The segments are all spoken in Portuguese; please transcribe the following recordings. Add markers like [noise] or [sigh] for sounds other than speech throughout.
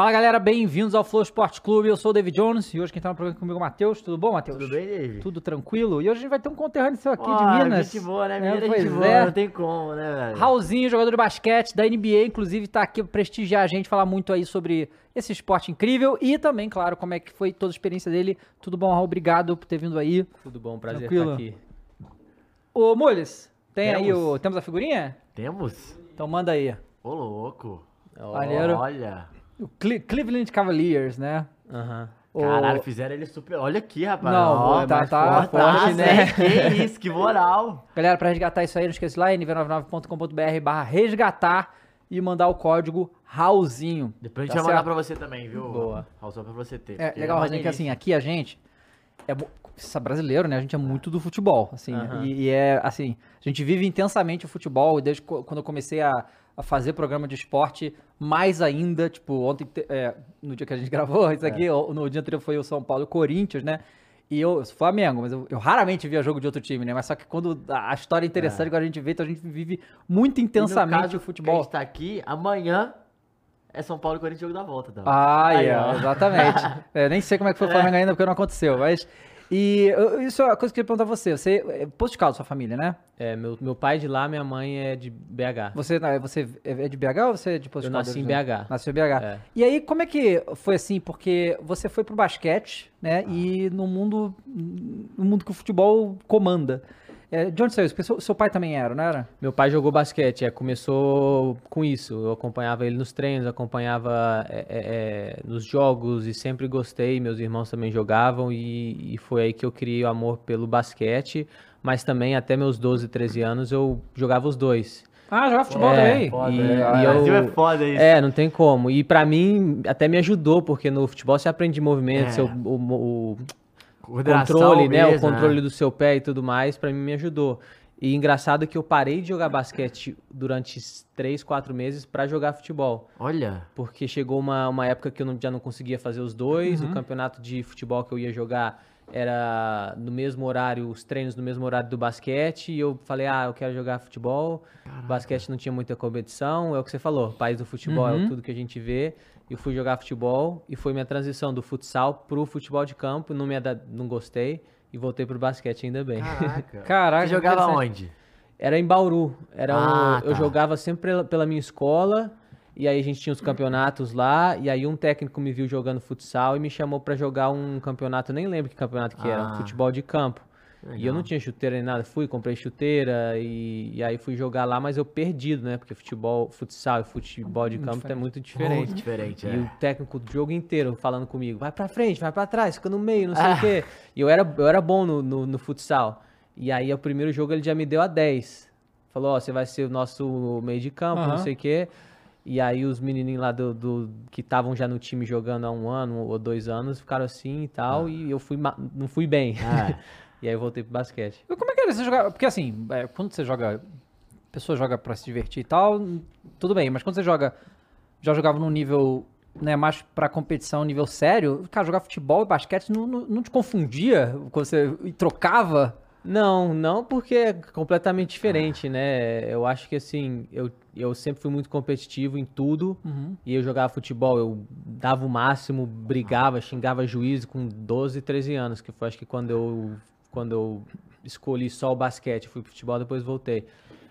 Fala galera, bem-vindos ao Flow Esporte Clube. Eu sou o David Jones e hoje quem tá no programa comigo é o Matheus. Tudo bom, Matheus? Tudo bem, David? Tudo tranquilo. E hoje a gente vai ter um conterrâneo seu aqui Ó, de Minas. Gente boa, né? É, Mineiro é, gente boa, é. não tem como, né, velho? Raulzinho, jogador de basquete da NBA, inclusive tá aqui pra prestigiar a gente, falar muito aí sobre esse esporte incrível e também, claro, como é que foi toda a experiência dele. Tudo bom, Raul? Obrigado por ter vindo aí. Tudo bom, prazer Tranquilo. estar aqui. Ô, Mules, tem aí Temos. o... Temos a figurinha? Temos? Então manda aí. Ô, louco. Maneiro. Olha. O Cle- Cleveland Cavaliers, né? Aham. O- Caralho, fizeram ele super... Olha aqui, rapaz. Não, Ó, tá- mais tá forte, forte, né? [laughs] Que isso, que moral. Galera, pra resgatar isso aí, não esqueça lá, nv99.com.br barra resgatar e mandar o código Raulzinho. Depois a gente Tá vai mandar pra você também, viu? Boa. Raul, só pra você ter. É legal, uma Raulzinho, que assim, aqui a gente é é brasileiro, né? A gente é muito do futebol, assim? Aham. e, e é assim, a gente vive intensamente o futebol desde quando eu comecei a, a fazer programa de esporte, mais ainda, tipo, ontem, te- é, no dia que a gente [laughs] gravou isso aqui, o- no dia anterior foi o São Paulo e o Corinthians, né? E eu, Flamengo, mas eu, eu raramente via jogo de outro time, né? Mas só que quando a história é interessante, quando a gente vê, então a gente vive muito intensamente caso o que futebol. a gente tá aqui, amanhã é São Paulo e Corinthians jogo da volta, tá? Ah, Aí, é, ó. exatamente. [laughs] É, nem sei como é que foi o Flamengo ainda, porque não aconteceu, mas... E eu- isso é uma coisa que eu queria perguntar a você. Você é posto de caldo, sua família, né? É, meu, meu pai é de lá, minha mãe é de BH. Você, não, você é de BH ou você é de posto Eu de caldo? nasci em? BH. Nasceu em BH. É. E aí, como é que foi assim? Porque você foi pro basquete, né? E no mundo, no mundo que o futebol comanda. É, de onde saiu isso? Porque seu, seu pai também era, não era? Meu pai jogou basquete, é, começou com isso. Eu acompanhava ele nos treinos, acompanhava é, é, é, nos jogos e sempre gostei. Meus irmãos também jogavam e, e foi aí que eu criei o amor pelo basquete. Mas também até meus 12, 13 anos eu jogava os dois. Ah, jogava futebol É, também. Foda, E- né? e O eu- Brasil é foda isso. É, não tem como. E pra mim até me ajudou, porque no futebol você aprende movimento, É. seu, o, o- Controle, né? O mesmo, controle do seu pé e tudo mais, pra mim me ajudou. E engraçado que eu parei de jogar basquete durante 3, 4 meses pra jogar futebol. Olha. Porque chegou uma, uma época que eu não- já não conseguia fazer os dois. Uhum. O campeonato de futebol que eu ia jogar era no mesmo horário, os treinos no mesmo horário do basquete. E eu falei, ah, eu quero jogar futebol. Basquete não tinha muita competição. É o que você falou, país do futebol Uhum. é tudo que a gente vê. Eu fui jogar futebol e foi minha transição do futsal pro futebol de campo. Não, me ada- não gostei e voltei pro basquete ainda bem. Caraca. [laughs] Caraca, Você jogava onde? Era em Bauru. Era um- Ah, Eu tá. jogava sempre pela, minha escola. E aí a gente tinha os campeonatos lá. E aí um técnico me viu jogando futsal e me chamou pra jogar um campeonato. eu Nem lembro que campeonato que era. Ah. Um futebol de campo. E eu Legal. não tinha chuteira nem nada. Fui, comprei chuteira. E, e aí fui jogar lá, mas eu perdido, né? Porque futebol, futsal e futebol de campo é muito diferente. Muito diferente, E é. o técnico do jogo inteiro falando comigo, vai pra frente, vai pra trás, fica no meio, não sei Ah. o quê. E eu era, eu era bom no, no, no futsal. E aí, o primeiro jogo, ele já me deu a 10. Falou, ó, você vai ser o nosso meio de campo, Aham. não sei o quê. E aí, os menininhos lá do, do- que estavam já no time jogando há um ano ou dois anos ficaram assim e tal. E eu fui não fui bem. Ah. [laughs] e aí, eu voltei pro basquete. E Como é que era você jogar? Porque assim, é, quando você joga. A pessoa joga pra se divertir e tal, tudo bem, mas quando você joga. Já jogava num nível. Né, mais pra competição, nível sério, cara, jogar futebol e basquete não, não, não te confundia quando você trocava? Não, não porque é completamente diferente, né? Eu acho que assim, eu, eu sempre fui muito competitivo em tudo. E eu jogava futebol, eu dava o máximo, brigava, xingava juiz com 12, 13 anos, que foi acho que quando eu, quando eu escolhi só o basquete, fui pro futebol, depois voltei.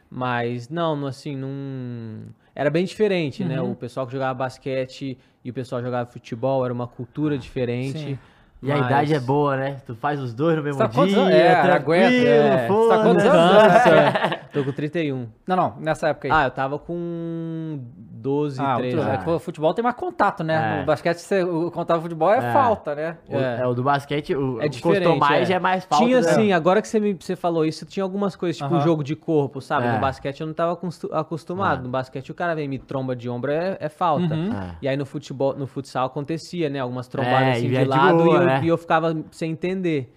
Mas não, assim, não. Era bem diferente, né? O pessoal que jogava basquete e o pessoal que jogava futebol era uma cultura diferente. Sim. E a idade é boa, né? Tu faz os dois no mesmo Você tá quantos dia, anos? É, tranquilo, é. Você tá quantos anos? [laughs] Cansa. Tô com 31. Não, não, nessa época aí. Ah, eu tava com 12, Ah, 13. o, é ah. que o futebol tem mais contato, né? É. No basquete, você, o contato do futebol é, É. falta, né? O, É. é, o do basquete, o, É custou mais é. é mais falta. Tinha né? assim, agora que você, me, você falou isso, tinha algumas coisas, tipo Aham. jogo de corpo, sabe? É. No basquete eu não tava acostu- acostumado. Ah. No basquete o cara vem me tromba de ombro, é, é falta. Uhum. É. E aí no futebol, no futsal acontecia, né? Algumas trombadas É, assim de é de lado boa, e, eu, né? e eu ficava sem entender.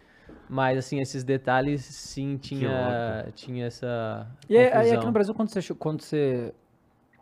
Mas assim, esses detalhes sim tinha, tinha essa. E aí, aí aqui no Brasil, quando você, quando você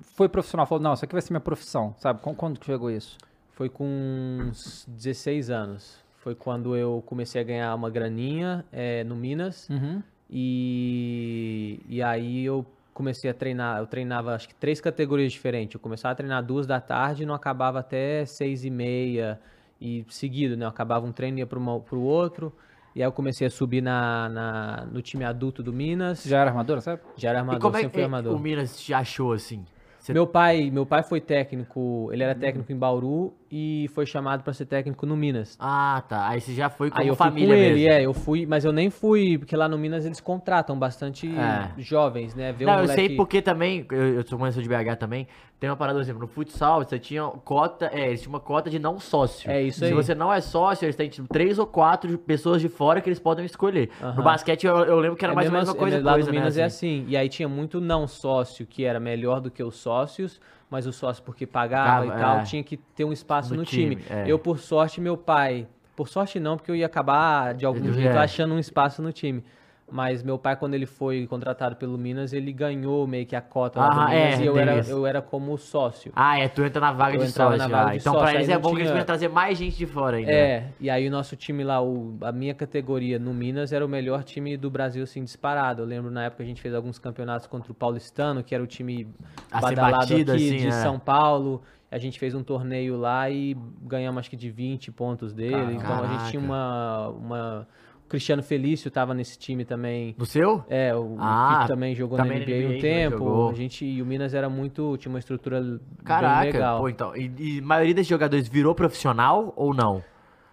foi profissional, falou, não, isso aqui vai ser minha profissão, sabe? Quando, quando que chegou isso? Foi com uns 16 anos. Foi quando eu comecei a ganhar uma graninha eh, no Minas. Uhum. E, e aí eu comecei a treinar, eu treinava acho que três categorias diferentes. Eu começava a treinar duas da tarde e não acabava até seis e meia e seguido, né? Eu acabava um treino e ia para o outro. E aí eu comecei a subir na, na, no time adulto do Minas. Já era armador, sabe? Já era E armador, como é sempre fui que armador. o Minas te achou assim? Você- Meu pai, meu pai foi técnico, ele era técnico em Bauru e foi chamado para ser técnico no Minas. Ah, tá. Aí você já foi Aí eu fui família com ele, mesmo. é, eu fui, mas eu nem fui, porque lá no Minas eles contratam bastante É. jovens, né? Ver Não, um eu moleque... sei porque também, eu, eu sou conhecido de BH também, tem uma parada, por exemplo, no futsal, você tinha cota, é, eles tinham uma cota de não sócio. É isso Se aí. você não é sócio, eles têm tipo, três ou quatro pessoas de fora que eles podem escolher. No Aham. basquete eu, eu lembro que era É mais ou menos uma assim- coisa, é, lá coisa no né, Minas é assim. assim. E aí tinha muito não sócio que era melhor do que os sócios, mas o sócio porque pagava e tal, é. tinha que ter um espaço No no, time. time, é. Eu, por sorte, meu pai. Por sorte não, porque eu ia acabar de algum Ele- jeito é. achando um espaço no time. Mas meu pai, quando ele foi contratado pelo Minas, ele ganhou meio que a cota lá do Ah, Minas é, e eu era, isso. eu era como sócio. Ah, é, tu entra na vaga Eu de sócio. na vaga ah. de então sócio, pra eles é bom que eles tinha- podem trazer mais gente de fora ainda. É, e aí o nosso time lá, o, a minha categoria no Minas era o melhor time do Brasil, assim, disparado. Eu lembro na época a gente fez alguns campeonatos contra o Paulistano, que era o time A badalado batido, aqui assim, de é. São Paulo. A gente fez um torneio lá e ganhamos acho que de 20 pontos dele. então a gente tinha Caraca. uma, uma... O Cristiano Felício tava nesse time também. No seu? É, o Ah, que também jogou também na NBA, NBA um tempo. A gente, e o Minas era muito, tinha uma estrutura bem Caraca, legal. pô, então. E, e a maioria desses jogadores virou profissional ou não?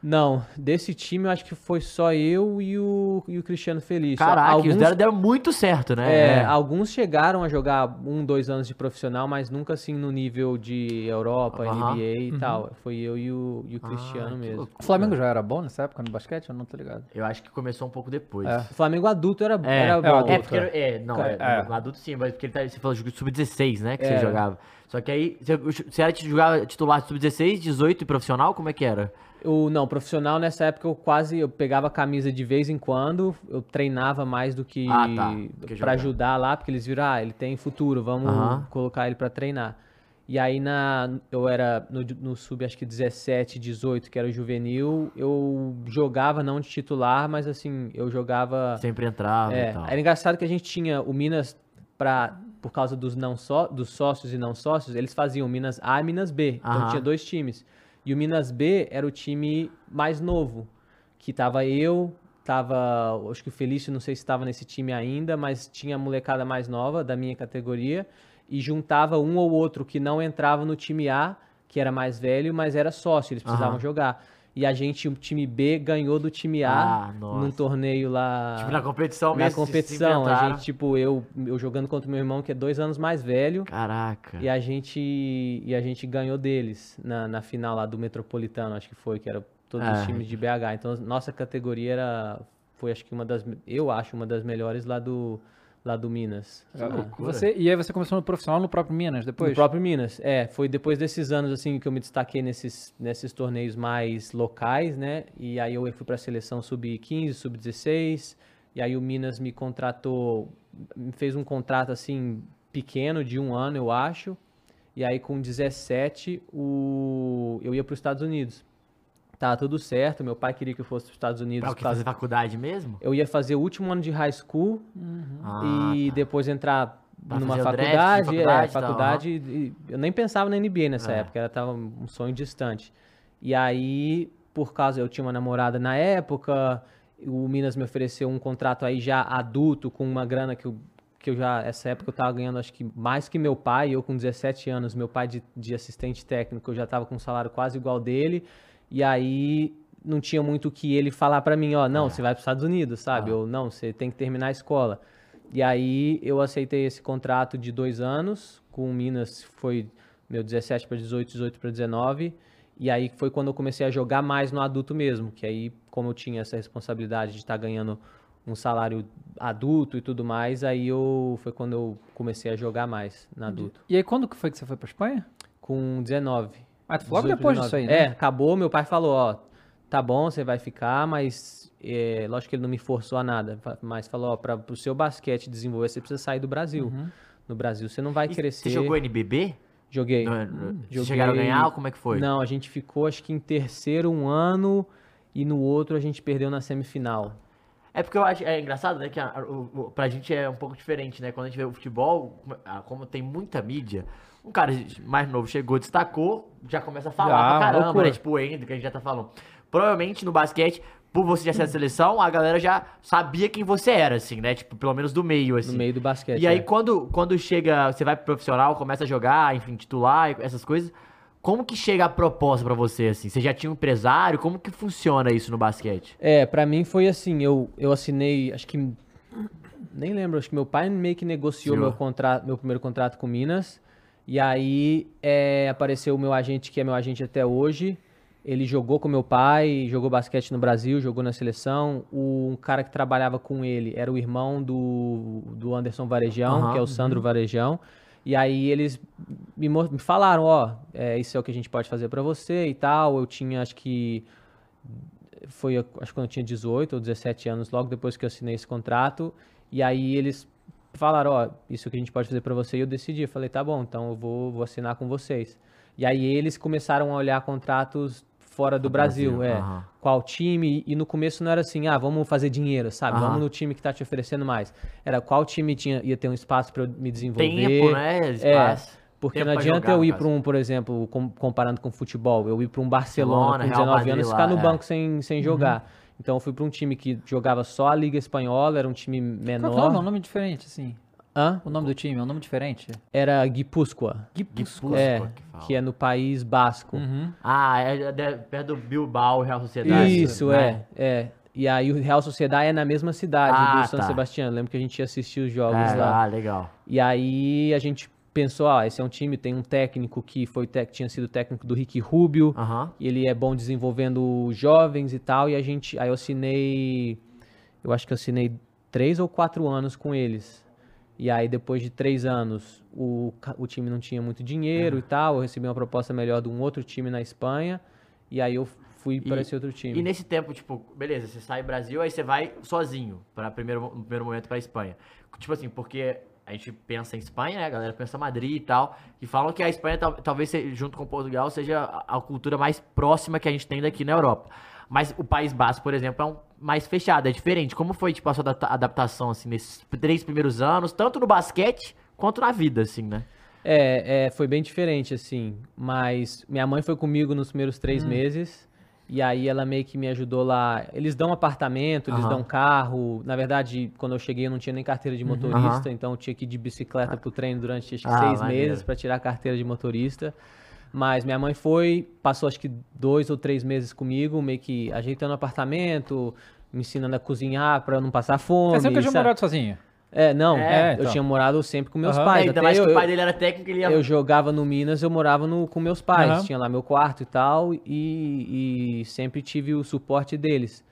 Não, desse time eu acho que foi só eu e o, e o Cristiano Felício. Caraca, alguns, os deram, deram muito certo, né? é, alguns chegaram a jogar um, dois anos de profissional, mas nunca assim no nível de Europa. NBA e tal. Foi eu e o, e o Ah, Cristiano que mesmo. O Flamengo já era bom nessa época no basquete? Eu não tô ligado. Eu acho que começou um pouco depois. É. O Flamengo adulto era, É, era é, bom. adulto, É, porque era- é, não, é, É. no adulto sim, mas porque ele tá, você falou de sub-16, né, que É. você jogava. Só que aí, você, você era jogava titular de sub-16, 18 e profissional, como é que era? O, não, profissional nessa época eu quase eu pegava a camisa de vez em quando, eu treinava mais do que Ah, tá, jogar. ajudar lá, porque eles viram, ah, ele tem futuro, vamos colocar ele pra treinar. E aí na eu era no, no sub acho que 17, 18, que era o juvenil, eu jogava não de titular, mas assim, eu jogava Sempre entrava é, e tal. era engraçado que a gente tinha o Minas para por causa dos não só dos sócios e não sócios, eles faziam Minas A e Minas B. Então Aham. tinha dois times. E o Minas B era o time mais novo, que tava eu, tava, acho que o Felício, não sei se estava nesse time ainda, mas tinha a molecada mais nova da minha categoria e juntava um ou outro que não entrava no time A, que era mais velho, mas era sócio, eles precisavam Aham. jogar. E a gente, o time B, ganhou do time A Ah, num torneio lá. Tipo, na competição Na mesmo. se competição, a gente, tipo, eu, eu jogando contra o meu irmão, que é dois anos mais velho, Caraca. e a gente e a gente ganhou deles na, na final lá do Metropolitano, acho que foi, que era todos É. os times de BH. Então, nossa categoria era, foi acho que uma das, eu acho, uma das melhores lá do, lá do Minas. Ah, Você, e aí você começou no profissional no próprio Minas depois? no próprio Minas, é, foi depois desses anos assim que eu me destaquei nesses, nesses torneios mais locais, né? E aí eu fui para a seleção sub-15, sub-16, e aí o Minas me contratou, me fez um contrato assim pequeno de um ano, eu acho. E aí com 17 o eu ia para os Estados Unidos. Tá tudo certo, meu pai queria que eu fosse para os Estados Unidos. Pra por que fazer faculdade mesmo? Eu ia fazer o último ano de high school Ah, e tá. depois entrar Pra numa o draft de faculdade, faculdade é, e faculdade, e eu nem pensava na NBA nessa É. época, era tava um sonho distante. E aí, por causa eu tinha uma namorada na época, o Minas me ofereceu um contrato aí já adulto com uma grana que eu que eu já, essa época eu tava ganhando acho que mais que meu pai, eu com 17 anos, meu pai de, de assistente técnico, eu já tava com um salário quase igual dele, e aí não tinha muito o que ele falar pra mim, ó, não, você vai para os Estados Unidos, sabe? Ou não, você tem que terminar a escola. E aí eu aceitei esse contrato de dois anos com o Minas, foi meu 17 para 18, 18 para 19. E aí foi quando eu comecei a jogar mais no adulto mesmo, que aí como eu tinha essa responsabilidade de estar ganhando um salário adulto e tudo mais, aí eu foi quando eu comecei a jogar mais no adulto, E aí quando que foi que você foi pra Espanha? com 19. Ah, tu- logo 18, depois 19. disso aí, né? É, acabou, meu pai falou, ó, tá bom, você vai ficar, mas é, lógico que ele não me forçou a nada, mas falou, ó, para o seu basquete desenvolver, você precisa sair do Brasil. Uhum. No Brasil você não vai E crescer. Você jogou NBB? Joguei. Não, não- Vocês Joguei- chegaram a ganhar ou como é que foi? Não, a gente ficou acho que em terceiro um ano e no outro a gente perdeu na semifinal. É porque eu acho, é engraçado, né, que a, o, o, pra gente é um pouco diferente, né, quando a gente vê o futebol, como tem muita mídia, um cara mais novo chegou, destacou, já começa a falar Já, pra caramba, loucura. né, tipo o Endo, que a gente já tá falando. Provavelmente no basquete, por você já ser da seleção, a galera já sabia quem você era, assim, né, tipo, pelo menos do meio, assim. No meio do basquete. E aí, é. quando, quando chega, você vai pro profissional, começa a jogar, enfim, titular, essas coisas, como que chega a proposta pra você, assim? Você já tinha um empresário? Como que funciona isso no basquete? É, pra mim foi assim, eu, eu assinei, acho que. Nem lembro, acho que meu pai meio que negociou Senhor. meu, contrato, meu primeiro contrato com Minas. E aí é, apareceu o meu agente, que é meu agente até hoje. Ele jogou com meu pai, jogou basquete no Brasil, jogou na seleção. O, um cara que trabalhava com ele era o irmão do, do Anderson Varejão, Aham, que é o Sandro Varejão. E aí eles me, me falaram, ó, é, isso é o que a gente pode fazer pra você e tal. Eu tinha, acho que foi acho que quando eu tinha 18 ou 17 anos, logo depois que eu assinei esse contrato. E aí eles falaram, ó, isso que a gente pode fazer pra você. E eu decidi, eu falei, tá bom, então eu vou, vou assinar com vocês. E aí eles começaram a olhar contratos fora do Brasil, Brasil, é. aham. Qual time? E no começo não era assim, ah, vamos fazer dinheiro, sabe? Aham. Vamos no time que tá te oferecendo mais. Era qual time tinha, ia ter um espaço pra eu me desenvolver. Tempo, né? Espaço. Porque Tempo não adianta jogar, eu ir para um, por exemplo, com- comparando com futebol, eu ir para um Barcelona Barcelona, com Real 19 Madrid anos e lá, ficar no é. banco sem, sem jogar. Então eu fui para um time que jogava só a Liga Espanhola, era um time Qual é o menor. nome? É um nome diferente, assim. Hã? O nome do time é um nome diferente? Era Guipúzcoa, Guipúzcoa, é, que é no país basco. Uhum. Ah, é de- perto do Bilbao, Real Sociedade. Isso, né? é, é. E aí o Real Sociedade é na mesma cidade Ah, do San tá. Sebastião. Lembro que a gente ia assistir os jogos É, lá. ah, legal. E aí a gente pensou, ah, esse é um time, tem um técnico que foi tinha sido técnico do Ricky Rubio. E ele é bom desenvolvendo jovens e tal. E a gente. Aí eu assinei. Eu acho que eu assinei três ou quatro anos com eles. E aí, depois de três anos, o, o time não tinha muito dinheiro e tal. Eu recebi uma proposta melhor de um outro time na Espanha. E aí eu fui para esse outro time. E nesse tempo, tipo, beleza, você sai do Brasil, aí você vai sozinho, para primeiro, no primeiro momento pra Espanha. Tipo assim, porque a gente pensa em Espanha, né? A galera pensa Madrid e tal, e falam que a Espanha, tal- talvez, junto com Portugal, seja a, cultura mais próxima que a gente tem daqui na Europa. Mas o País Basco, por exemplo, é um mais fechado, é diferente. Como foi, tipo, a sua adapta- adaptação, assim, nesses três primeiros anos, tanto no basquete quanto na vida, assim, né? É, é, foi bem diferente, assim. Mas minha mãe foi comigo nos primeiros três Hum. meses. E aí ela meio que me ajudou lá. Eles dão apartamento, eles Aham. dão carro. Na verdade, quando eu cheguei, eu não tinha nem carteira de motorista, Uhum. Então eu tinha que ir de bicicleta pro treino durante acho que Ah, seis meses para tirar a carteira de motorista. Mas minha mãe foi, passou acho que dois ou três meses comigo, meio que ajeitando o apartamento, me ensinando a cozinhar para não passar fome. Você sempre tinha morado sozinho? É, não, É, eu então. tinha morado sempre com meus Aham. pais. É, ainda Até mais eu, que o pai dele era técnico, ele ia... eu jogava no Minas, eu morava no, com meus pais. Aham. Tinha lá meu quarto e tal, e, e sempre tive o suporte deles.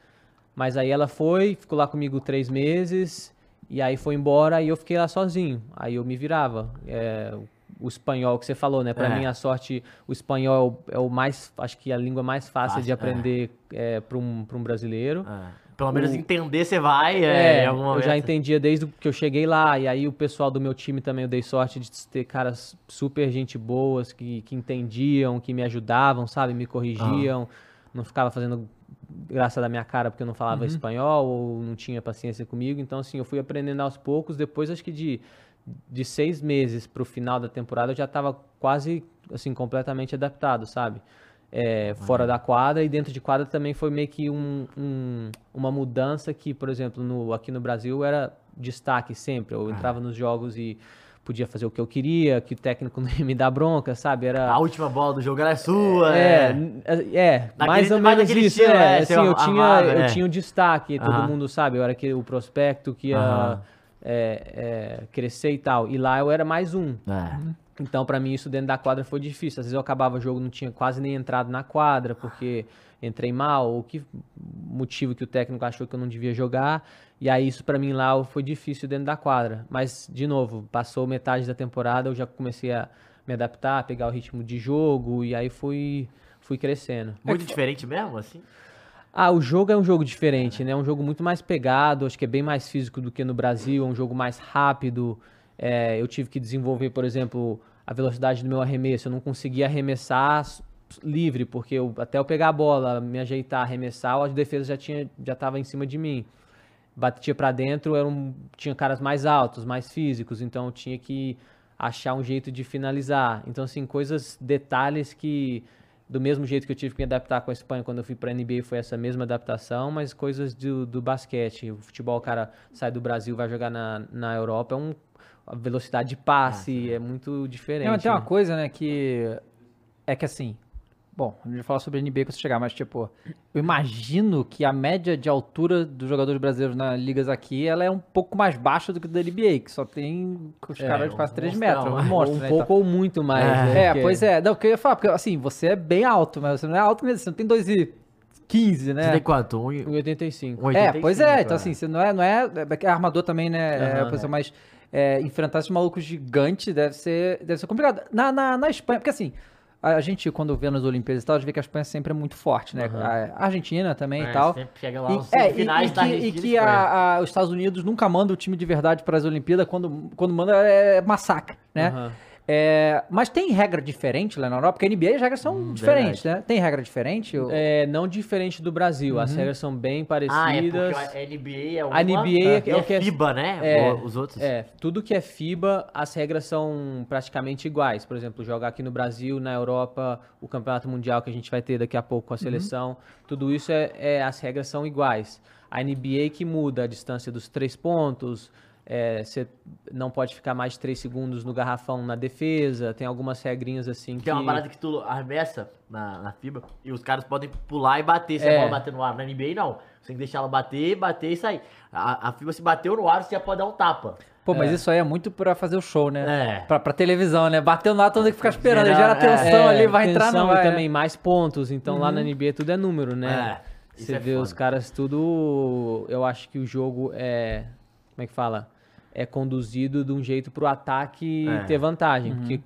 Mas aí ela foi, ficou lá comigo três meses, e aí foi embora, e eu fiquei lá sozinho. Aí eu me virava. É, o espanhol que você falou, né? Pra É. minha sorte, o espanhol é o mais, acho que a língua mais fácil de Fácil, é. aprender é, para um, pra um brasileiro. É, Pelo menos O- entender você vai, é, É, eu já entendia desde que eu cheguei lá, e aí o pessoal do meu time também eu dei sorte de ter caras super gente boas, que, que entendiam, que me ajudavam, sabe? Me corrigiam, não ficava fazendo graça da minha cara porque eu não falava espanhol ou não tinha paciência comigo. Então, assim, eu fui aprendendo aos poucos. Depois, acho que de, de seis meses pro final da temporada, eu já estava quase, assim, completamente adaptado, sabe? É, fora da quadra e dentro de quadra também foi meio que um, um- uma mudança que, por exemplo, no, aqui no Brasil era destaque sempre. Eu entrava nos jogos e podia fazer o que eu queria, que o técnico [laughs] não ia me dar bronca, sabe? Era A última bola do jogo era sua, é, é. é, Daquele- mais ou menos isso, estilo, é, é, assim, eu tinha, eu é. tinha o destaque, todo mundo sabe, eu era aquele, o prospecto que ia Aham. é, é, crescer e tal, e lá eu era mais um, É. então pra mim isso dentro da quadra foi difícil, às vezes eu acabava o jogo, não tinha quase nem entrado na quadra, porque entrei mal, ou que motivo que o técnico achou que eu não devia jogar, e aí isso pra mim lá foi difícil dentro da quadra, mas de novo, passou metade da temporada, eu já comecei a me adaptar, a pegar o ritmo de jogo, e aí fui, fui crescendo. Muito diferente mesmo, assim? Ah, o jogo é um jogo diferente, né? É um jogo muito mais pegado, acho que é bem mais físico do que no Brasil, é um jogo mais rápido. É, eu tive que desenvolver, por exemplo, a velocidade do meu arremesso. Eu não conseguia arremessar livre, porque eu- até eu pegar a bola, me ajeitar, arremessar, a defesa já tinha já estava em cima de mim. batia pra dentro, era um, tinha caras mais altos, mais físicos, então tinha que achar um jeito de finalizar. Então, assim, coisas, detalhes que, do mesmo jeito que eu tive que me adaptar com a Espanha quando eu fui pra NBA, foi essa mesma adaptação, mas coisas do, do basquete. O futebol, o cara sai do Brasil, vai jogar na, na Europa, é um, a velocidade de passe é muito diferente. Não, mas tem uma né? coisa, né, que é que assim, bom, a gente vai falar sobre a NBA quando você chegar, mas tipo, eu imagino que a média de altura dos jogadores brasileiros nas ligas aqui, ela é um pouco mais baixa do que da NBA, que só tem os É, caras de um quase 3 monstrão, metros, né? um monstro, um né, pouco então. ou muito mais. É. né? É, Porque- pois é, não, o que eu ia falar, porque assim, você é bem alto, mas você não é alto mesmo, você não tem 2 e 15, né? Você tem quanto? Um, e- 1,85. um É, pois é, 85, então assim, você não é, não é, é armador também, né, é a Aham. posição mais, é, enfrentar esses malucos gigantes deve ser, deve ser complicado. Na, na, na Espanha, porque assim, a gente quando vê nas Olimpíadas e tal, a gente vê que a Espanha sempre é muito forte, né, a Argentina também É, e tal. sempre chega lá E, é, e, semifinais e da que, e que e a- a- os Estados Unidos nunca manda o time de verdade para as Olimpíadas, quando, quando manda é massacre, né? Aham. É, mas tem regra diferente lá na Europa? Porque a NBA as regras são diferentes, né? Tem regra diferente? ou- É, não diferente do Brasil, as regras são bem Ah, é parecidas. a NBA é uma A NBA é, e é o que é FIBA, né? É, O- Os outros. É, tudo que é FIBA, as regras são praticamente iguais. Por exemplo, jogar aqui no Brasil, na Europa, o Campeonato Mundial que a gente vai ter daqui a pouco com a seleção, tudo isso é, é- as regras são iguais. A NBA que muda a distância dos três pontos, é, você não pode ficar mais de três segundos no garrafão na defesa, tem algumas regrinhas assim que... É uma parada que tu arremessa na, na FIBA e os caras podem pular e bater. Se É. a bola bater no ar na NBA, não. Você tem que deixar ela bater, bater e sair. A, a FIBA se bateu no ar, você já pode dar um tapa. Pô, mas É. isso aí é muito pra fazer o show, né? É. Pra, pra televisão, né? Bateu no todo mundo tem que ficar esperando. Gera atenção É, ali, vai entrar, não tensão vai. e né? também mais pontos. Então lá na NBA tudo é número, né? É, Você é vê foda. os caras tudo. Eu acho que o jogo é. Como é que fala? É conduzido de um jeito pro ataque É. ter vantagem. Uhum. Porque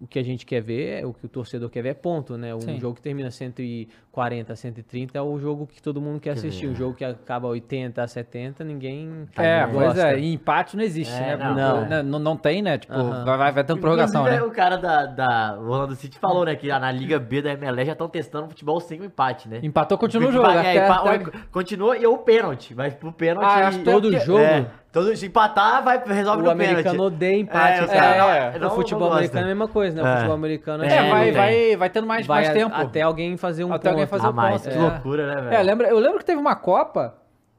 o que a gente quer ver, o que o torcedor quer ver é ponto, né? Um Sim. jogo que termina 140, 130 é o jogo que todo mundo quer assistir. Um jogo que acaba 80 a 70, ninguém É, gosta. pois é, e empate não existe, É, né? não. Porque, né, não. Não tem, né? Tipo, vai, vai, tendo prorrogação, né? O cara da, da Orlando City falou, né, que na Liga B da MLS já estão testando futebol sem o empate, né? Empatou, continua o jogo. É, até- até- Continua e o pênalti. Mas pro pênalti. Ah, acho que Todo porque- jogo. É, todo, se empatar, vai, resolve O no americano pênalti. odeia empate, É, cara. é, não- o futebol americano é a mesma coisa, né? O É. futebol americano É, É, vai, vai, vai tendo mais, vai mais tempo. até alguém fazer um Até alguém ponto. fazer Ah, o mas ponto. que é. loucura, né, velho? É, lembra, eu lembro que teve uma Copa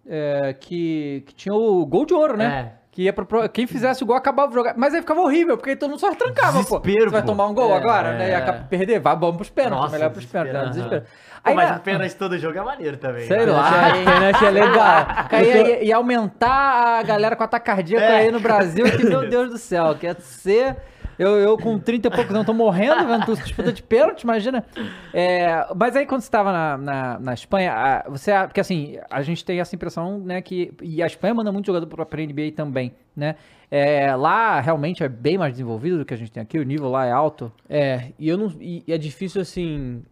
é, que, que tinha o gol de ouro, né? É. Que ia pro, quem fizesse o gol acabava o jogo. Mas aí ficava horrível, porque todo mundo só trancava, pô. Desespero, Você vai pô. tomar um gol É, agora, né? E é. acaba de perder, vai, vamos pros pênaltis. Nossa, melhor pros pênaltis, né? desespero. desespero. Pô, mas na- o pênalti todo jogo é maneiro também. Sei né? lá. Pênalti é- Pênalti é legal. [laughs] E aumentar a galera com ataque cardíaco É. aí no Brasil, que meu Deus do céu, quer ser. Eu, eu com 30 e poucos anos tô morrendo vendo tu disputa de pênalti, imagina. É, mas aí quando você tava na, na, na Espanha, a- você. Porque assim, a gente tem essa impressão, né, que. E a Espanha manda muito jogador pra, pra NBA também, né? É, lá realmente é bem mais desenvolvido do que a gente tem aqui, o nível lá é alto. É, e eu não e é difícil assim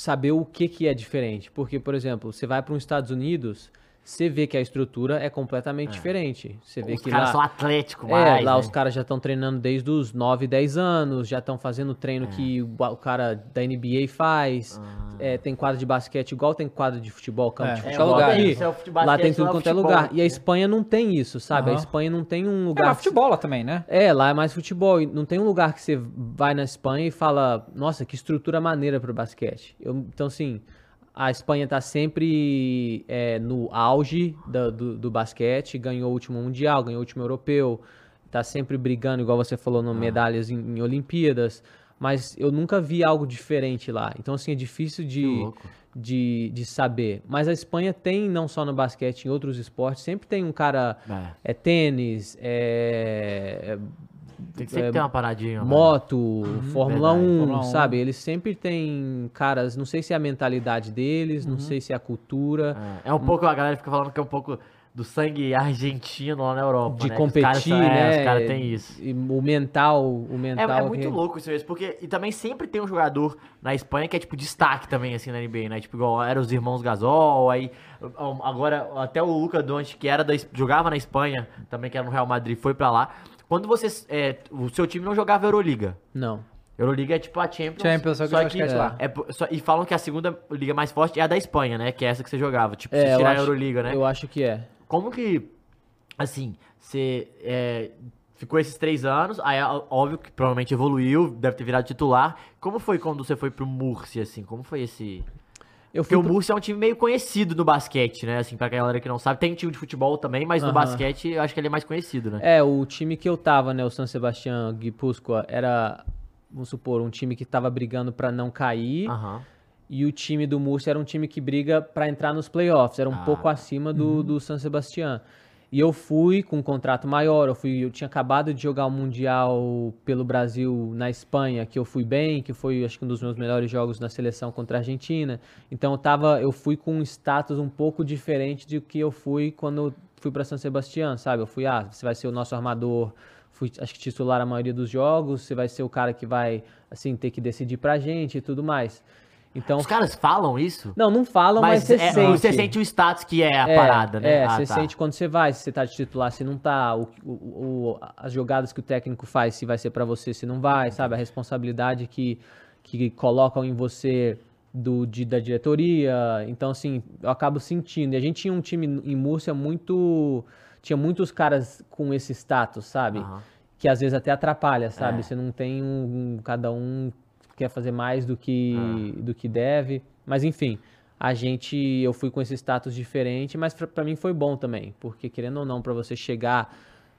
saber o que que é diferente, porque por exemplo, você vai para os Estados Unidos, você vê que a estrutura é completamente diferente. Você vê Os que caras lá são atléticos é, mais, lá né? os caras já estão treinando desde os 9, 10 anos, já estão fazendo treino que o, o cara da NBA faz. É, tem quadra de basquete igual tem quadra de futebol, campo É, de é, futebol lugar. é o futebol, Lá tem tudo é quanto é lugar. E a Espanha não tem isso, sabe? A Aham. Espanha não tem um É, lugar. mas futebol lá também, né? É, lá é mais futebol. E não tem um lugar que você vai na Espanha e fala, nossa, que estrutura maneira pro basquete. Eu- então, assim, a Espanha tá sempre é, no auge da- do, do basquete, ganhou o último Mundial, ganhou o último Europeu, tá sempre brigando, igual você falou, Ah. no medalhas em, em Olimpíadas. Mas eu nunca vi algo diferente lá. Então, assim, é difícil de, de, de saber. Mas a Espanha tem, não só no basquete, em outros esportes, sempre tem um cara. É. É tênis, é, Tem que sempre é, ter uma paradinha. moto, Fórmula verdade. 1, Fórmula 1. sabe? Eles sempre têm caras, não sei se é a mentalidade deles, Uhum. não sei se é a cultura. É, é um pouco, a galera fica falando que é um pouco do sangue argentino lá na Europa. De né? Que os competir, caras são- né? É, os caras têm isso. E o mental, o É, mental. é muito que- louco isso mesmo, porque e também sempre tem um jogador na Espanha que é tipo destaque também, assim, na NBA, né? Tipo, igual eram os irmãos Gasol, aí agora até o Luca Doncic, que era da, jogava na Espanha, também que era no Real Madrid, foi pra lá. Quando você, é, o seu time não jogava Euroliga. Não. Euroliga é tipo a Champions. Champions, só que basquete lá. é po- só- e falam que a segunda liga mais forte é a da Espanha, né? Que é essa que você jogava. Tipo, É, se tirar a acho- Euroliga, né? Eu acho que é. Como que, assim, você é, ficou esses três anos, aí óbvio que provavelmente evoluiu, deve ter virado titular. Como foi quando você foi pro Murcia, assim? Como foi esse... Eu Porque fui o pro- Murcia é um time meio conhecido no basquete, né? Assim, pra galera que não sabe. Tem time de futebol também, mas no basquete eu acho que ele é mais conhecido, né? É, o time que eu tava, né, o San Sebastián Guipúzcoa, era, vamos supor, um time que tava brigando pra não cair. E o time do Murcia era um time que briga pra entrar nos playoffs, era um Ah. pouco acima do, do San Sebastián. E eu fui com um contrato maior, eu, fui, eu tinha acabado de jogar o Mundial pelo Brasil na Espanha, que eu fui bem, que foi acho que um dos meus melhores jogos na seleção contra a Argentina. Então eu, tava, eu fui com um status um pouco diferente do que eu fui quando eu fui para San Sebastián, sabe? Eu fui, ah, você vai ser o nosso armador, fui acho que titular a maioria dos jogos, você vai ser o cara que vai assim ter que decidir pra gente e tudo mais. Então, Os caras falam isso? não, não falam, mas, você é, sente. você sente o status que é a É, parada, né? É, Ah, você tá. sente quando você vai, se você tá de titular, se não tá, o, o- o- as jogadas que o técnico faz, se vai ser pra você, se não vai, sabe? A responsabilidade que, que colocam em você do, de- da diretoria. Então, assim, eu acabo sentindo. E a gente tinha um time em Múrcia muito. Tinha muitos caras com esse status, sabe? Aham. que às vezes até atrapalha, sabe? É. Você não tem um, um- cada um quer fazer mais do que Ah. do que deve, mas enfim, a gente eu fui com esse status diferente, mas pra mim foi bom também, porque querendo ou não, pra você chegar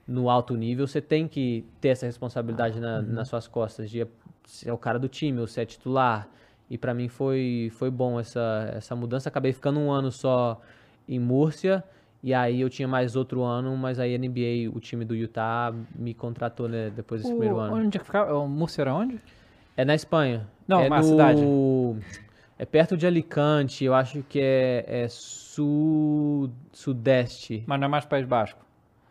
no alto nível, você tem que ter essa responsabilidade na- Uhum. nas suas costas de ser o cara do time, ou ser titular. E pra mim foi foi bom essa essa mudança. Acabei ficando um ano só em Múrcia. E aí eu tinha mais outro ano, mas aí a NBA, o time do Utah, me contratou né, depois desse O- primeiro ano. Onde é que ficava? O Múrcia era onde? É na Espanha. Não, é mas a no- cidade. É perto de Alicante, eu acho que é, é sul, sudeste. Mas não é mais País Basco.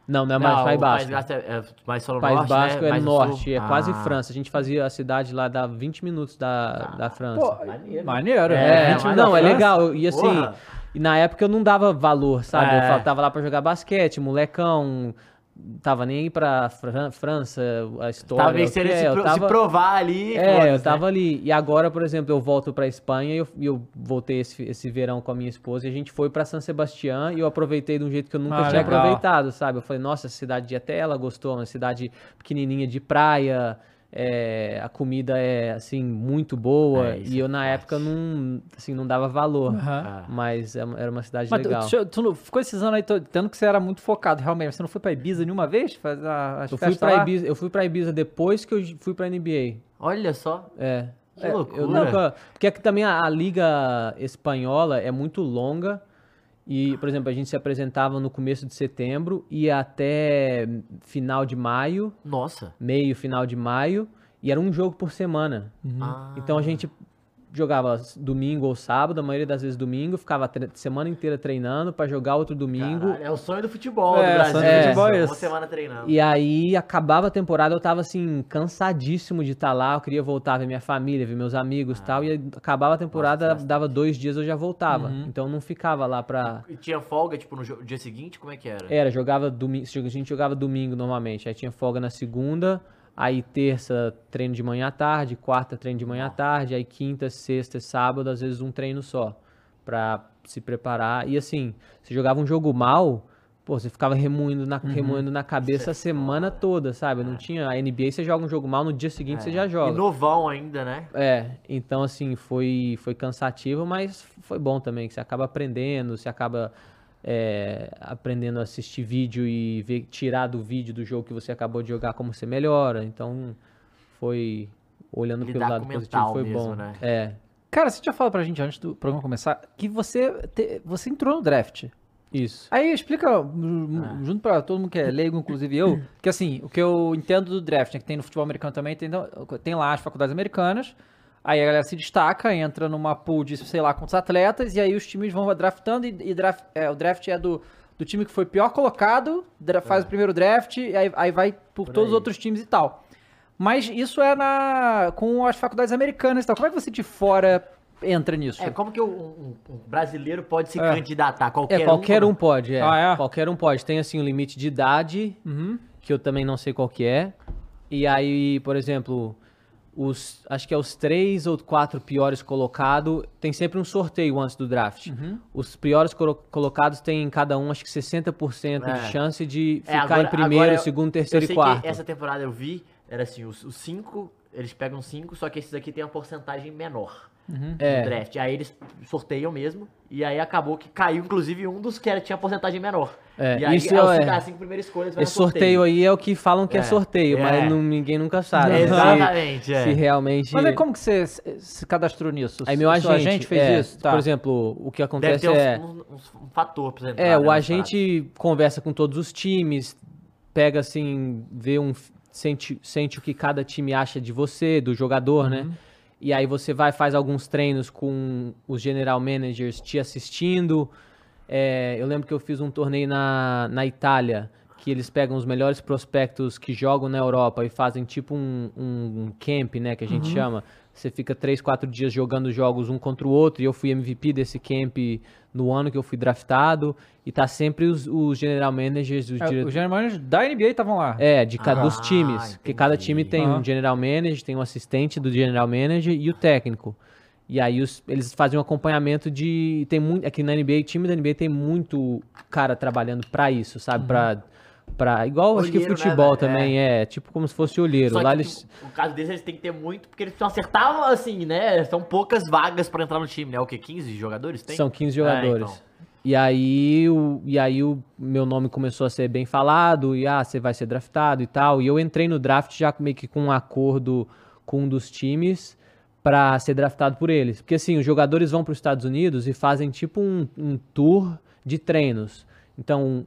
Não, não é mais País o Basco. Basco é, é mais só no País norte, Basco né? é Mais no no sul. norte, é quase Ah. França. A gente fazia a cidade lá, dá 20 minutos da, da França. Pô, maneiro. maneiro. É, né? não, na é legal. E assim, porra. na época eu não dava valor, sabe? É. Eu tava lá pra jogar basquete, molecão, tava nem aí pra Fran- França, a história. Tava querendo é, se, eu pro- tava- se provar ali. É, eu tava né? ali. E agora, por exemplo, eu volto pra Espanha e eu, eu voltei esse, esse verão com a minha esposa e a gente foi pra San Sebastián e eu aproveitei de um jeito que eu nunca Ah, tinha legal. aproveitado, sabe? Eu falei, nossa, essa cidade até ela gostou, uma cidade pequenininha de praia, é, a comida é, assim, muito boa. É, e eu, é na forte. época, não, assim, não dava valor. Ah. Mas é- era uma cidade Mas tu, legal. tu- tu não- ficou esses anos aí to- tendo que você era muito focado, realmente. Você não foi pra Ibiza nenhuma vez? Fazer as Eu fui, lá? Ibiza, eu fui pra Ibiza depois que eu fui pra NBA. Olha só. É. Que É, loucura. Eu nunca, porque aqui também a, a liga espanhola é muito longa e, por exemplo, a gente se apresentava no começo de setembro e até final de maio, Nossa. meio final de maio, e era um jogo por semana. Ah. Então a gente jogava domingo ou sábado, a maioria das vezes domingo, ficava semana inteira treinando pra jogar outro domingo. Caralho, é o sonho do futebol É, do Brasil. sonho do futebol é Uma esse. semana treinando. E aí acabava a temporada, eu tava assim, cansadíssimo de estar lá, eu queria voltar ver minha família, ver meus amigos e tal, e aí acabava a temporada, Nossa, dava dois dias eu já voltava. Então eu não ficava lá pra. E tinha folga, tipo, no dia seguinte? Como é que era? Era, jogava domingo, a gente jogava domingo normalmente, aí tinha folga na segunda, aí terça treino de manhã à tarde, quarta treino de manhã à tarde, aí quinta, sexta, e sábado, às vezes um treino só, pra se preparar. E assim, você jogava um jogo mal, pô, você ficava remoendo na, remoendo na cabeça a semana toda, sabe? Não tinha. A NBA você joga um jogo mal, no dia seguinte você já E joga. novão ainda, né? É, então assim, foi, foi cansativo, mas foi bom também, que você acaba aprendendo, você acaba é, aprendendo a assistir vídeo e ver, tirar do vídeo do jogo que você acabou de jogar como você melhora. Então, foi, olhando pelo Lidar lado com o positivo, foi mesmo, bom. né? É, Cara, você tinha falado pra gente antes do programa começar que você, te- você entrou no draft. isso. Aí explica, hum, junto pra todo mundo que é leigo, inclusive eu, que assim, o que eu entendo do draft, né, que tem no futebol americano também, tem, tem lá as faculdades americanas, aí a galera se destaca, entra numa pool de sei lá quantos atletas, e aí os times vão draftando, e, e draft, é, o draft é do, do time que foi pior colocado, dra- faz o primeiro draft, e aí, aí vai por, Por todos os aí. outros times e tal. Mas isso é na com as faculdades americanas e tal. Como é que você de fora entra nisso? É, como que o- um, um brasileiro pode se É. candidatar? Qualquer É, qualquer um, um. pode, é. Ah, é? Qualquer um pode. Tem, assim, um limite de idade, Uhum. que eu também não sei qual que é. E aí, por exemplo, os, acho que é os três ou quatro piores colocados, tem sempre um sorteio antes do draft. Uhum. Os piores colo- colocados têm cada um, acho que 60% É. de chance de É, ficar agora- em primeiro, eu- segundo, terceiro eu e quarto. Essa temporada eu vi, era assim, os, os cinco, eles pegam cinco, só que esses aqui tem uma porcentagem menor É. no draft. Aí eles sorteiam mesmo, e aí acabou que caiu, inclusive, um dos que era, tinha porcentagem menor. É, e aí isso é, os é- cinco, as cinco primeiras escolhas vai Esse no sorteio aí é o que falam que é, É, sorteio, é. mas não- ninguém nunca sabe. Não. se- Exatamente, é. Se realmente. Mas como que você se se cadastrou nisso? Aí meu Seu agente, fez é, isso? Tá. Por exemplo, o que Deve acontece ter uns- é. uns- uns- um fator você entrar, É, né, o nas agente conversa com todos os times, pega assim, vê um. Sente, sente o que cada time acha de você, do jogador, né? Uhum. E aí você vai, faz alguns treinos com os general managers te assistindo. É, eu lembro que eu fiz um torneio na, na Itália, que eles pegam os melhores prospectos que jogam na Europa e fazem tipo um, um camp, né, que a gente chama. Você fica três, quatro dias jogando jogos um contra o outro, e eu fui MVP desse camp no ano que eu fui draftado, e tá sempre os, os general managers, os É, diretores... os general managers da NBA estavam lá. É, de cada Ah, dos times. Porque cada entendi. time tem Aham. um general manager, tem um assistente do general manager e o técnico. E aí os- eles fazem um acompanhamento de. Tem muito. Aqui na NBA, time da NBA tem muito cara trabalhando pra isso, sabe? Pra, pra. Igual acho que Olheiro, né, futebol velho? também é. Tipo como se fosse olheiro. Só Lá que, eles. no caso deles, eles têm que ter muito, porque eles precisam acertar, assim, né? São poucas vagas pra entrar no time, né? O quê? 15 jogadores tem? São 15 É, jogadores. então. E aí, o, e aí o meu nome começou a ser bem falado, e ah, você vai ser draftado e tal. E eu entrei no draft já meio que com um acordo com um dos times pra ser draftado por eles. Porque assim, os jogadores vão para os Estados Unidos e fazem tipo um, um tour de treinos. Então,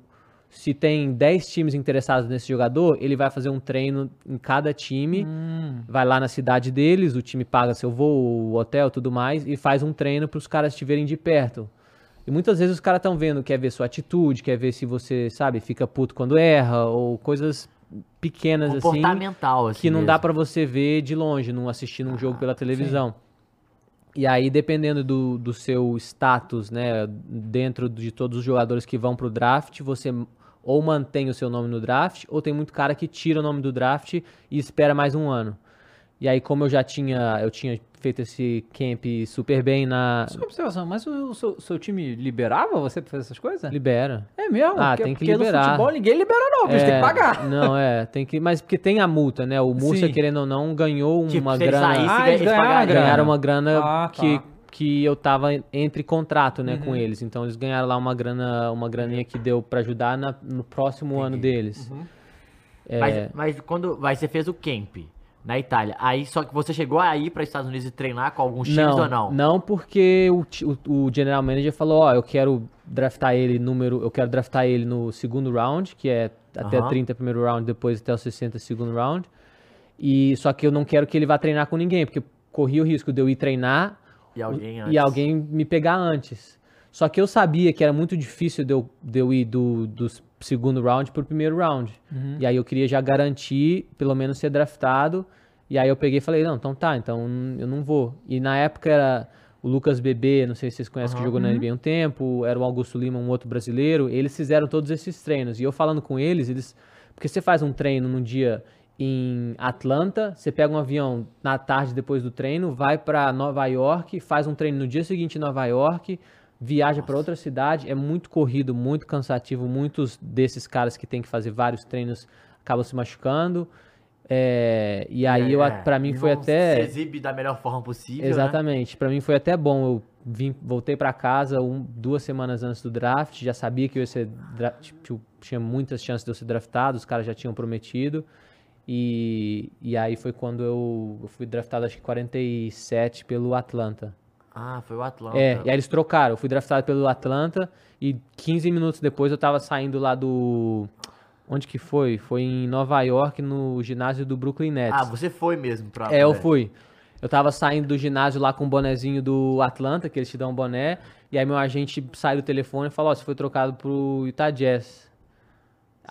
se tem 10 times interessados nesse jogador, ele vai fazer um treino em cada time, vai lá na cidade deles, o time paga seu voo, o hotel, tudo mais, e faz um treino para os caras te verem de perto. E muitas vezes os caras estão vendo, quer ver sua atitude, quer ver se você, sabe, fica puto quando erra, ou coisas pequenas assim, Comportamental, assim. que não dá mesmo. pra você ver de longe, não assistindo um jogo pela televisão. E aí, dependendo do, do seu status, né, dentro de todos os jogadores que vão pro draft, você ou mantém o seu nome no draft, ou tem muito cara que tira o nome do draft e espera mais um ano. E aí, como eu já tinha, eu tinha feito esse camp super bem na... Só uma observação, mas o seu, seu time liberava você pra fazer essas coisas? Libera. É mesmo? Ah, porque, tem que porque liberar. no futebol ninguém libera não, bicho, tem que pagar. Não, é, tem que. Mas porque tem a multa, né? O Murcia, Sim. querendo ou não, ganhou Tipo, uma grana. saísse, Ah, eles ganharam ganharam uma grana Ah, tá. que eu tava entre contrato, né, Uhum. com eles. Então eles ganharam lá uma grana, uma graninha que deu pra ajudar na- no próximo ano deles. Uhum. É, Mas, mas quando vai, você fez o camp na Itália, aí só que você chegou a ir para Estados Unidos e treinar com alguns times ou não? Não, porque o, o, o general manager falou, ó, eu quero draftar ele número, eu quero draftar ele no segundo round, que é até Aham. 30 primeiro round, depois até o 60 segundo round. E só que eu não quero que ele vá treinar com ninguém, porque corria o risco de eu ir treinar E alguém e antes. alguém me pegar antes. Só que eu sabia que era muito difícil de eu, de eu ir do, do segundo round pro primeiro round. E aí eu queria já garantir, pelo menos ser draftado. E aí eu peguei e falei, não, então tá, então eu não vou. E na época era o Lucas Bebê, não sei se vocês conhecem, que jogou na NBA um tempo, era o Augusto Lima, um outro brasileiro. Eles fizeram todos esses treinos. E eu falando com eles, eles. Porque você faz um treino num dia em Atlanta, você pega um avião na tarde depois do treino, vai pra Nova York, faz um treino no dia seguinte em Nova York, viaja pra outra cidade, é muito corrido, muito cansativo, muitos desses caras que tem que fazer vários treinos acabam se machucando. É, e aí eu, É, para mim foi até Se exibe da melhor forma possível. Né? Exatamente. Pra mim foi até bom. Eu vim, voltei pra casa um- duas semanas antes do draft, já sabia que eu ia ser tipo, tinha muitas chances de eu ser draftado, os caras já tinham prometido. E, e aí foi quando eu, eu fui draftado acho que 47 pelo Atlanta. Ah, foi o Atlanta. É, e aí eles trocaram. Eu fui draftado pelo Atlanta e 15 minutos depois eu tava saindo lá do onde que foi? Foi em Nova York no ginásio do Brooklyn Nets. Ah, você foi mesmo pra. É, eu fui. Eu tava saindo do ginásio lá com o bonezinho do Atlanta, que eles te dão um boné. E aí meu agente sai do telefone e falou, ó, você foi trocado pro Utah Jazz.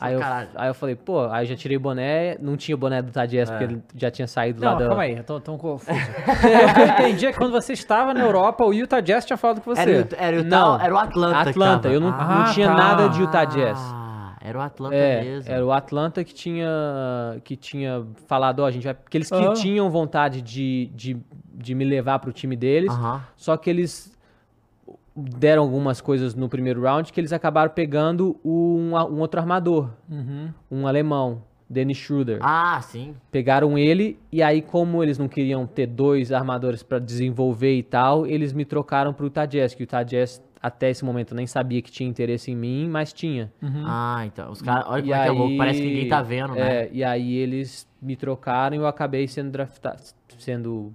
Aí eu, aí eu falei, pô, aí eu já tirei o boné, não tinha o boné do Utah Jazz, porque ele já tinha saído lá Não, da... calma aí, eu tô, tô confuso. o que eu entendi é que quando você estava na Europa, o Utah Jazz tinha falado com você. Era, era, o Não, era o Atlanta. que Atlanta, eu não, Ah, não tinha tá. nada de Utah Jazz. Ah, era o Atlanta É, mesmo. era o Atlanta que tinha, que tinha falado, ó, a gente vai. Que eles que Ah. tinham vontade de, de, de me levar pro time deles, Aham. só que eles deram algumas coisas no primeiro round que eles acabaram pegando um, um outro armador, Uhum. um alemão, Dennis Schroeder. Ah, sim. Pegaram ele e aí, como eles não queriam ter dois armadores pra desenvolver e tal, eles me trocaram pro Jazz, que o Jazz até esse momento nem sabia que tinha interesse em mim, mas tinha. Ah, então. Os caras. Olha E como é que é louco. Parece que ninguém tá vendo, né? É, e aí eles me trocaram e eu acabei sendo draftado, sendo,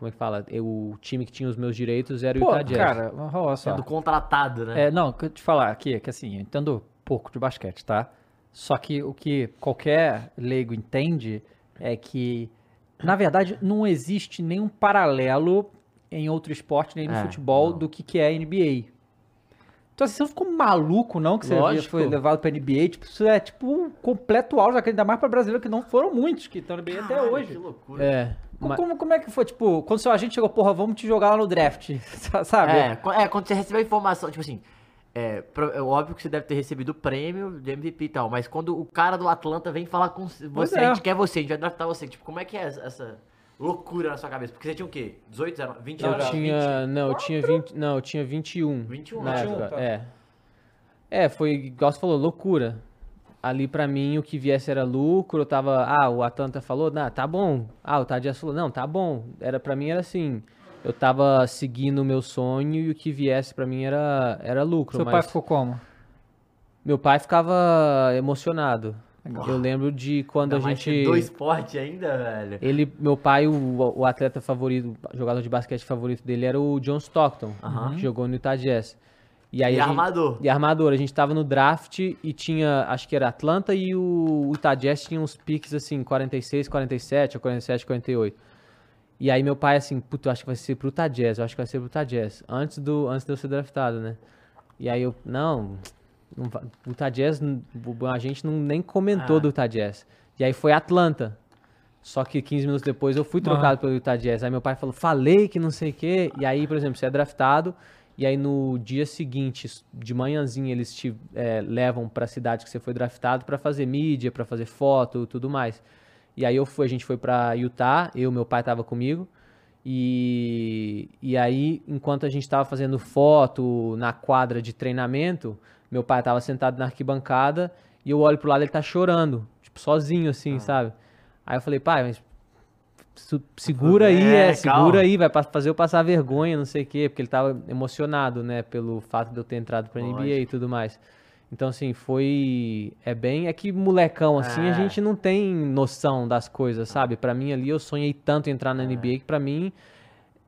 como é que fala? Eu, o time que tinha os meus direitos era o Pô, Utah Jazz. cara, olha só. Sendo contratado, né? É, não, o que eu te falar aqui é que assim, eu entendo pouco de basquete, tá? Só que o que qualquer leigo entende é que, na verdade, não existe nenhum paralelo em outro esporte, nem no É, futebol, não. do que, que é a NBA. Então, assim, você não ficou maluco, não, que você Lógico. foi levado pra NBA. Tipo, isso é tipo um completo auge, ainda mais pra brasileiro, que não foram muitos que estão na NBA até Caralho, hoje. Que loucura. É, Como, ma- como, como é que foi, tipo, quando seu agente chegou, porra, vamos te jogar lá no draft, [laughs] sabe? É, é, quando você recebe a informação, tipo assim, é, é óbvio que você deve ter recebido o prêmio de MVP e tal, mas quando o cara do Atlanta vem falar com você, Pois a é. gente quer você, a gente vai draftar você, tipo, como é que é essa, loucura na sua cabeça? Porque você tinha o quê? 18, 19, 20 eu anos? tinha, não, eu tinha 20, não, eu tinha 21. 21, na 21, época, tá. é. É, foi, igual você falou, loucura. Ali pra mim o que viesse era lucro, eu tava, ah, o Atlanta falou, não, tá bom. Ah, o Tadias falou, não, tá bom. Era para mim era assim, eu tava seguindo o meu sonho e o que viesse pra mim era era lucro, Seu mas pai ficou como? meu pai ficava emocionado. Legal. Eu lembro de quando Ainda a gente dois esportes ainda, velho. ele, meu pai, o, o atleta favorito, o jogador de basquete favorito dele era o John Stockton, Aham. que jogou no Utah Jazz. E aí E gente- armador. e armador, a gente tava no draft e tinha, acho que era Atlanta e o Utah Jazz tinha uns piques assim, 46, 47, ou 47, 48. E aí meu pai assim, puto, eu acho que vai ser pro Utah Jazz, eu acho que vai ser pro Utah Jazz, antes, do, antes de eu ser draftado, né? E aí eu, não, não o Utah Jazz, a gente não, nem comentou Ah. do Utah Jazz. E aí foi Atlanta. Só que 15 minutos depois eu fui trocado pelo Utah Jazz. Aí meu pai falou, falei que não sei o quê. E aí, por exemplo, você é draftado. E aí no dia seguinte, de manhãzinha, eles te eh, levam pra cidade que você foi draftado pra fazer mídia, pra fazer foto tudo mais. E aí eu fui, a gente foi pra Utah, eu meu pai tava comigo. E, e aí, enquanto a gente tava fazendo foto na quadra de treinamento, meu pai tava sentado na arquibancada e eu olho pro lado ele tá chorando, tipo, sozinho assim, sabe? Aí eu falei, pai, mas segura aí, É, é, segura aí, vai fazer eu passar vergonha, não sei o quê, porque ele tava emocionado, né, pelo fato de eu ter entrado pra NBA e tudo mais. Então, assim, foi. É bem. É que molecão, assim, É. a gente não tem noção das coisas, sabe? Pra mim ali, eu sonhei tanto entrar na NBA que pra mim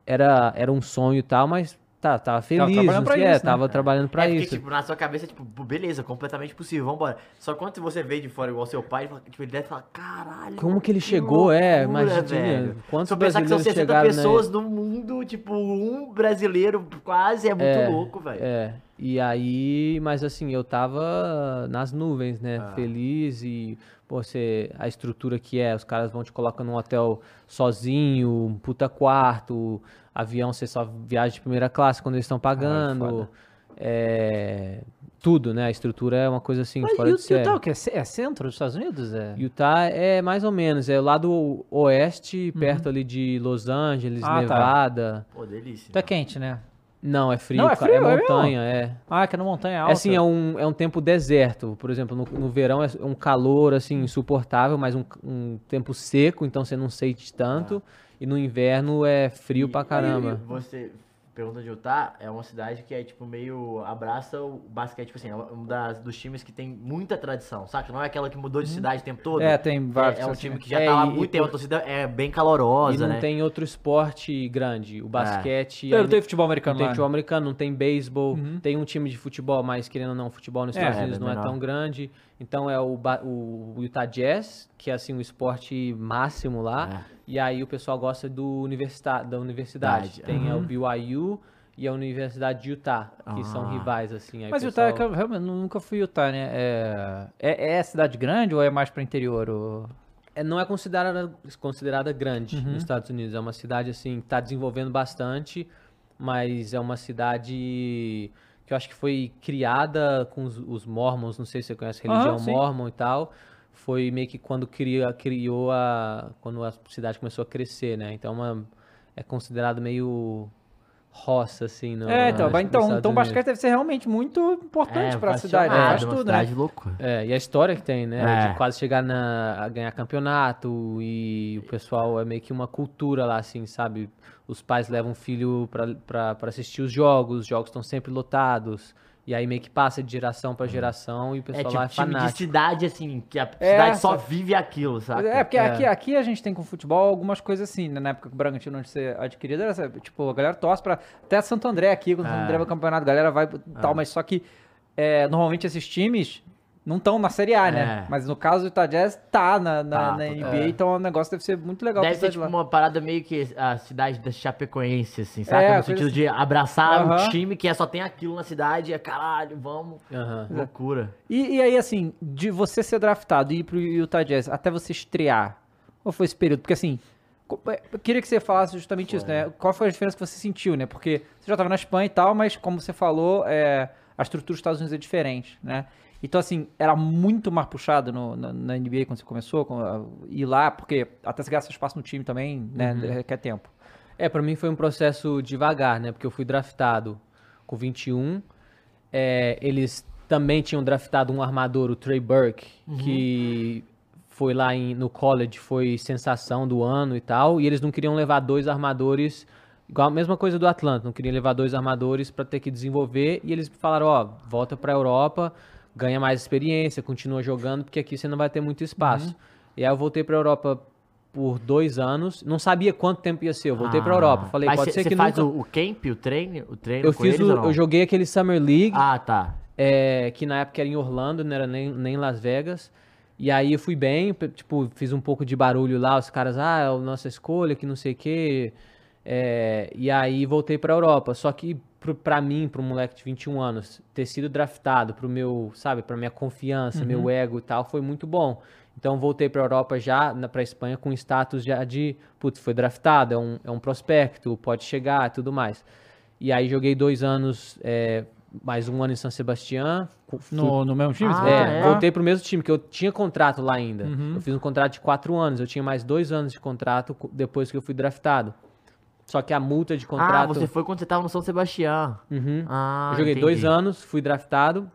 era, era um sonho e tal, mas tá, tava feliz. trabalhando não pra é, isso, né? tava trabalhando pra é porque, isso. tipo, na sua cabeça, tipo, beleza, completamente possível, vambora. Só quando você vê de fora igual seu pai, tipo, ele deve falar, caralho. Como que ele chegou, é, loucura, imagina, velho. quantos Se eu pensar que são brasileiros 60 chegaram, né? pessoas no mundo, tipo, um brasileiro quase é muito É, louco, velho. É, e aí, mas assim, eu tava nas nuvens, né? Ah. Feliz e, você, a estrutura que é, os caras vão te colocar num hotel sozinho, um puta quarto, avião você só viaja de primeira classe quando eles estão pagando. foda. é, tudo, né? A estrutura é uma coisa assim, Mas fora série. Utah, o quê? É centro dos Estados Unidos? É... Utah é mais ou menos, é lá do oeste, perto ali de Los Angeles, Uhum. Ah, tá. Nevada. Pô, delícia. Então é quente, né? Não, é frio, Não, é frio, é é mesmo? montanha, é. Ah, que é na montanha É alta. assim, é um, é um tempo deserto. Por exemplo, no, no verão é um calor assim insuportável, mas um, um tempo seco, então você não sente tanto. E no inverno é frio E- pra caramba. e Você pergunta de Utah, é uma cidade que é, tipo, meio abraça o basquete, tipo assim, é um das, dos times que tem muita tradição, saca? Não é aquela que mudou de cidade o tempo todo. É, tem vários. É, é um assim, time né? que já É, tá lá há e- muito e- tempo, a torcida é bem E calorosa, não né? tem outro esporte grande. O basquete. É, não tem futebol não americano tem lá. futebol americano, não tem beisebol, Uhum. tem um time de futebol, mas querendo ou não, futebol nos É, Estados é Unidos bem não é menor. tão grande. Então é o, o Utah Jazz, que é assim o esporte máximo lá. É. E aí o pessoal gosta do universita da universidade. Verdade, Tem é, o BYU e a Universidade de Utah, que são Ah. rivais, assim. Aí Mas o Utah, é pessoal- que eu realmente nunca fui Utah, né? É, é, é cidade grande ou é mais pra interior? ou- é, não é considerada, considerada grande Uhum. nos Estados Unidos. É uma cidade, assim, que tá desenvolvendo bastante, mas é uma cidade que eu acho que foi criada com os, os mormons, não sei se você conhece a religião mormon e tal. Foi meio que quando cria, criou a. quando a cidade começou a crescer, né? Então uma, é considerado meio roça, assim. No, É, então, mas então, então o basquete deve ser realmente muito importante pra cidade, né? apaixonado, faz É, uma tudo, né? cidade loucura. É, e a história que tem, né? É. De quase chegar na, a ganhar campeonato e o pessoal é meio que uma cultura lá, assim, sabe? Os pais levam o filho pra assistir os jogos, os jogos estão sempre lotados. E aí meio que passa de geração pra geração e o É pessoal tipo lá é time de fanático. cidade, assim, que a É, cidade só vive aquilo, sabe? É, porque É. Aqui, aqui a gente tem com futebol algumas coisas assim, né? Na época que o Bragantino antes de ser adquirido, era, tipo, a galera torce pra. Até Santo André aqui, quando o Santo É. André vai ao campeonato, a galera vai e tal, mas só que é, normalmente esses times não estão na Série A, né? É. Mas no caso do Utah Jazz, tá na, na, Tá, na. NBA, É. então o negócio deve ser muito legal Deve ser tipo lá. uma parada meio que a cidade da Chapecoense, assim, sabe? É, no sentido assim. de abraçar Aham. um time que é, só tem aquilo na cidade, é caralho, vamos. Loucura. E, e aí, assim, de você ser draftado e ir pro Utah Jazz até você estrear, qual foi esse período? Porque assim, é, eu queria que você falasse justamente isso, né? Qual foi a diferença que você sentiu, né? Porque você já estava na Espanha e tal, mas como você falou, é, a estrutura dos Estados Unidos é diferente, né? Então, assim, era muito mais puxado no- na, na NBA quando você começou com, a- ir lá, porque até se seu espaço no time também, né, requer tempo. É, pra mim foi um processo devagar, né? Porque eu fui draftado com 21. É, eles também tinham draftado um armador, o Trey Burke, que foi lá em- no college, foi sensação do ano e tal. E eles não queriam levar dois armadores, igual a mesma coisa do Atlanta, não queriam levar dois armadores pra ter que desenvolver. E eles falaram: ó, volta pra Europa, ganha mais experiência, continua jogando, porque aqui você não vai ter muito espaço. E aí eu voltei pra Europa por dois anos, não sabia quanto tempo ia ser. Eu voltei Ah. Europa. Falei, pode cê- ser cê que faz nunca... o, o camp, o treino, o treino Eu fiz o, eu joguei aquele Summer League, Ah, tá. é, que na época era em Orlando, não era nem, nem Las Vegas. E aí eu fui bem, tipo, fiz um pouco de barulho lá, os caras, ah, é a nossa escolha, que não sei o quê. É, e aí voltei pra Europa. Só que pro, pra mim, pro moleque de 21 anos, ter sido draftado pro meu, sabe, pra minha confiança, meu ego e tal, foi muito bom. Então voltei pra Europa já, na, pra Espanha, com status já de, putz, foi draftado, é um, é um prospecto, pode chegar e tudo mais. E aí joguei dois anos, é, mais um ano em fu- fui- No, no mesmo time? Ah, você é, é? voltei pro mesmo time, que eu tinha contrato lá ainda. Uhum. Eu fiz um contrato de quatro anos, eu tinha mais dois anos de contrato co- depois que eu fui draftado. Só que a multa de Ah, contrato. você foi quando você tava no São Sebastião. Uhum. Ah, eu joguei entendi. dois anos, fui draftado,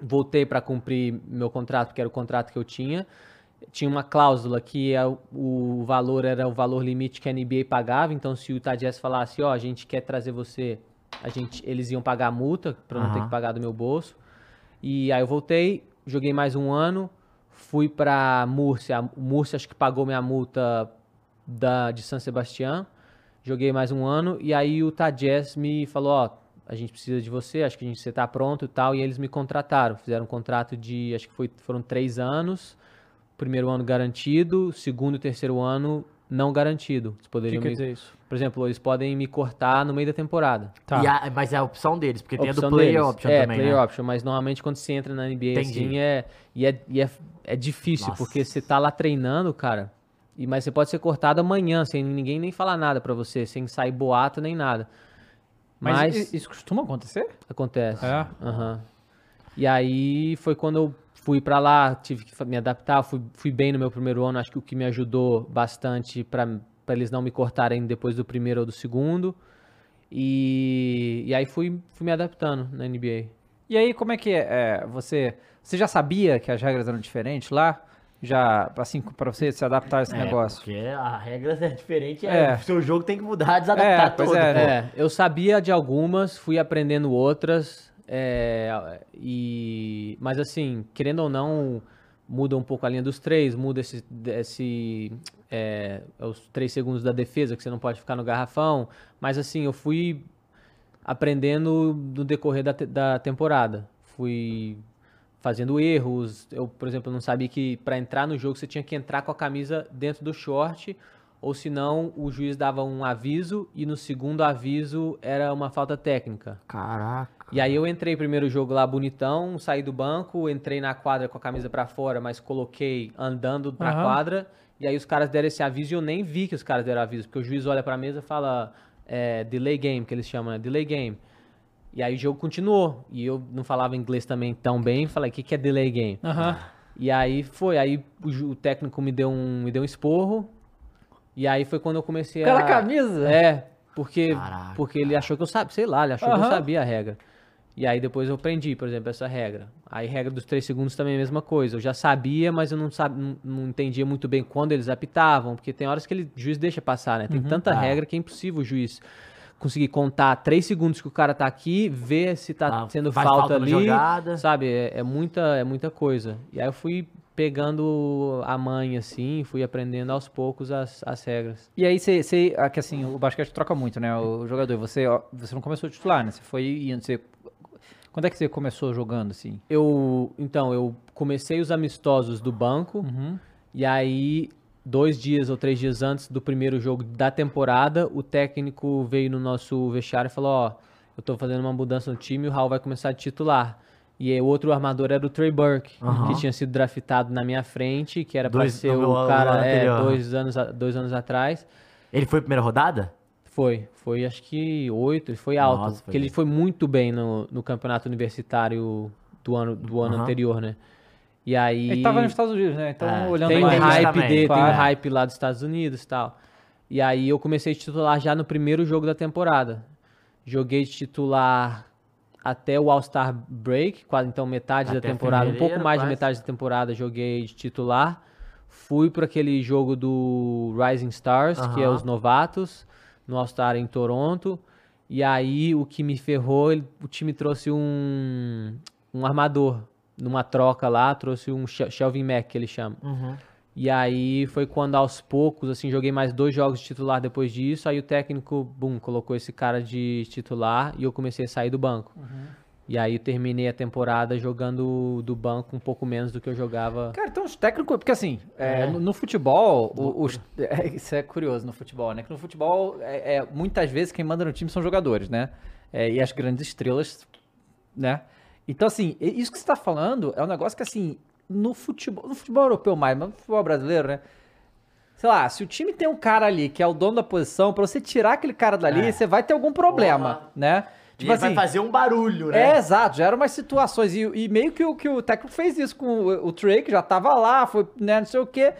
voltei pra cumprir meu contrato, que era o contrato que eu tinha. Tinha uma cláusula que é o, valor era o valor limite que a NBA pagava, então se o Utah Jazz falasse, ó, a gente quer trazer você, a gente, eles iam pagar a multa pra eu não ter que pagar do meu bolso. E aí eu voltei, joguei mais um ano, fui pra Múrcia, Múrcia acho que pagou minha multa da, de San Sebastián, joguei mais um ano, e aí o Jazz me falou, ó, a gente precisa de você, acho que a gente, você tá pronto e tal, e eles me contrataram, fizeram um contrato de, acho que foi, foram três anos, primeiro ano garantido, segundo e terceiro ano não garantido. Eles que poderiam quer me, dizer isso? por exemplo, eles podem me cortar no meio da temporada. Tá. E a- mas é a opção deles, porque tem a do player deles. option é, também, player né? option, mas normalmente quando você entra na NBA Entendi. assim é e é, e é, é difícil, Nossa. porque você tá lá treinando, cara, e mas você pode ser cortado amanhã, sem ninguém nem falar nada pra você, sem sair boato nem nada. Mas, Mas, isso costuma acontecer? acontece. É? Aham. E aí foi quando eu fui pra lá, tive que me adaptar, fui, fui bem no meu primeiro ano, acho que o que me ajudou bastante pra pra eles não me cortarem depois do primeiro ou do segundo. E, e aí fui, fui me adaptando na NBA. E aí, como é que é? é, você, você já sabia que as regras eram diferentes lá? Já, assim, pra você se adaptar a esse É, negócio? Porque a regra é diferente, É. é. o seu jogo tem que mudar, desadaptar É, pois todo. é, né? É, eu sabia de algumas, fui aprendendo outras, é, e, mas assim, querendo ou não, muda um pouco a linha dos três, muda esse, esse é, os três segundos da defesa, que você não pode ficar no garrafão, mas assim, eu fui aprendendo no decorrer da, te- da temporada, fui fazendo erros, eu, por exemplo, não sabia que para entrar no jogo você tinha que entrar com a camisa dentro do short, ou senão o juiz dava um aviso e no segundo aviso era uma falta técnica. Caraca. E aí eu entrei primeiro jogo lá bonitão, saí do banco, entrei na quadra com a camisa pra fora, mas coloquei andando pra Aham. quadra, e aí os caras deram esse aviso e eu nem vi que os caras deram aviso, porque o juiz olha pra mesa e fala é, delay game, que eles chamam, né? Delay game. E aí o jogo continuou. E eu não falava inglês também tão bem. Falei, o que, que é delay game? E aí foi. Aí o, o técnico me deu, um, me deu um esporro. E aí foi quando eu comecei Pela a... camisa? É, porque, Caraca. porque ele achou que eu sabia, sei lá, ele achou que eu sabia a regra. E aí depois eu aprendi, por exemplo, essa regra. Aí regra dos três segundos também é a mesma coisa. Eu já sabia, mas eu não, sab... não, não entendia muito bem quando eles apitavam, porque tem horas que ele, o juiz deixa passar, né? Tem tanta Ah. regra que é impossível o juiz conseguir contar três segundos que o cara tá aqui, ver se tá Ah, sendo falta, falta ali, jogada. sabe? É, é muita, é muita coisa. E aí eu fui pegando a mãe, assim, fui aprendendo aos poucos as, as regras. E aí você, ah, que assim, o basquete troca muito, né? O jogador, você, você não começou a titular, né? Você foi indo, você... Quando é que você começou jogando, assim? Eu, então, eu comecei os amistosos do banco, Uhum. e aí, dois dias ou três dias antes do primeiro jogo da temporada, o técnico veio no nosso vestiário e falou, ó, eu tô fazendo uma mudança no time e o Raul vai começar a titular. E aí, o outro armador era o Trey Burke, Aham. que tinha sido draftado na minha frente, que era pra Dois- ser o cara é, dois, anos, dois anos atrás. Ele foi primeira rodada? Foi, foi acho que oito, ele foi alto. Nossa, foi porque ele bem. foi muito bem no, no campeonato universitário do ano, do ano Aham. anterior, né? E aí. Ele tava nos Estados Unidos, né? Então, É, olhando tem um hype dele, tem claro. um hype lá dos Estados Unidos e tal. E aí eu comecei a titular já no primeiro jogo da temporada. Joguei de titular até o All-Star Break, quase então metade da Até temporada, um pouco mais de quase. metade da temporada joguei de titular. Fui para aquele jogo do Rising Stars, que é os novatos, no All-Star em Toronto. E aí o que me ferrou, ele- o time trouxe um, um armador numa troca lá, trouxe um Shel- Shelvin Mack, que ele chama. Uhum. E aí foi quando aos poucos, assim, joguei mais dois jogos de titular depois disso, aí o técnico, bum, colocou esse cara de titular e eu comecei a sair do banco. E aí eu terminei a temporada jogando do banco um pouco menos do que eu jogava. Cara, então os técnicos... Porque assim, é, É. no, no futebol, o- os, [laughs] é, isso é curioso no futebol, né? Que no futebol, é, é, muitas vezes quem manda no time são jogadores, né? É, e as grandes estrelas, né? Então assim, isso que você tá falando é um negócio que assim, no futebol, no futebol europeu mais, mas no futebol brasileiro, né? Sei lá, se o time tem um cara ali que é o dono da posição, pra você tirar aquele cara dali, É. você vai ter algum problema, Porra. né? Tipo ele vai fazer um barulho, né? É, exato, já eram umas situações. E, e meio que o, que o técnico fez isso com o, o Trey, que já tava lá, foi, né, não sei o quê.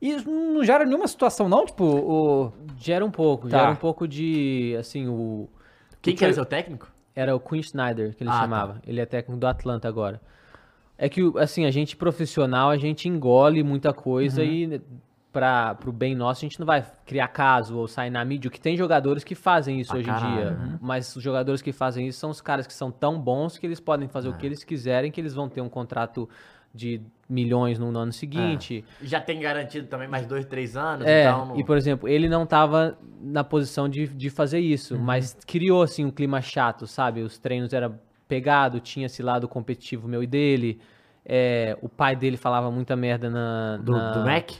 E isso não gera nenhuma situação, não? Tipo, o. Gera um pouco, Tá. gera um pouco de, assim, o... Quem o que era seu técnico? Era o Quinn Snyder, que ele Ah, tá. chamava. Ele é técnico do Atlanta agora. É que, assim, a gente profissional, a gente engole muita coisa Uhum. e para pro bem nosso, a gente não vai criar caso ou sair na mídia, que tem jogadores que fazem isso Pra hoje caralho, em dia. né? Mas os jogadores que fazem isso são os caras que são tão bons que eles podem fazer É. o que eles quiserem, que eles vão ter um contrato de milhões no ano seguinte. Já tem garantido também mais dois, três anos, É, então... não- e por exemplo, ele não tava na posição de, de fazer isso, Uhum. mas criou assim um clima chato, sabe? Os treinos era pegado, tinha esse lado competitivo meu e dele. É, o pai dele falava muita merda na. Do, na- do Mac?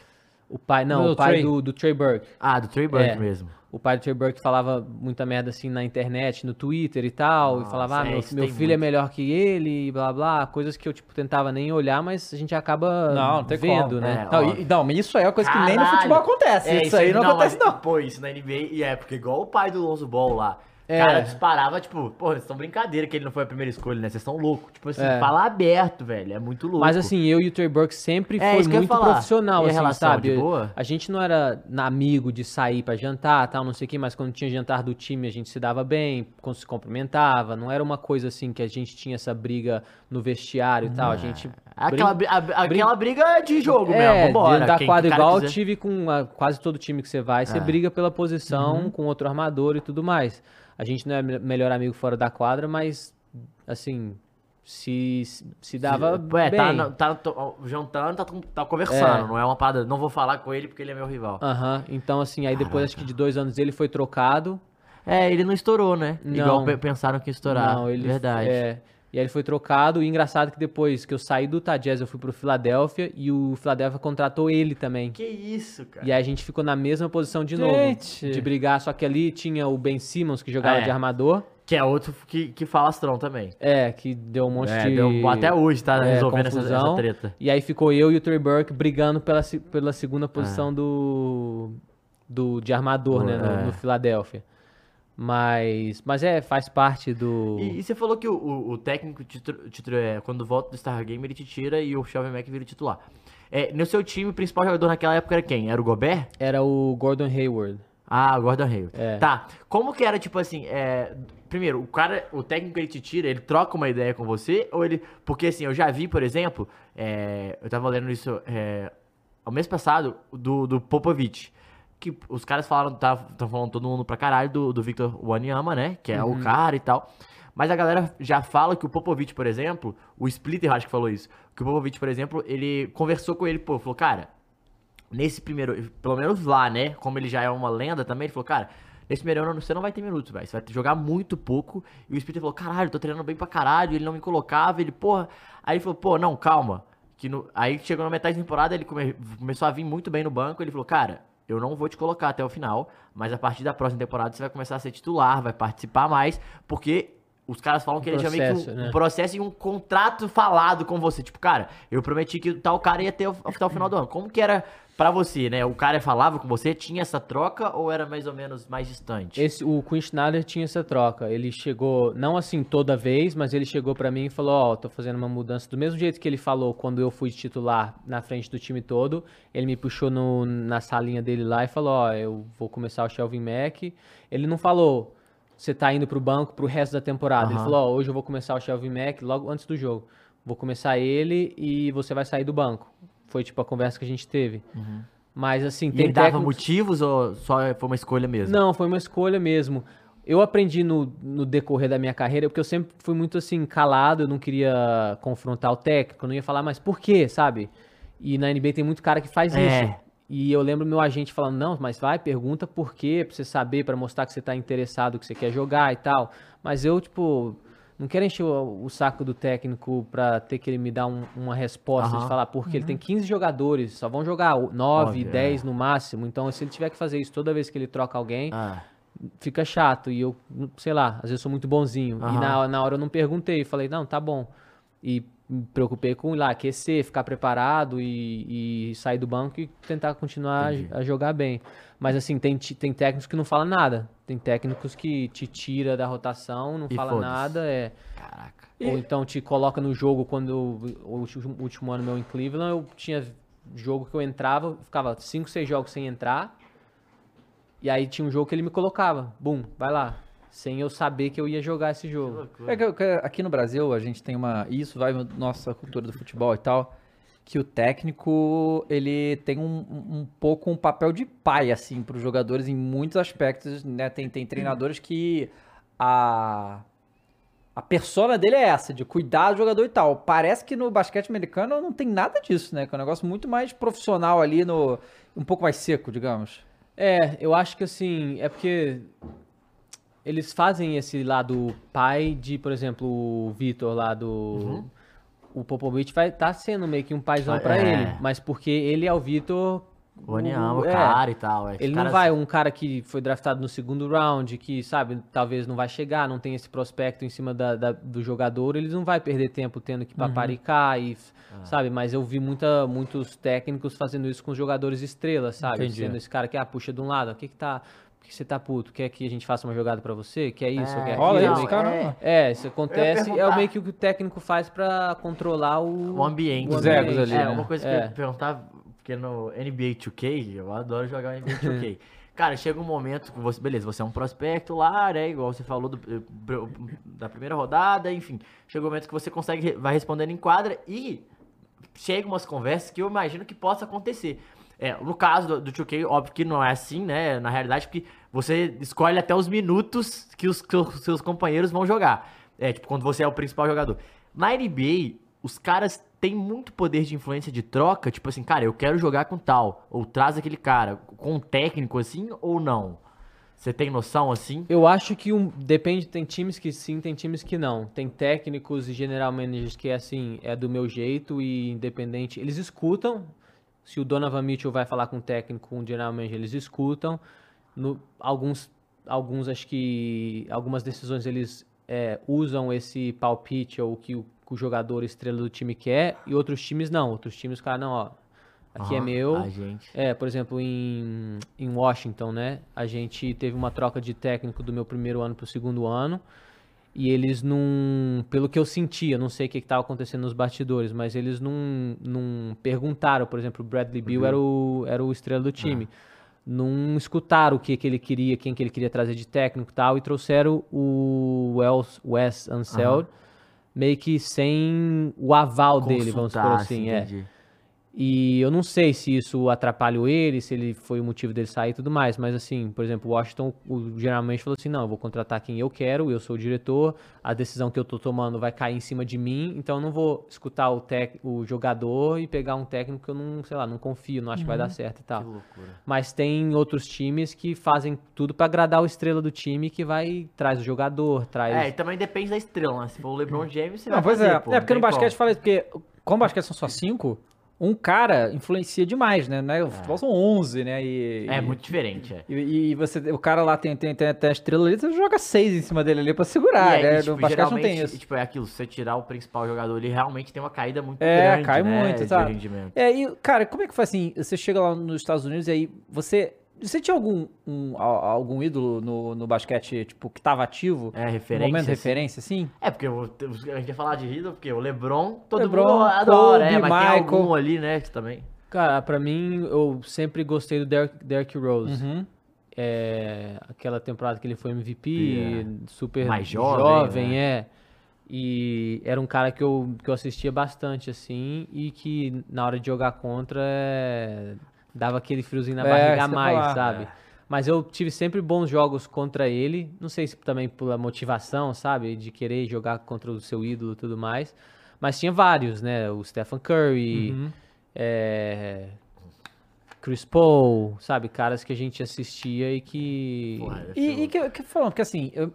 O pai, não, Do o pai Trey. do, do Trey Burke. Ah, do Trey Burke É. mesmo. O pai do Trey Burke falava muita merda assim na internet, no Twitter e tal, Nossa, e falava, ah, é, meu, isso meu filho é muito. melhor que ele, e blá blá, coisas que eu tipo tentava nem olhar, mas a gente acaba Não, não vendo, como. né? É, Não, e- não, mas isso aí é uma coisa que nem no Caralho. futebol acontece. É, isso aí não, acontece, mas, não. Pô, isso na NBA, e é, porque igual o pai do Lonzo Ball lá. É. cara disparava, tipo, pô, vocês estão brincadeira que ele não foi a primeira escolha, né? Vocês estão loucos. Tipo assim, É. falar aberto, velho, é muito louco. Mas assim, eu e o Trey Burke sempre É, foi muito profissional, assim, relação, sabe? boa? A gente não era amigo de sair pra jantar, tal, não sei o que, mas quando tinha jantar do time a gente se dava bem, se cumprimentava, não era uma coisa assim que a gente tinha essa briga no vestiário e tal, a gente... Aquela, a- aquela briga de jogo é, mesmo, vambora. da quadra igual eu quiser- tive com a- quase todo time que você vai, você É. briga pela posição Uhum. com outro armador e tudo mais. A gente não é me- melhor amigo fora da quadra, mas, assim, se, se dava É, bem. tá, tá to- jantando, tá, tá conversando, É. não é uma parada. Não vou falar com ele porque ele é meu rival. Aham, então assim, aí depois acho que de dois anos ele foi trocado. É, ele não estourou, né? Não. Igual pe- pensaram que estourar. Não, ele Verdade. É, e aí ele foi trocado. E engraçado que depois que eu saí do Utah Jazz, eu fui pro Philadelphia e o Philadelphia contratou ele também. Que isso, cara. E aí a gente ficou na mesma posição de Gente. novo. De brigar, só que ali tinha o Ben Simmons que jogava É. de armador. Que é outro que, que falastrão também. É, que deu um monte É, de. deu- até hoje tá é, resolvendo essa, essa treta. E aí ficou eu e o Trey Burke brigando pela, pela segunda É. posição do, do de armador, Do- né, no, no Philadelphia. Mas, mas é, faz parte do. E, e você falou que o, o, o técnico, te, te, é, quando volta do Star Game, ele te tira e o Shelvin Mack vira titular. É, no seu time, o principal jogador naquela época era quem? Era o Gobert? Era o Gordon Hayward. Ah, Gordon Hayward. É. Tá. Como que era, tipo assim, é, primeiro, o cara, o técnico ele te tira, ele troca uma ideia com você? Ou ele. Porque assim, eu já vi, por exemplo, é, eu tava lendo isso é, ao mês passado, do, do Popovich. Que os caras falaram, tá, tão falando todo mundo pra caralho do, do Victor Wanyama, né? Que é Uhum. o cara e tal. Mas a galera já fala que o Popovich, por exemplo, o Splitter acho que falou isso. Que o Popovich, por exemplo, ele conversou com ele, pô, falou, cara, nesse primeiro, pelo menos lá, né? Como ele já é uma lenda também, ele falou, cara, nesse primeiro ano você não vai ter minutos, velho. Você vai jogar muito pouco. E o Splitter falou, caralho, tô treinando bem pra caralho. Ele não me colocava, ele, porra. Aí ele falou, pô, não, calma. Que no... Aí chegou na metade da temporada, ele come- começou a vir muito bem no banco. Ele falou, cara, eu não vou te colocar até o final, mas a partir da próxima temporada você vai começar a ser titular, vai participar mais, porque os caras falam que ele já meio que um, né? um processo e um contrato falado com você. Tipo, cara, eu prometi que tal cara ia ter até o final do ano. Como que era pra você, né? O cara falava com você, tinha essa troca ou era mais ou menos mais distante? Esse, o Quinn Schneider tinha essa troca. Ele chegou, não assim toda vez, mas ele chegou pra mim e falou: Ó, tô fazendo uma mudança. Do mesmo jeito que ele falou quando eu fui titular na frente do time todo, ele me puxou no- na salinha dele lá e falou: Ó, eu vou começar o Shelvin Mack. Ele não falou, você tá indo pro banco pro resto da temporada. Ele Aham. falou: Ó, hoje eu vou começar o Shelvin Mack logo antes do jogo. Vou começar ele e você vai sair do banco. Foi tipo a conversa que a gente teve. Mas assim, E tem ele dava técnicos- motivos ou só foi uma escolha mesmo? não, foi uma escolha mesmo. Eu aprendi no, no decorrer da minha carreira, porque eu sempre fui muito assim, calado, eu não queria confrontar o técnico, eu não ia falar, mas por quê, sabe? E na NBA tem muito cara que faz É. isso. E eu lembro meu agente falando, não, mas vai, pergunta por quê, pra você saber, pra mostrar que você tá interessado, que você quer jogar e tal. Mas eu, tipo, não quero encher o, o saco do técnico pra ter que ele me dar um- uma resposta Aham. de falar, porque ele tem 15 jogadores, só vão jogar 9, Óbvio, 10 no máximo. Então, se ele tiver que fazer isso toda vez que ele troca alguém, Ah, fica chato. E eu, sei lá, às vezes sou muito bonzinho. E Aham. na, na hora eu não perguntei, falei, não, tá bom. E me preocupei com ir lá, aquecer, ficar preparado e, e sair do banco e tentar continuar a- Entendi. a, jogar bem. Mas assim, tem, tem técnicos que não falam nada. Tem técnicos que te tira da rotação, não E fala nada, é. caraca. Ou então te coloca no jogo quando o último, último ano meu em Cleveland, eu tinha jogo que eu entrava, ficava 5, 6 jogos sem entrar. E aí tinha um jogo que ele me colocava. Bum, vai lá. Sem eu saber que eu ia jogar esse jogo. É que- que aqui no Brasil a gente tem uma. Isso vai na nossa cultura do futebol e tal. Que o técnico ele tem um, um um pouco um papel de pai, assim, para os jogadores em muitos aspectos, né? Tem, tem treinadores que a. A persona dele é essa, de cuidar do jogador e tal. Parece que no basquete americano não tem nada disso, né? Que é um negócio muito mais profissional ali, no um pouco mais seco, digamos. É, eu acho que assim, é porque eles fazem esse lado pai de, por exemplo, o Vitor lá do. O Popovich vai estar sendo meio que um paizão pra é. ele, mas porque ele é o Vitor. O Aniama, o é, cara e tal. É, Ele Os não vai, um cara que foi draftado no segundo round, que, sabe, talvez não vai chegar, não tem esse prospecto em cima da, da- do jogador, ele não vai perder tempo tendo que paparicar e, Ah. sabe, mas eu vi muita, muitos técnicos fazendo isso com os jogadores estrelas, sabe, Entendi. sendo esse cara que, ah, puxa de um lado, o que que tá, que você tá puto, quer que a gente faça uma jogada pra você, quer isso, É, quer Olha aquilo, isso, que- caramba. É, isso acontece, é meio que o que o técnico faz pra controlar o... O ambiente. Os egos ali, É, né? uma coisa que É. eu ia perguntar, porque no NBA 2K, eu adoro jogar NBA 2K. [laughs] Cara, chega um momento que você, beleza, você é um prospecto lá, né? Igual você falou do- eh, da primeira rodada, enfim. Chega um momento que você consegue, vai respondendo em quadra e chega umas conversas que eu imagino que possa acontecer. É, no caso do, do 2K, óbvio que não é assim, né? Na realidade, porque você escolhe até os minutos que os, que os seus companheiros vão jogar. É, tipo, quando você é o principal jogador. Na NBA, os caras têm muito poder de influência de troca, tipo assim, cara, eu quero jogar com tal, ou traz aquele cara, com um técnico assim, ou não? Você tem noção assim? Eu acho que um, depende, tem times que sim, tem times que não. Tem técnicos e general managers que é assim, é do meu jeito e independente. Eles escutam. Se o Donovan Mitchell vai falar com o técnico, com o general manager, eles escutam. No, alguns, alguns acho que algumas decisões eles é, usam esse palpite ou o que o, que o jogador estrela do time quer e outros times não. Outros times, cara, não, ó. aqui é meu. A gente. É, por exemplo, em, em Washington, né? A gente teve uma troca de técnico do meu primeiro ano pro segundo ano. E eles não. Pelo que eu sentia, não sei o que estava acontecendo nos bastidores, mas eles não, não perguntaram, por exemplo, o Bradley Bill era o, era o estrela do time. Não escutaram o que, que ele queria, quem que ele queria trazer de técnico e tal, e trouxeram o Wells, Wes Anseld, meio que sem o aval dele, vamos supor Consultar, assim. é. E eu não sei se isso atrapalhou ele, se ele foi o motivo dele sair e tudo mais, mas assim, por exemplo, o Washington o- geralmente falou assim: não, eu vou contratar quem eu quero, eu sou o diretor, a decisão que eu tô tomando vai cair em cima de mim, então eu não vou escutar o, tec, o jogador e pegar um técnico que eu não, sei lá, não confio, não acho que vai dar certo e tal. Que loucura. Mas tem outros times que fazem tudo pra agradar o estrela do time, que vai, traz o jogador, traz. É, e também depende da estrela, né? Se for o LeBron James, você Não, vai pois fazer, é. pô, é porque no basquete como. fala isso, porque como o basquete são só cinco, um cara influencia demais, né? né? O futebol são 11, né? E, É e- muito diferente, é. E, e você, o cara lá tem, tem, tem, tem a estrela ali, você joga seis em cima dele ali pra segurar, E aí, né? tipo, no basquete não tem isso. Tipo, é aquilo, se você tirar o principal jogador, ele realmente tem uma caída muito É, grande, cai né, muito, sabe? É, e, cara, como é que foi assim? Você chega lá nos Estados Unidos e aí você. Você tinha algum, um, algum ídolo no, no basquete, tipo, que tava ativo? É, Um referência. momento de referência, assim? É, porque eu- a gente ia falar de ídolo, porque o LeBron, todo LeBron, mundo adora, é, Kobe, mas tem Michael. algum ali, né, que também... Cara, pra mim, eu sempre gostei do Derrick, Derrick Rose. Uhum. É, aquela temporada que ele foi MVP, super Mais jovem, jovem, né? é. E era um cara que eu, que eu assistia bastante, assim, e que na hora de jogar contra é, dava aquele friozinho na É, barriga a mais, falar. sabe? Mas eu tive sempre bons jogos contra ele, não sei se também pela motivação, sabe? De querer jogar contra o seu ídolo e tudo mais. Mas tinha vários, né? O Stephen Curry, Uhum. é, Chris Paul, sabe? Caras que a gente assistia e que. Porra, E, e que, que falando, porque assim, eu,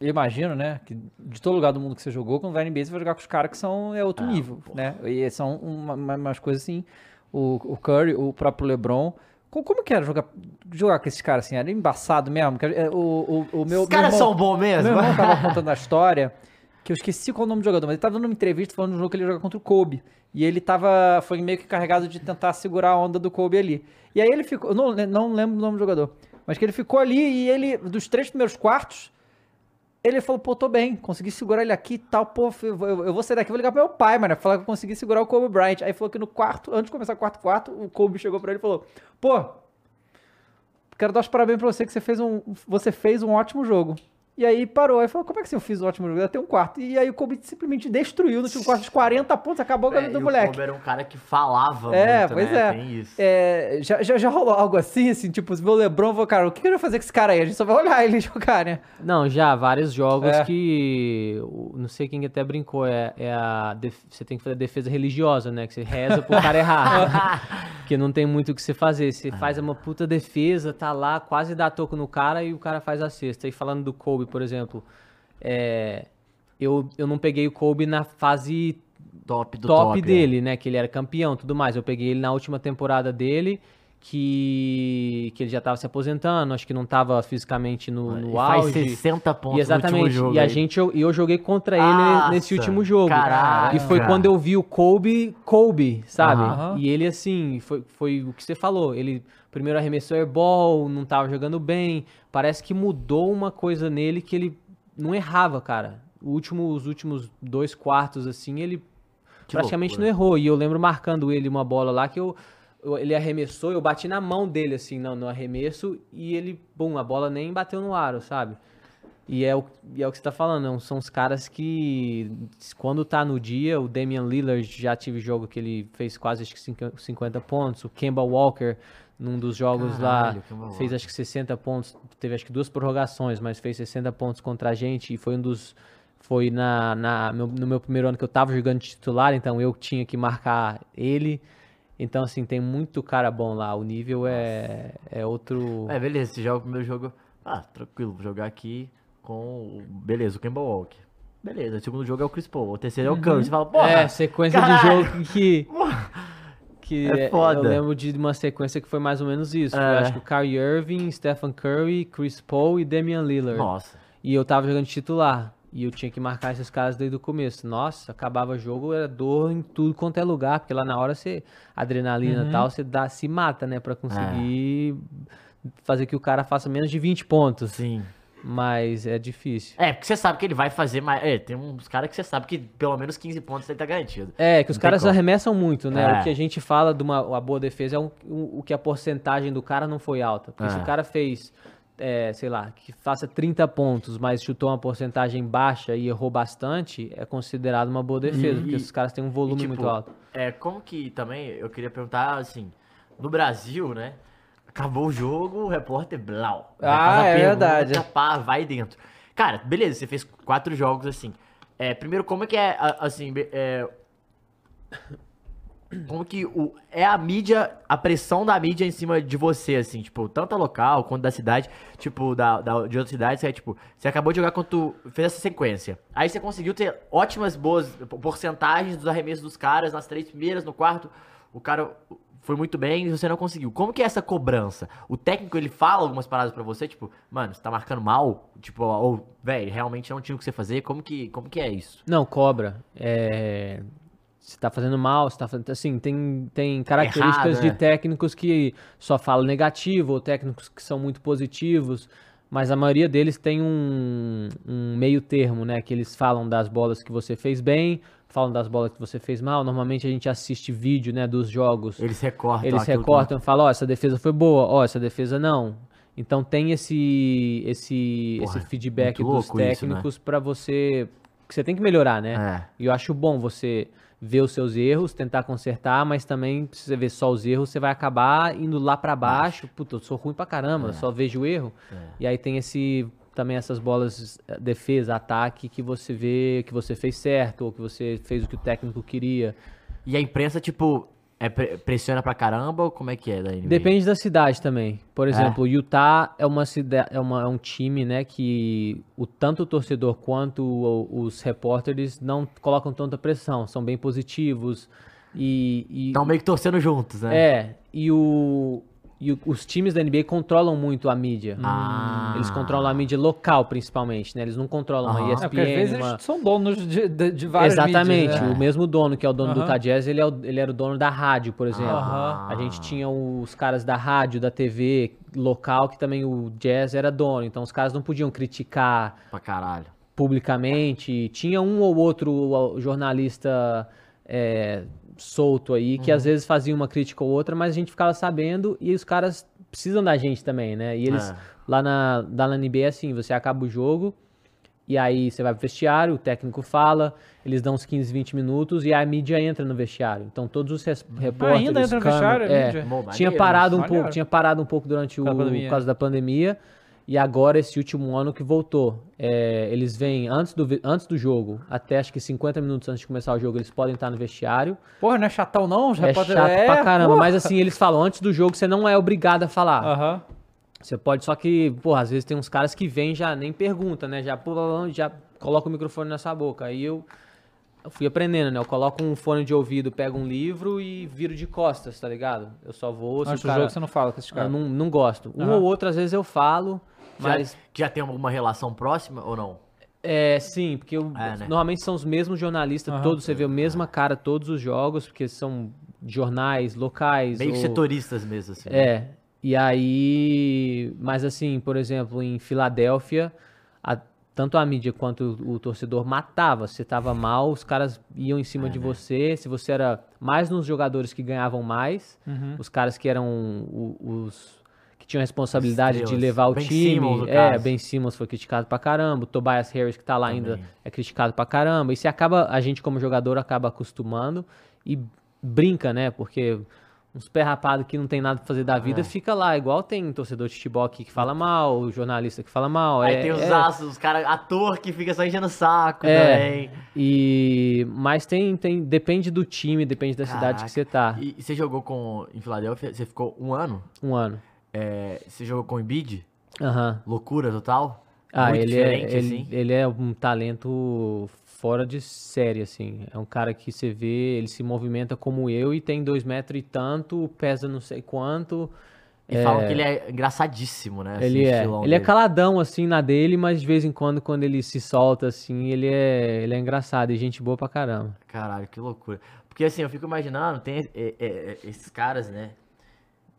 eu imagino, né, que de todo lugar do mundo que você jogou, quando vai na NBA, você vai jogar com os caras que são é outro Ah, nível, porra. né? E são uma- uma- umas coisas assim, o, o Curry, o próprio LeBron. Co- Como, que era jogar, jogar com esses caras assim? Era embaçado mesmo? que, é, O, o, o meu, Os caras são bons mesmo? meu irmão tava contando a história, que eu esqueci qual é o nome do jogador, mas ele tava dando uma entrevista falando de um jogo que ele ia jogar contra o Kobe. E ele tava, foi meio que carregado de tentar segurar a onda do Kobe ali. E aí ele ficou, eu não, não lembro o nome do jogador, mas que ele ficou ali e ele, dos três primeiros quartos, ele falou, pô, tô bem, consegui segurar ele aqui e tal, pô, eu, vou- sair daqui, vou ligar pro meu pai, mano, falar que eu consegui segurar o Kobe Bryant. Aí falou que no quarto, antes de começar o quarto quarto, o Kobe chegou pra ele e falou, pô, quero dar os parabéns pra você que você fez um, você fez um ótimo jogo. E aí parou, aí falou, como é que assim eu fiz um ótimo jogo? Até um quarto. E aí o Kobe simplesmente destruiu no último quarto dos 40 pontos, acabou a É, vida e do o moleque. Kobe era um cara que falava É, muito, pois né? é. Tem isso. É, já, já, já rolou algo assim, assim, tipo, se meu Lebron, vou, cara, o que, que eu vou fazer com esse cara aí? A gente só vai olhar ele [laughs] jogar, né? Não, já, vários jogos É. que. o- Não sei quem até brincou, é, é a. def- Você tem que fazer defesa religiosa, né? Que você reza pro cara errar. [laughs] Porque não tem muito o que você fazer. Você faz uma puta defesa, tá lá, quase dá toco no cara e o cara faz a cesta. E falando do Kobe, por exemplo, é, eu, eu não peguei o Kobe na fase Top do top, top, é. dele, né? Que ele era campeão tudo mais. Eu peguei ele na última temporada dele, que, que ele já tava se aposentando, acho que não tava fisicamente no, no E faz auge. 60 pontos E exatamente. no último jogo. e a aí. gente, eu, eu joguei contra ele Nossa, nesse último jogo. E foi quando eu vi o Kobe, Kobe, sabe? E ele, assim, foi, foi o que você falou. Ele primeiro arremessou airball, não tava jogando bem. Parece que mudou uma coisa nele que ele não errava, cara. O último, os últimos dois quartos, assim, ele Que praticamente loucura. não errou. E eu lembro marcando ele uma bola lá que eu, eu- ele arremessou, eu bati na mão dele, assim, no, no arremesso, e ele, bum, a bola nem bateu no aro, sabe? E é o, e é o que você tá falando, não, são os caras que, quando tá no dia, o Damian Lillard já tive jogo que ele fez quase acho que 50 50 pontos, o Kemba Walker, num dos jogos Caralho, lá, fez acho que 60 pontos, teve acho que duas prorrogações, mas fez 60 pontos contra a gente, e foi um dos, foi na, na no meu primeiro ano que eu tava jogando de titular, então eu tinha que marcar ele, então assim, tem muito cara bom lá, o nível é, é outro... É, beleza, esse jogo, o primeiro jogo. Ah, tranquilo, vou jogar aqui com. o- Beleza, o Kemba Walker. Beleza, o segundo jogo é o Chris Paul. O terceiro é o Curry. Você fala, porra. é, sequência caralho. de jogo que. que [laughs] É é- foda. Eu lembro de uma sequência que foi mais ou menos isso. É. acho que o Kyrie Irving, Stephen Curry, Chris Paul e Damian Lillard. Nossa. E eu tava jogando titular. E eu tinha que marcar esses caras desde o começo. Nossa, acabava o jogo, era dor em tudo quanto é lugar, porque lá na hora você, adrenalina e tal, você dá, se mata, né, pra conseguir fazer que o cara faça menos de 20 pontos. Sim. Mas é difícil. É, porque você sabe que ele vai fazer mais. É, tem uns caras que você sabe que pelo menos 15 pontos ele tá garantido. É, que os Não caras arremessam muito, né? É. O que a gente fala de uma, uma boa defesa é o, o, o que a porcentagem do cara não foi alta. Porque se É. o cara fez, é, sei lá, que faça 30 pontos, mas chutou uma porcentagem baixa e errou bastante, é considerado uma boa defesa, E- porque esses caras têm um volume E, tipo, muito alto. É, como que também, eu queria perguntar, assim, no Brasil, né? Acabou o jogo, o repórter blau. vai Ah, é pergunta, verdade. Pá, vai dentro. Cara, beleza, você fez quatro jogos assim. É, primeiro, como é que é, assim, é, como que o, é a mídia, a pressão da mídia em cima de você, assim, tipo, tanto local quanto da cidade, tipo, da, da- de outras cidades, é tipo, você acabou de jogar quando tu fez essa sequência. Aí você conseguiu ter ótimas, boas porcentagens dos arremessos dos caras nas três primeiras, no quarto, o cara foi muito bem e você não conseguiu. Como que é essa cobrança? O técnico, ele fala algumas paradas pra você, tipo, mano, você tá marcando mal? Tipo, ou, velho, realmente não tinha o que você fazer? Como que, como que é isso? Não, cobra. É... Você tá fazendo mal, você tá fazendo. Assim, tem, tem características Errado, de né? técnicos que só falam negativo, ou técnicos que são muito positivos, mas a maioria deles tem um, um meio termo, né? Que eles falam das bolas que você fez bem, falam das bolas que você fez mal. Normalmente a gente assiste vídeo, né, dos jogos. Eles recortam Eles que- recortam e falam, ó, essa defesa foi boa, ó, essa defesa não. Então tem esse esse, Porra, esse feedback muito dos né? técnicos pra você que você tem que melhorar, né? É. E eu acho bom você ver os seus erros, tentar consertar, mas também se você ver só os erros, você vai acabar indo lá pra baixo. Puta, eu sou ruim pra caramba, eu só vejo o erro. E aí tem esse também essas bolas eh, defesa, ataque que você vê que você fez certo ou que você fez o que o técnico queria. E a imprensa, tipo, é pre- pressiona pra caramba ou como é que é da NBA? Depende da cidade também. Por exemplo, o Utah é uma cida- é, uma, é um time, né, que o tanto o torcedor quanto o- os repórteres não colocam tanta pressão, são bem positivos e, e Estão meio que torcendo juntos, né? é e o e o- os times da NBA controlam muito a mídia. Ah. Eles controlam a mídia local, principalmente, né? Eles não controlam É, ESPN, É, porque às vezes uma... eles são donos de, de, de várias Exatamente, mídias, né? o mesmo dono que é o dono do Jazz, ele, é o- ele era o dono da rádio, por exemplo. A gente tinha os caras da rádio, da TV local, que também o Jazz era dono, então os caras não podiam criticar Pra caralho. publicamente. Tinha um ou outro jornalista é, solto aí, que Uhum. às vezes fazia uma crítica ou outra, mas a gente ficava sabendo e os caras precisam da gente também, né? E eles, É. lá na, lá na NBA, é assim, você acaba o jogo, e aí você vai pro vestiário, o técnico fala, eles dão uns 15, 20 minutos e a mídia entra no vestiário. Então todos os res- repórteres, Ainda entra no vestiário, a é, mídia? Bom, tinha parado um pouco, tinha parado um pouco durante o Por causa da pandemia. E agora, esse último ano que voltou. É, eles vêm antes do, antes do jogo, até acho que 50 minutos antes de começar o jogo, eles podem estar no vestiário. Porra, não é chatão não? Os É chato pra caramba, porra. mas assim, eles falam, antes do jogo você não é obrigado a falar. Aham. Você pode, só que, porra, às vezes tem uns caras que vêm já nem pergunta, né? Já, já coloca o microfone na sua boca. Aí eu, eu fui aprendendo, né? Eu coloco um fone de ouvido, pego um livro e viro de costas, tá ligado? Eu só vou. se Antes o do cara- jogo você não fala com esses eu caras. não, não gosto. Um Aham. ou outro, às vezes eu falo, Já, mas. já tem alguma relação próxima ou não? É, sim, porque eu- É, né? normalmente são os mesmos jornalistas, Aham. todos, você vê a mesma cara todos os jogos, porque são jornais locais. Meio que ou- setoristas mesmo, assim. né? É. E aí. Mas assim, por exemplo, em Filadélfia, a- tanto a mídia quanto o, o torcedor matava. Se tava mal, os caras iam em É, cima de né? você. Se você era mais nos jogadores que ganhavam mais, Uhum. os caras que eram o- os. que tinham a responsabilidade de levar o Ben time. Simmons, é, caso. Ben Simmons foi criticado pra caramba. O Tobias Harris, que tá lá ainda, Também. é criticado pra caramba. E se acaba, a gente como jogador acaba acostumando e brinca, né? Porque uns pé rapado que não tem nada pra fazer da vida É. fica lá. Igual tem torcedor de futebol aqui que fala mal, o jornalista que fala mal. Aí é, tem os é- aços, os caras, ator que fica só enchendo o saco É. também. E, mas tem, tem, depende do time, depende da cidade Caraca. que você tá. E, você jogou com, em Filadélfia, você ficou um ano? Um ano. É, você jogou com o Embiid? Aham. Loucura total? Ah, Muito ele é, ele, assim? ele é um talento fora de série, assim. É um cara que você vê, ele se movimenta como eu e tem dois metros e tanto, pesa não sei quanto. E falam que ele é engraçadíssimo, né? assim, Ele o é, ele é caladão assim na dele, mas de vez em quando quando ele se solta assim, ele é, ele é engraçado e gente boa pra caramba. Caralho, que loucura. Porque assim, eu fico imaginando, tem é, é, é, esses caras, né?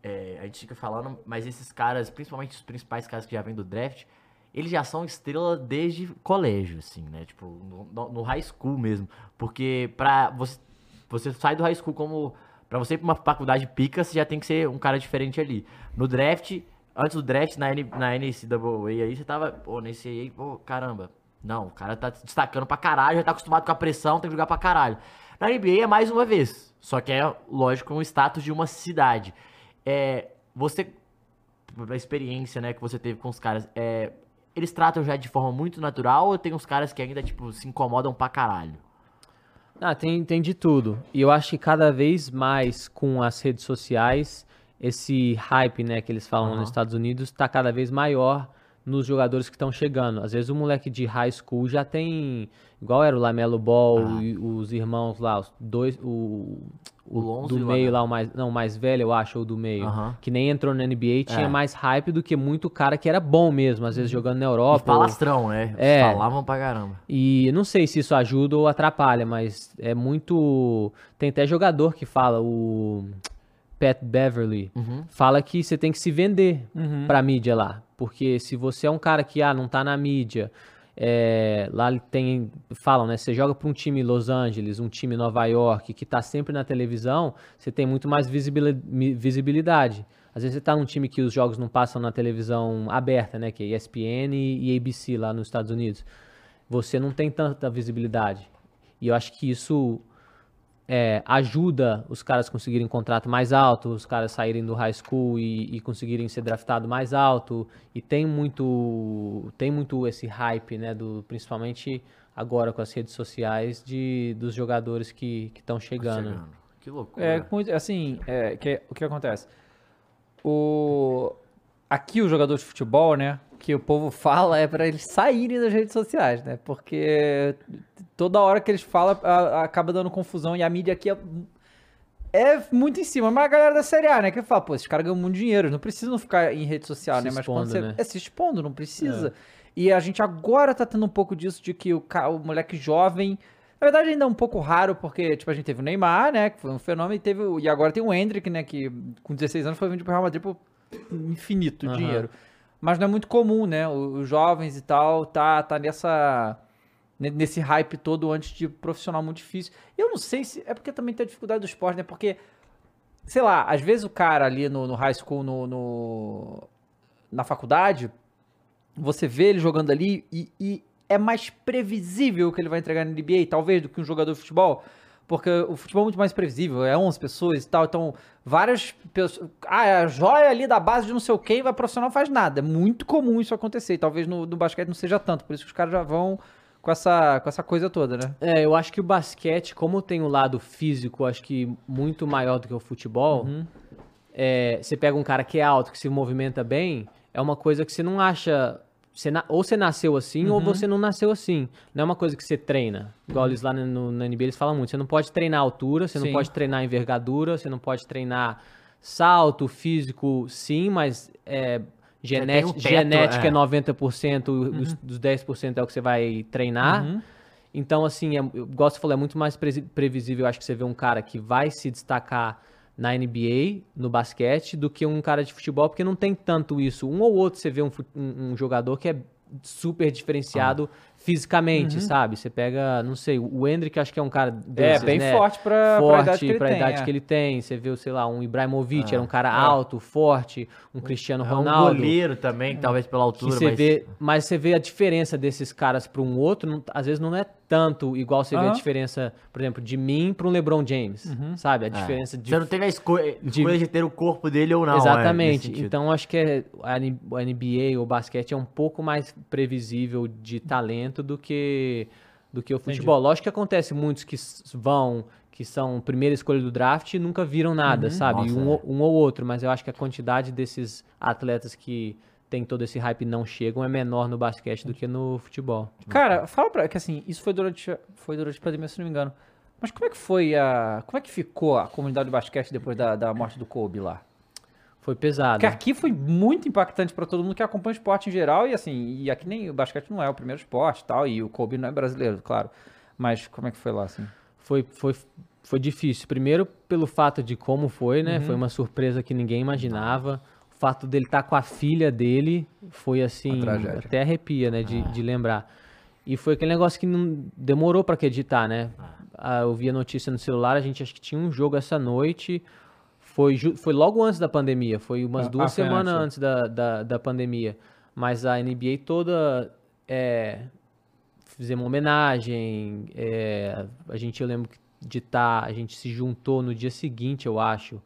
É, a gente fica falando, mas esses caras, principalmente os principais caras que já vêm do draft, eles já são estrela desde colégio, assim, né? Tipo, no, no- high school mesmo. Porque pra você, você sai do high school como. Pra você ir pra uma faculdade pica, você já tem que ser um cara diferente ali. No draft, antes do draft, na, N, na NCAA aí, você tava, pô, nesse aí, pô, caramba. Não, o cara tá destacando pra caralho, já tá acostumado com a pressão, tem que jogar pra caralho. Na NBA é mais uma vez. Só que é, lógico, um status de uma cidade. É, você, a experiência, né, que você teve com os caras, é, eles tratam já de forma muito natural ou tem uns caras que ainda, tipo, se incomodam pra caralho? Ah, tem, tem de tudo. E eu acho que cada vez mais com as redes sociais, esse hype, né, que eles falam Aham. nos Estados Unidos, tá cada vez maior nos jogadores que estão chegando. Às vezes o moleque de high school já tem, igual era o Lamelo Ball Ah. e os irmãos lá, os dois, o, O e do o meio lá, o mais, não, o mais velho, eu acho, ou do meio, Aham. que nem entrou na NBA, tinha É. mais hype do que muito cara que era bom mesmo, às vezes jogando na Europa. ou- falastrão, né? É. Falavam pra caramba. e não sei se isso ajuda ou atrapalha, mas é muito. Tem até jogador que fala, o Pat Beverly, Uhum. fala que você tem que se vender Uhum. pra mídia lá. Porque se você é um cara que ah, não tá na mídia, é, lá tem. Falam, né? Você joga pra um time Los Angeles, um time Nova York, que tá sempre na televisão, você tem muito mais visibilidade. Às vezes você tá num time que os jogos não passam na televisão aberta, né? Que é ESPN e ABC lá nos Estados Unidos. Você não tem tanta visibilidade. E eu acho que isso é, ajuda os caras conseguirem contrato mais alto, os caras saírem do high school e, e conseguirem ser draftado mais alto. E tem muito, tem muito esse hype, né? Do, principalmente agora com as redes sociais de, dos jogadores que estão chegando. Chegando. Que loucura. É, muito, assim, é, que, o que acontece? O, aqui o jogador de futebol, né, que o povo fala é pra eles saírem das redes sociais, né, porque toda hora que eles falam a- acaba dando confusão e a mídia aqui é, é muito em cima. Mas a galera da Série A, né, que fala, pô, esses caras ganham muito dinheiro, não precisam ficar em rede social, Se né, mas quando expondo, você... né? É se expondo, não precisa. E a gente agora tá tendo um pouco disso de que o, o moleque jovem na verdade, ainda é um pouco raro, porque, tipo, a gente teve o Neymar, né? Que foi um fenômeno, e teve. E agora tem o Hendrick, né? Que com 16 anos foi vendido pro Real Madrid por infinito Aham. dinheiro. Mas não é muito comum, né? Os jovens e tal, tá, tá nessa. ne- Nesse hype todo antes de profissional muito difícil. Eu não sei se. É porque também tem a dificuldade do esporte, né? Porque, sei lá, às vezes o cara ali no, no high school, no, no- na faculdade, você vê ele jogando ali e, e é mais previsível o que ele vai entregar na NBA, talvez, do que um jogador de futebol. Porque o futebol é muito mais previsível, é 11 pessoas e tal, então várias pessoas... Ah, é a joia ali da base de não sei o quem, vai profissional, faz nada. É muito comum isso acontecer, e talvez no, no basquete não seja tanto, por isso que os caras já vão com essa, com essa coisa toda, né? É, eu acho que o basquete, como tem o lado físico, acho que muito maior do que o futebol, Uhum. é, você pega um cara que é alto, que se movimenta bem, é uma coisa que você não acha. Você na- ou você nasceu assim, ou você não nasceu assim. Não é uma coisa que você treina. Igual eles lá no, na NBA eles falam muito. Você não pode treinar altura, você Sim. não pode treinar envergadura, você não pode treinar salto, físico, sim, mas é, genet- um teto, genética é. é 90%, os, dos 10% é o que você vai treinar. Uhum. Então, assim, é, eu gosto de falar, é muito mais previsível, acho que você vê um cara que vai se destacar na NBA, no basquete, do que um cara de futebol, porque não tem tanto isso. Um ou outro você vê um, um- jogador que é super diferenciado fisicamente, sabe? Você pega, não sei, o Hendrick acho que é um cara desses, é, bem né? forte pra, pra forte idade que ele pra tem. idade é. que ele tem. Você viu, sei lá, um Ibrahimovic, Ah, era um cara é. alto, forte, um Cristiano É um Ronaldo. goleiro também, talvez pela altura, você mas... vê, mas você vê a diferença desses caras para um outro, não- às vezes não é tanto igual você vê a Aham. diferença, por exemplo, de mim para um LeBron James, Uhum. sabe? A É. diferença de Você não teve a escolha, de- escolha de ter o corpo dele ou não. é, nesse Exatamente. sentido. então acho que é- a N- o NBA ou o basquete é um pouco mais previsível de talento do que do que o futebol. Lógico que acontece muitos que s- vão que são primeira escolha do draft e nunca viram nada, sabe? Nossa, um, é. ou- um ou outro, mas eu acho que a quantidade desses atletas que tem todo esse hype não chegam é menor no basquete do que no futebol. Cara, fala pra. Que assim, isso foi durante, foi durante a pandemia, se não me engano. Mas como é que foi a. Como é que ficou a comunidade do basquete depois da, da morte do Kobe lá? Foi pesado. Porque aqui foi muito impactante pra todo mundo que acompanha o esporte em geral. E assim, e aqui nem o basquete não é o primeiro esporte e tal. E o Kobe não é brasileiro, claro. Mas como é que foi lá, assim? Foi, foi, foi difícil. Primeiro, pelo fato de como foi, né? Uhum. Foi uma surpresa que ninguém imaginava. O fato dele estar com a filha dele foi assim, até arrepia, né? De, de lembrar. E foi aquele negócio que não demorou pra acreditar, né? Ah, eu vi a notícia no celular, a gente acho que tinha um jogo essa noite. Foi, foi logo antes da pandemia, foi umas Ah, duas ah, semanas antes, da, da, da pandemia. Mas a NBA toda é, fizemos uma homenagem. é, a gente, eu lembro que de estar, a gente se juntou no dia seguinte, eu acho,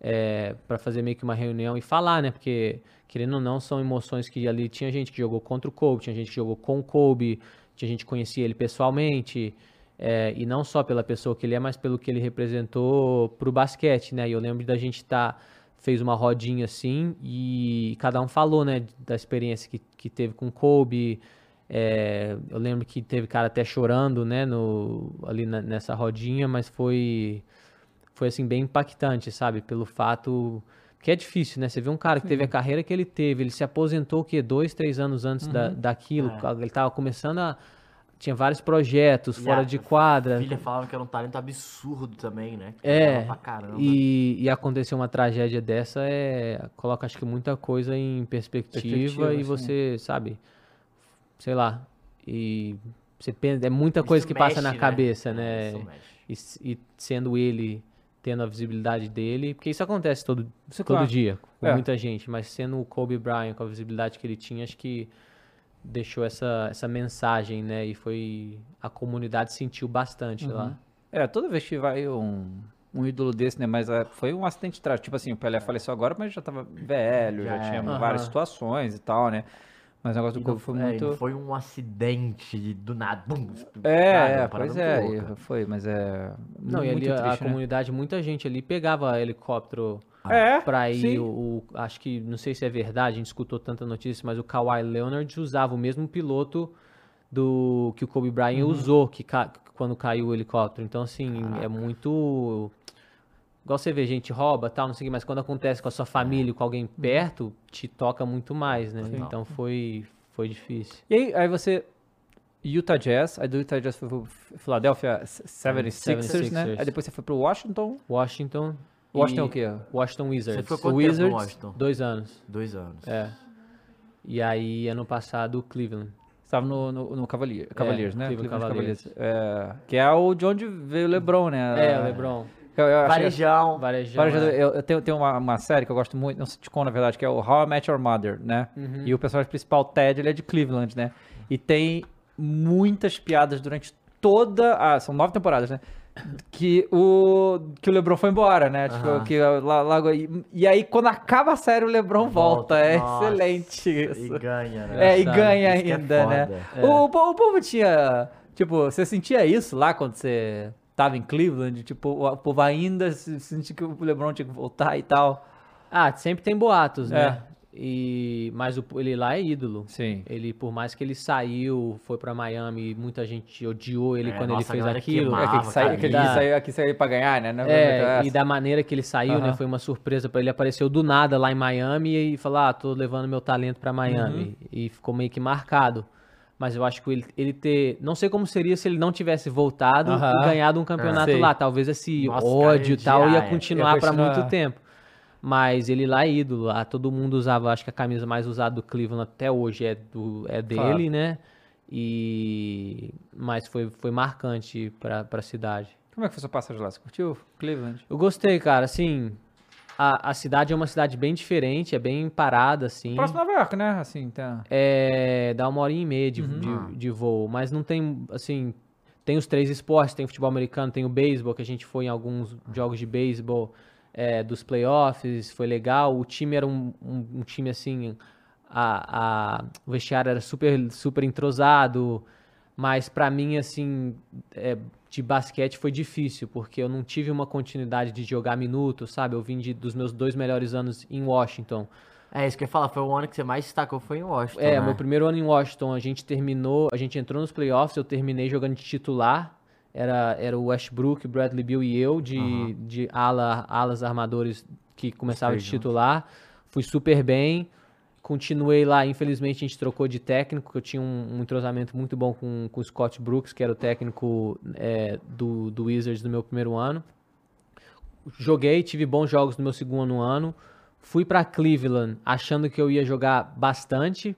é, para fazer meio que uma reunião e falar, né? Porque, querendo ou não, são emoções que ali tinha gente que jogou contra o Kobe, tinha gente que jogou com o Kobe, tinha gente que conhecia ele pessoalmente. é, e não só pela pessoa que ele é, mas pelo que ele representou pro basquete, né? E eu lembro da gente estar fez uma rodinha assim e cada um falou, né, da experiência que, que teve com o Kobe. É, eu lembro que teve cara até chorando, né, no, ali na- nessa rodinha, mas foi, foi assim, bem impactante, sabe? Pelo fato que é difícil, né? Você vê um cara que teve a carreira que ele teve, ele se aposentou, o quê? Dois, três anos antes da, daquilo, ele tava começando a... Tinha vários projetos E fora de quadra. A filha falava que era um talento absurdo também, né? Que É, e, e acontecer uma tragédia dessa é coloca acho que muita coisa em perspectiva, Perspectiva, e sim. você sabe, sei lá, e você pensa, é muita coisa Isso que passa na mexe, cabeça, É, né? mexe. E, e sendo ele tendo a visibilidade dele, porque isso acontece todo, Isso é todo claro. dia com É. muita gente, mas sendo o Kobe Bryant com a visibilidade que ele tinha, acho que deixou essa, essa mensagem, né? E foi a comunidade sentiu bastante lá. É, toda vez que vai um, um ídolo desse, né? Mas é, foi um acidente trágico. Tipo assim, o Pelé faleceu agora, mas já tava velho, já, Já tinha era. várias situações e tal, né? Mas o negócio do E Kobe foi é, e muito. foi um acidente do nada. Bum, É, sabe? é, pois é, louca. e foi, mas é. Não, e muito ali a- a, triste, né? comunidade, muita gente ali pegava helicóptero É, pra ir. sim. O, o- acho que, não sei se é verdade, a gente escutou tanta notícia, mas o Kawhi Leonard usava o mesmo piloto do que o Kobe Bryant Uhum. usou que ca- quando caiu o helicóptero. Então, assim, é muito. Igual você vê, gente rouba tal, não sei o que, mas quando acontece com a sua família, com alguém Uhum. perto, te toca muito mais, né? Então foi, foi difícil. E aí, aí você. Utah Jazz, aí do Utah Jazz foi pro Philadelphia 76ers, né? 76ers. Aí depois você foi pro Washington. Washington. Washington e- é o quê? Washington Wizards. Você ficou quanto tempo no Wizards, Washington? Dois anos. Dois anos. É. E aí, ano passado, Cleveland. Você tava no, no, no Cavalier, Cavaliers, né? Cleveland Cavaliers. É, que é o de onde veio o LeBron, né? É, o LeBron. Eu, eu achei- Varejão. Varejão. Varejão, é. eu, eu tenho, tenho uma, uma série que eu gosto muito, não sei te na verdade, que é o How I Met Your Mother, né? Uhum. E o personagem principal, Ted, ele é de Cleveland, né? E tem muitas piadas durante toda. Ah, são nove temporadas, né? Que o, que o LeBron foi embora, né? Tipo, que lá, lá- e, e aí, quando acaba a série, o LeBron volta. Volta. É Nossa. excelente isso. E ganha, né? É, e ganha Isso é ainda, né? foda. O, o po- o povo tinha. Tipo, você sentia isso lá quando você tava em Cleveland? Tipo, o, povo ainda se- sentia que o LeBron tinha que voltar e tal. Ah, sempre tem boatos, né? É. E, mas o, ele lá é ídolo. Sim. Ele, por mais que ele saiu, foi pra Miami, muita gente odiou ele É, quando nossa, ele fez aquilo. queimava, É, que saiu, Da- que saiu, aqui saiu pra ganhar, né? Não É, essa. e da maneira que ele saiu, né? Aham. Foi uma surpresa pra ele. Apareceu do nada lá em Miami e falou: Ah, tô levando meu talento pra Miami. Uhum. E ficou meio que marcado. Mas eu acho que ele, ele ter. Não sei como seria se ele não tivesse voltado e ganhado um campeonato Sei. lá. Talvez esse Nossa, ódio e tal ia continuar Ia continuar. muito tempo. Mas ele lá é ídolo. Lá, todo mundo usava, acho que a camisa mais usada do Cleveland até hoje é, do, é dele, Claro. né? E. Mas foi, foi marcante pra, pra cidade. Como é que foi sua passagem lá? Você curtiu Cleveland? Eu gostei, cara. Assim, a, a cidade é uma cidade bem diferente, é bem parada, assim. Próximo a Nova York, né? Assim, tem... É, dá uma horinha e meia de, Uhum. de, de voo, mas não tem, assim, tem os três esportes, tem o futebol americano, tem o beisebol, que a gente foi em alguns jogos de beisebol é, dos playoffs, foi legal. O time era um, um, um time, assim, a, a, o vestiário era super, super entrosado, mas pra mim, assim, é, de basquete foi difícil, porque eu não tive uma continuidade de jogar minutos, sabe? Eu vim de, dos meus dois melhores anos em Washington. É, isso que eu ia falar, foi o ano que você mais destacou, foi em Washington, É, né? meu primeiro ano em Washington, a gente terminou, a gente entrou nos playoffs, eu terminei jogando de titular. Era, era o Westbrook, Bradley Beal e eu, de, de ala, alas armadores que começava de titular. Fui super bem. Continuei lá, infelizmente a gente trocou de técnico, eu tinha um, um entrosamento muito bom com, com o Scott Brooks, que era o técnico é, do, do Wizards no meu primeiro ano. Joguei, tive bons jogos no meu segundo ano. Fui para Cleveland achando que eu ia jogar bastante,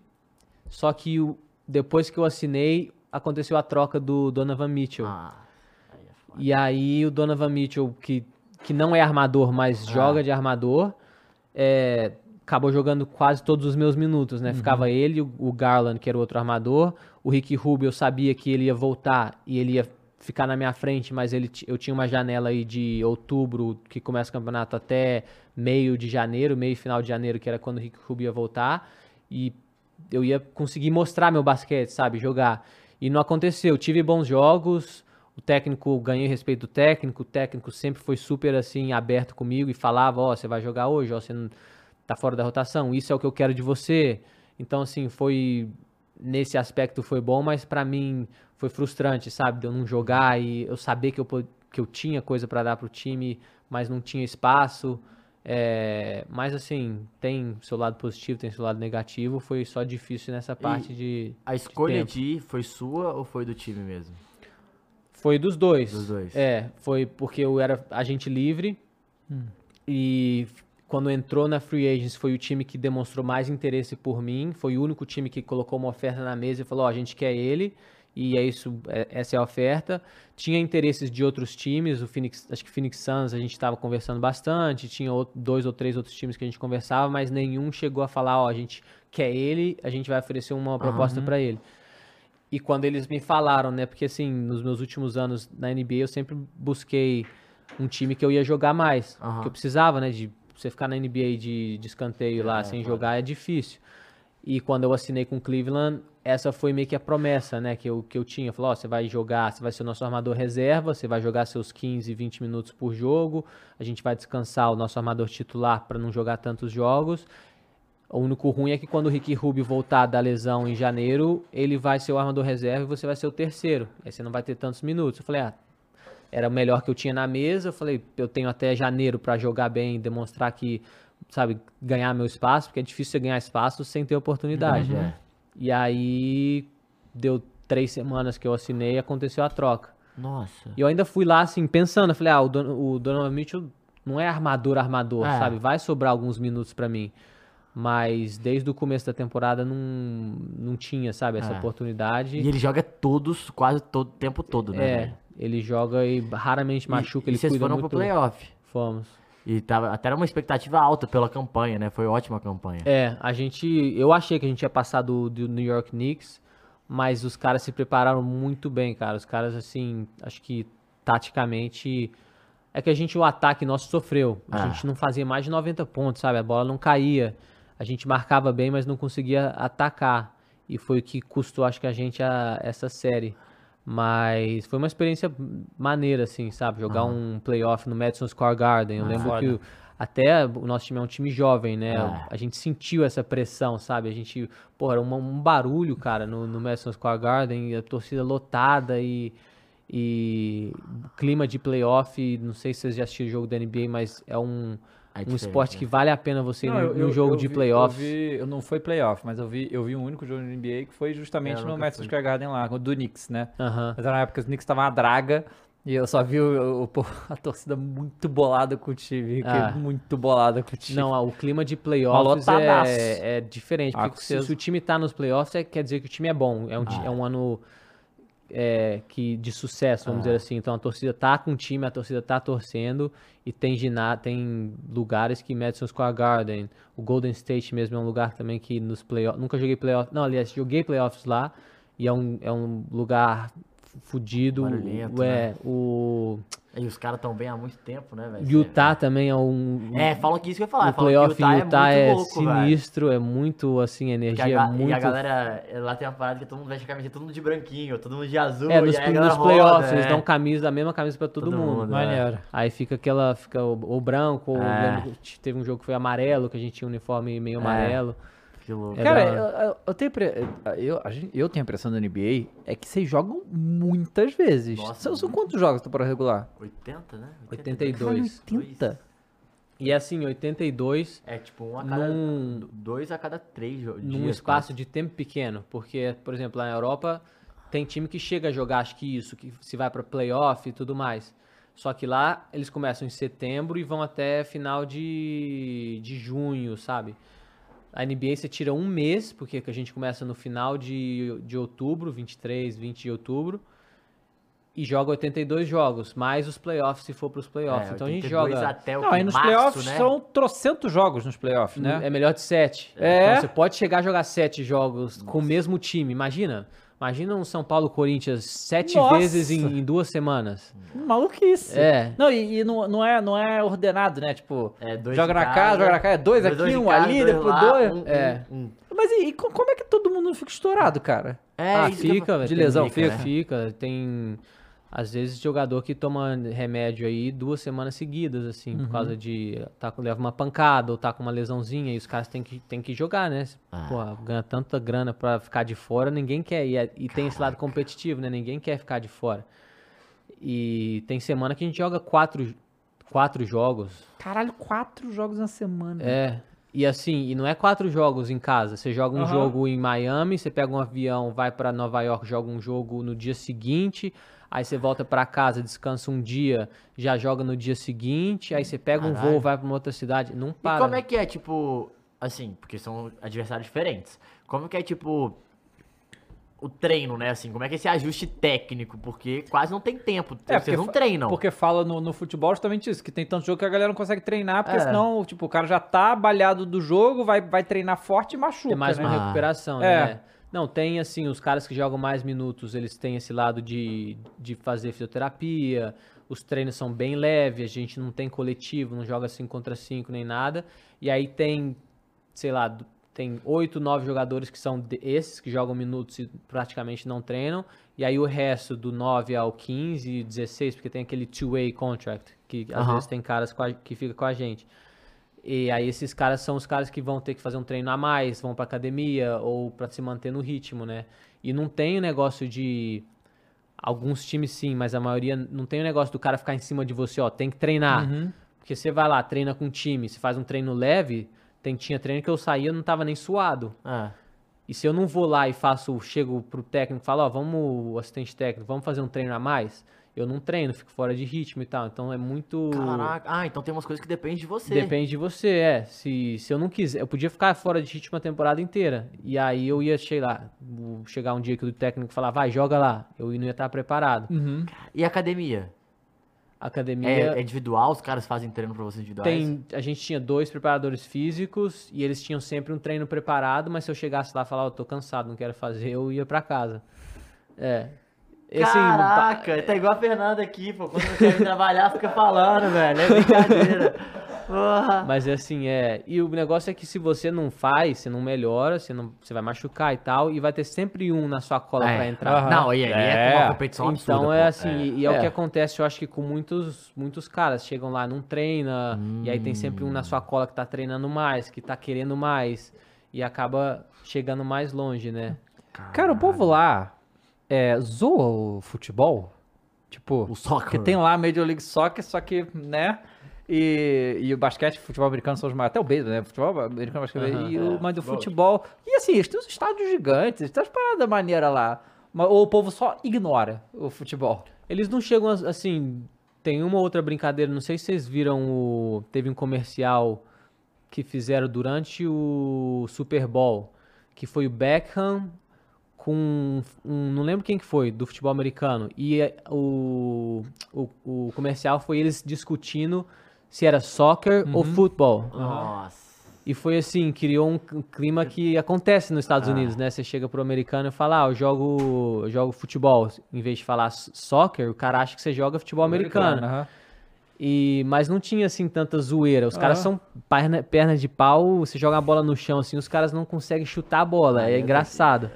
só que o- depois que eu assinei, aconteceu a troca do Donovan Mitchell. Ah, aí é. E aí o Donovan Mitchell, que, que não é armador, mas Ah. joga de armador, é, acabou jogando quase todos os meus minutos, né? Ficava ele, o, Garland, que era o outro armador, o Ricky Rubio, eu sabia que ele ia voltar e ele ia ficar na minha frente, mas ele, eu tinha uma janela aí de outubro, que começa o campeonato, até meio de janeiro, meio e final de janeiro, que era quando o Ricky Rubio ia voltar, e eu ia conseguir mostrar meu basquete, sabe? Jogar. E não aconteceu. Tive bons jogos, o técnico, ganhei respeito do técnico, o técnico sempre foi super assim, aberto comigo e falava, ó, você vai jogar hoje, ó, você não tá fora da rotação, isso é o que eu quero de você. Então, assim, foi, nesse aspecto foi bom, mas pra mim foi frustrante, sabe? De eu não jogar e eu saber que eu, que eu tinha coisa pra dar pro time, mas não tinha espaço. É, mas assim, tem seu lado positivo, tem seu lado negativo, foi só difícil nessa parte de... A escolha tempo. de ir foi sua ou foi do time mesmo? Foi dos dois. Dos dois. É, foi porque eu era agente livre e quando entrou na Free Agents foi o time que demonstrou mais interesse por mim, foi o único time que colocou uma oferta na mesa e falou, ó, a gente quer ele e é isso, é- essa é a oferta. Tinha interesses de outros times, o Phoenix, acho que Phoenix Suns a gente estava conversando bastante, tinha dois ou três outros times que a gente conversava, mas nenhum chegou a falar, ó, a gente quer ele, a gente vai oferecer uma proposta para ele. E quando eles me falaram, né? Porque assim, nos meus últimos anos na NBA eu sempre busquei um time que eu ia jogar mais. Aham. Que eu precisava, né? De você ficar na NBA de, de escanteio lá É, sem claro. jogar é difícil. E quando eu assinei com o Cleveland, essa foi meio que a promessa, né? Que eu, que eu tinha. Falou, ó, você vai jogar, você vai ser o nosso armador reserva, você vai jogar seus 15, 20 minutos por jogo, a gente vai descansar o nosso armador titular para não jogar tantos jogos. O único ruim é que quando o Ricky Rubio voltar da lesão em janeiro, ele vai ser o armador reserva e você vai ser o terceiro. Aí você não vai ter tantos minutos. Eu falei, ah, era o melhor que eu tinha na mesa. Eu falei, eu tenho até janeiro pra jogar bem, demonstrar que, sabe, ganhar meu espaço, porque é difícil você ganhar espaço sem ter oportunidade. Verdade, é. E aí, deu três semanas que eu assinei e aconteceu a troca. Nossa. E eu ainda fui lá, assim, pensando, eu falei, ah, o, Don o Donovan Mitchell não é armador, armador, É. sabe? Vai sobrar alguns minutos pra mim. Mas desde o começo da temporada não, não tinha, sabe, essa É. oportunidade. E ele joga todos, quase todo o tempo todo, né? é? Ele joga e raramente machuca, e, ele e vocês cuida foram muito. pro playoff. Fomos. E tava, até era uma expectativa alta pela campanha, né? Foi ótima campanha. É, a gente, eu achei que a gente ia passar do, do New York Knicks, mas os caras se prepararam muito bem, cara. Os caras, assim, acho que taticamente. É que a gente, o ataque nosso sofreu. A Ah. gente não fazia mais de 90 pontos, sabe? A bola não caía. A gente marcava bem, mas não conseguia atacar. E foi o que custou, acho que, a gente a, essa série. Mas foi uma experiência maneira, assim, sabe? Jogar um playoff no Madison Square Garden. Eu lembro que o- até o nosso time é um time jovem, né? Ah. A gente sentiu essa pressão, sabe? A gente, pô, era uma- um barulho, cara, no, no Madison Square Garden, a torcida lotada e, e clima de playoff. Não sei se vocês já assistiram o jogo da NBA, mas é um, É um diferente, esporte né? que vale a pena você ir no, eu- no eu- jogo eu de vi- playoffs. Eu, vi, eu não foi playoff, mas eu vi, eu vi um único jogo de NBA que foi justamente É, no Madison. Square Garden lá, do Knicks, né? Aham. Mas era na época que os Knicks estavam uma draga e eu só vi o, o- [laughs] a torcida muito bolada com o time. Ah. Muito bolada com o time. Não, o clima de playoffs é, é diferente. Ah, Porque se, se o time tá nos playoffs, é, quer dizer que o time é bom. É um, Ah. é um ano é, que, de sucesso, vamos Ah. dizer assim. Então a torcida tá com o time, a torcida tá torcendo. E tem, gina, tem lugares que Madison Square Garden, o Golden State mesmo é um lugar também que nos playoffs. Nunca joguei playoffs. Não, aliás, joguei playoffs lá. E é um, é um lugar fudido. Barulhento, é, né? o E os caras estão bem há muito tempo, né, velho? Utah também é um. É, falam que isso que eu ia falar. O playoff que em Utah é, muito louco, sinistro, é muito, assim, energia a é muito... E a galera, lá tem uma parada que todo mundo veste a camiseta, todo mundo de branquinho, todo mundo de azul, É, nos, nos playoffs, roda, eles é. dão camisa, a mesma camisa pra todo, Todo mundo. mundo, é. Aí fica aquela, fica o, o branco, ou É. teve um jogo que foi amarelo, que a gente tinha um uniforme meio É. amarelo. Que louco. É Cara, eu, eu- eu tenho, eu, a gente- eu tenho a impressão da NBA é que vocês jogam muitas vezes. Nossa, são, quantos jogos temporada regular? 80, né? 82. Caralho, 80? E assim, 82 É tipo um a cada. Num- Dois a cada três dias. num espaço de tempo pequeno, porque, por exemplo, lá na Europa tem time que chega a jogar, acho que isso, que se vai para playoff e tudo mais. Só que lá eles começam em setembro e vão até final de, de junho, sabe? A NBA você tira um mês, porque a gente começa no final de, de outubro, 23, 20 de outubro, e joga 82 jogos, mais os playoffs se for para os playoffs. É, então a gente 82 joga. até o Não, aí nos março, playoffs né? são trocentos jogos nos playoffs, né? É melhor de sete. É. Então você pode chegar a jogar sete jogos com o mesmo time. Imagina. Imagina um São Paulo Corinthians sete Nossa. vezes em, em duas semanas. Maluquice. É. Não, e, e não, não, é, não é ordenado, né? Tipo, É, dois joga na casa, joga na casa, é dois aqui, de um casa, ali, dois depois lá, dois. um- É. um- um. Mas e, e co- como é que todo mundo fica estourado, cara? É, ah, que fica, velho. de lesão, fica, fica. fica. Tem, às vezes, jogador que toma remédio aí duas semanas seguidas, assim, Uhum. por causa de. Tá, com- leva uma pancada ou tá com uma lesãozinha e os caras têm que, têm que jogar, né? Ah. Pô, ganha tanta grana pra ficar de fora, ninguém quer. E, é- e tem esse lado competitivo, né? Ninguém quer ficar de fora. E tem semana que a gente joga quatro, quatro jogos. Caralho, quatro jogos na semana. É. E assim, e não é quatro jogos em casa. Você joga um Aham. jogo em Miami, você pega um avião, vai pra Nova York, joga um jogo no dia seguinte, aí você volta pra casa, descansa um dia, já joga no dia seguinte, aí você pega um Caralho. voo, vai pra uma outra cidade, não E para. como é que é, tipo, assim, porque são adversários diferentes. Como que é, tipo, o treino, né, assim? Como é que é esse ajuste técnico? Porque quase não tem tempo. Vocês porque não treinam. Porque fala no, no futebol justamente isso, que tem tanto jogo que a galera não consegue treinar, porque É. senão, tipo, o cara já tá balhado do jogo, vai, vai treinar forte e machuca, É mais né? uma Ah. recuperação, É. né? Não, tem assim, os caras que jogam mais minutos, eles têm esse lado de, de fazer fisioterapia, os treinos são bem leves, a gente não tem coletivo, não joga 5 contra 5 nem nada. E aí tem, sei lá, tem 8, 9 jogadores que são esses, que jogam minutos e praticamente não treinam. E aí o resto, do 9 ao 15, 16, porque tem aquele two-way contract, que às Aham. vezes tem caras que fica com a gente. E aí esses caras são os caras que vão ter que fazer um treino a mais, vão pra academia ou pra se manter no ritmo, né? E não tem o negócio de alguns times sim, mas a maioria não tem o negócio do cara ficar em cima de você, ó, tem que treinar. Uhum. Porque você vai lá, treina com um time, você faz um treino leve, tem tinha treino que eu saía, eu não tava nem suado. Ah, E se eu não vou lá e faço, chego pro técnico e falo, ó, vamos, assistente técnico, vamos fazer um treino a mais? Eu não treino, fico fora de ritmo e tal. Então é muito. caraca. Ah, então tem umas coisas que dependem de você. Depende de você, é. Se, se eu não quiser, eu podia ficar fora de ritmo a temporada inteira. E aí eu ia, sei lá, chegar um dia que o técnico falar, vai, joga lá. Eu não ia estar preparado. Uhum. E academia? Academia É, é individual? Os caras fazem treino pra vocês individuais? tem. A gente tinha dois preparadores físicos e eles tinham sempre um treino preparado, mas se eu chegasse lá e falar, eu tô cansado, não quero fazer, eu ia pra casa. É. E, assim, Caraca, tá igual a Fernanda aqui, pô. Quando não quer trabalhar, fica falando, velho. É brincadeira. Porra. Mas é assim, é. E o negócio é que se você não faz, você não melhora, você, não, você vai machucar e tal, e vai ter sempre um na sua cola pra entrar. Aham. Não, e aí é, É. uma competição absurda. Então é pô. assim, e- e é, o É. que acontece, eu acho que com muitos, muitos caras. Chegam lá, não treina, e aí tem sempre um na sua cola que tá treinando mais, que tá querendo mais, e acaba chegando mais longe, né? Cara, o povo lá é, zoa o futebol. Tipo, O soccer. porque tem lá Major League Soccer, só que, né? E, e o basquete o futebol americano são os maiores. Até o beisebol, né? Futebol americano, basquete, Aham, e o, é, mas do futebol. E assim, eles têm uns estádios gigantes, têm umas paradas maneiras lá. Mas, ou o povo só ignora o futebol. Eles não chegam assim. Tem uma outra brincadeira, não sei se vocês viram o. Teve um comercial que fizeram durante o Super Bowl, que foi o Beckham com um, não lembro quem que foi, do futebol americano. E é, o, o, o comercial foi eles discutindo se era soccer ou futebol. Nossa. E foi assim, criou um clima que acontece nos Estados Unidos, né? Você chega pro americano e fala, ah, eu jogo, eu jogo futebol. Em vez de falar soccer, o cara acha que você joga futebol americano. Aham. E, mas não tinha assim tanta zoeira. Os caras Ah. são perna, perna de pau, você joga a bola no chão assim, os caras não conseguem chutar a bola. Ah, é é engraçado.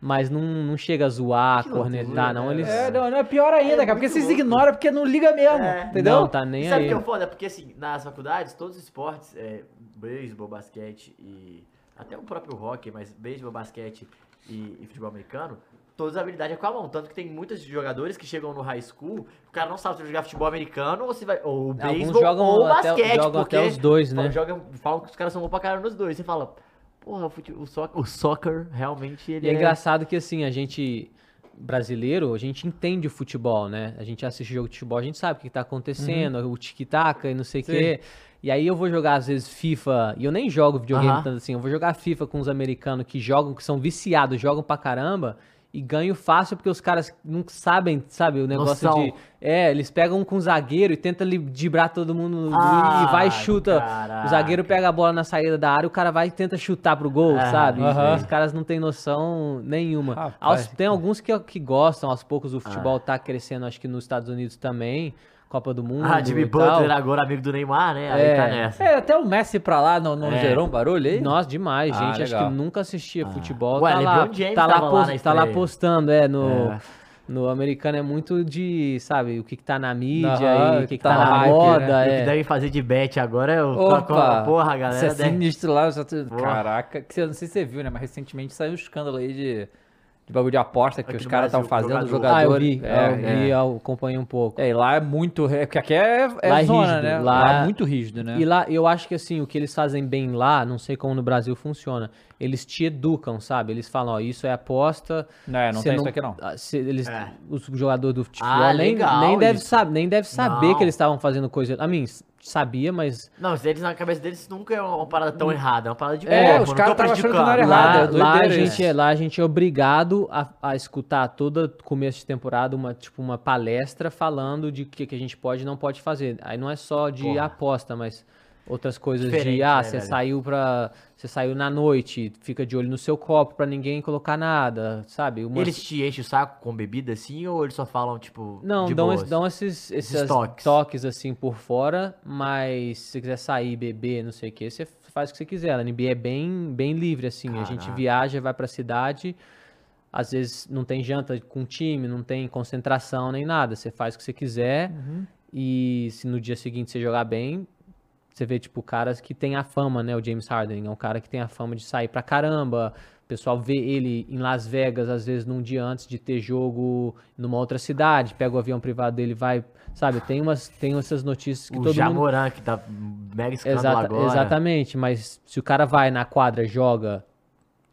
Mas não, não chega a zoar, Que cornetar, loucura, não. né, Eles. É, não, não é pior ainda, É cara, porque vocês louco. ignoram porque não liga mesmo, É. entendeu? Não, tá nem E sabe o aí. que é o foda? Porque assim, nas faculdades, todos os esportes, é, beisebol, basquete e até o próprio hockey, mas beisebol, basquete e, e futebol americano, todas as habilidades com a mão. Tanto que tem muitos jogadores que chegam no high school, o cara não sabe se vai jogar futebol americano ou se vai. Ou beisebol jogam ou até- basquete. jogam porque até os dois, né? falam- Jogam, falam que os caras são bons pra caramba nos dois. Você fala, porra, o, fute- o, soccer, o soccer realmente ele E é engraçado que assim, a gente brasileiro, a gente entende o futebol, né? A gente assiste jogo de futebol, a gente sabe o que tá acontecendo, o tic-tac e não sei o quê. E aí eu vou jogar às vezes FIFA, e eu nem jogo videogame Aham. tanto assim, eu vou jogar FIFA com os americanos que jogam, que são viciados, jogam pra caramba. E ganho fácil porque os caras não sabem, sabe, o negócio Noção. de. É, eles pegam com o zagueiro e tenta li- driblar todo mundo no- Ah, e vai e chuta. caraca. O zagueiro pega a bola na saída da área, o cara vai e tenta chutar pro gol, Ah, sabe? aham. Os caras não têm noção nenhuma. Rapaz. Aos- tem alguns que, que gostam, aos poucos o futebol Ah. tá crescendo, acho que nos Estados Unidos também, Copa do Mundo. Ah, Jimmy. Butler agora amigo do Neymar, né? Aí É. tá nessa. É, até o Messi pra lá não, não É. gerou um barulho aí? Nossa, demais, Ah, gente. Acho legal. que nunca assistia futebol. Ué, tá lá, LeBron James tá lá, tava lá pos- na tá lá postando, é, no, É. no americano é muito de, sabe, o que, que tá na mídia Aham, e o que, que tá tá, na hype, moda. E o que é. devem fazer de bet agora é o Opa! porra, a galera. Isso é deve- sinistro lá. Porra. Caraca, que você, não sei se você viu, né? Mas recentemente saiu um escândalo aí de, de bagulho de aposta que Aqui os estavam Brasil, fazendo, jogador. Ah, eu vi, é, eu vi, eu acompanhei um pouco. É, e lá é muito. É, porque aqui é, é Lá é zona, rígido, né? lá- Lá é muito rígido, né? E lá, eu acho que assim, o que eles fazem bem lá, não sei como no Brasil funciona, eles te educam, sabe? Eles falam, ó, isso é aposta. Não, é, não tem isso aqui não. ah, se eles, É. Os jogadores do futebol Ah, nem, legal nem, deve saber, nem deve saber Não. que eles estavam fazendo coisa. A mim, sabia, mas Não, eles na cabeça deles nunca é uma parada tão errada, é uma parada de É, boa, os pô, caras não tô tavam achando que não era errado, lá, é lá, a doideira gente, isso. é, lá a gente é obrigado a, a escutar todo começo de temporada uma, tipo, uma palestra falando de o que, que a gente pode e não pode fazer. Aí não é só de Porra. aposta, mas outras coisas Diferente, de, ah, né, você velho? saiu pra. Você saiu na noite, fica de olho no seu copo pra ninguém colocar nada, sabe? Uma- Eles te enchem o saco com bebida assim ou eles só falam, tipo, Não, de dão, boas? es- dão esses, esses toques. toques. assim por fora, mas se você quiser sair, beber, não sei o que, você faz o que você quiser. A NBA é bem, bem livre, assim. A gente Caraca. viaja, vai pra cidade, às vezes não tem janta com time, não tem concentração nem nada. Você faz o que você quiser e se no dia seguinte você jogar bem, você vê, tipo, caras que tem a fama, né? O James Harden é um cara que tem a fama de sair pra caramba. O pessoal vê ele em Las Vegas, às vezes num dia antes de ter jogo numa outra cidade, pega o avião privado dele, vai, sabe? Tem umas, tem essas notícias que O todo mundo Jamoran, que tá mega escândalo Exata- agora. Exatamente, mas se o cara vai na quadra, joga,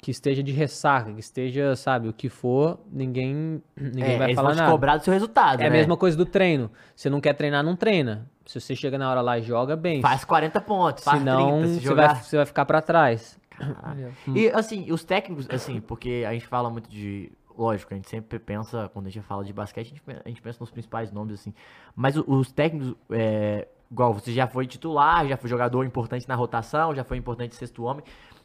que esteja de ressaca, que esteja, sabe, o que for, ninguém, ninguém É, vai eles falar vão te nada. cobrar do seu resultado, É a né? mesma coisa do treino. Você não quer treinar, não treina. Se você chega na hora lá e joga, bem. Faz 40 pontos, faz Senão, 30 se você jogar. vai, você vai ficar pra trás. E assim, os técnicos, assim, porque a gente fala muito de. Lógico, a gente sempre pensa, quando a gente fala de basquete, a gente, pe- a gente pensa nos principais nomes, assim. Mas os técnicos, é, igual você já foi titular, já foi jogador importante na rotação, já foi importante sexto homem.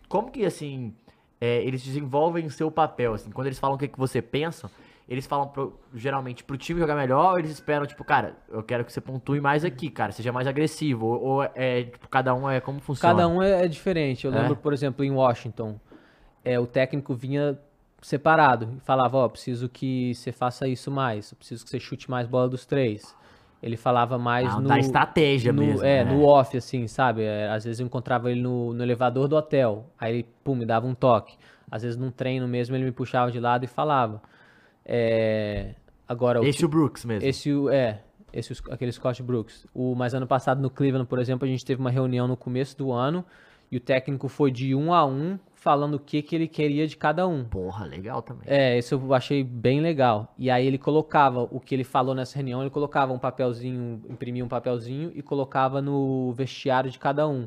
Como que, assim, é, eles desenvolvem o seu papel, assim? Quando eles falam o que, que você pensa, eles falam pro- geralmente pro time jogar melhor, ou eles esperam, tipo, cara, eu quero que você pontue mais aqui, cara, seja mais agressivo. Ou, ou é, tipo, cada um é como funciona. Cada um é, é diferente. Eu É? lembro, por exemplo, em Washington, é, o técnico vinha separado e falava, ó, preciso que você faça isso mais, eu preciso que você chute mais bola dos três. Ele falava mais Ah, no... da estratégia no, mesmo. É, né? no off, assim, sabe? É, às vezes eu encontrava ele no, no elevador do hotel, aí ele, pum, me dava um toque. Às vezes num treino mesmo ele me puxava de lado e falava. É, agora, o Esse é o Brooks mesmo. esse o- é, esse aquele Scott Brooks. O mas ano passado no Cleveland, por exemplo, a gente teve uma reunião no começo do ano e o técnico foi de um a um falando o que que ele queria de cada um. Porra, legal também. É, isso eu achei bem legal. E aí ele colocava o que ele falou nessa reunião, ele colocava um papelzinho, imprimia um papelzinho e colocava no vestiário de cada um.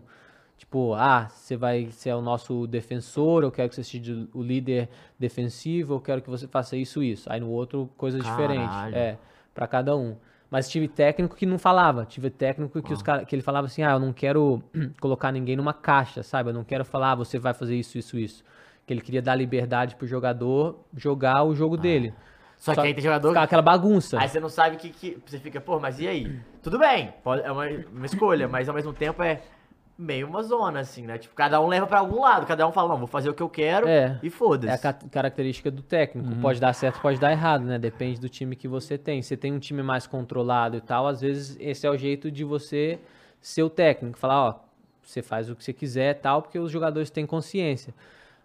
Tipo, ah, você vai ser o nosso defensor, eu quero que você seja o líder defensivo, eu quero que você faça isso isso. Aí no outro, coisa diferente. Caralho. É, pra cada um. Mas tive técnico que não falava. Tive técnico que, os cara, que ele falava assim: ah, eu não quero [clears throat] colocar ninguém numa caixa, sabe? Eu não quero falar, ah, você vai fazer isso, isso, isso. Que ele queria dar liberdade pro jogador jogar o jogo dele. Só, que aí tem jogador. Ficar aquela bagunça. Aí você não sabe o que, que. Você fica, pô, mas e aí? Tudo bem, é uma, uma escolha, mas ao mesmo tempo é meio uma zona, assim, né? Tipo, cada um leva pra algum lado, cada um fala, não, vou fazer o que eu quero É. e É a foda-se. ca- característica do técnico. Pode dar certo, pode dar errado, né? Depende do time que você tem. Você tem um time mais controlado e tal, às vezes esse é o jeito de você ser o técnico. Falar, ó, você faz o que você quiser e tal, porque os jogadores têm consciência.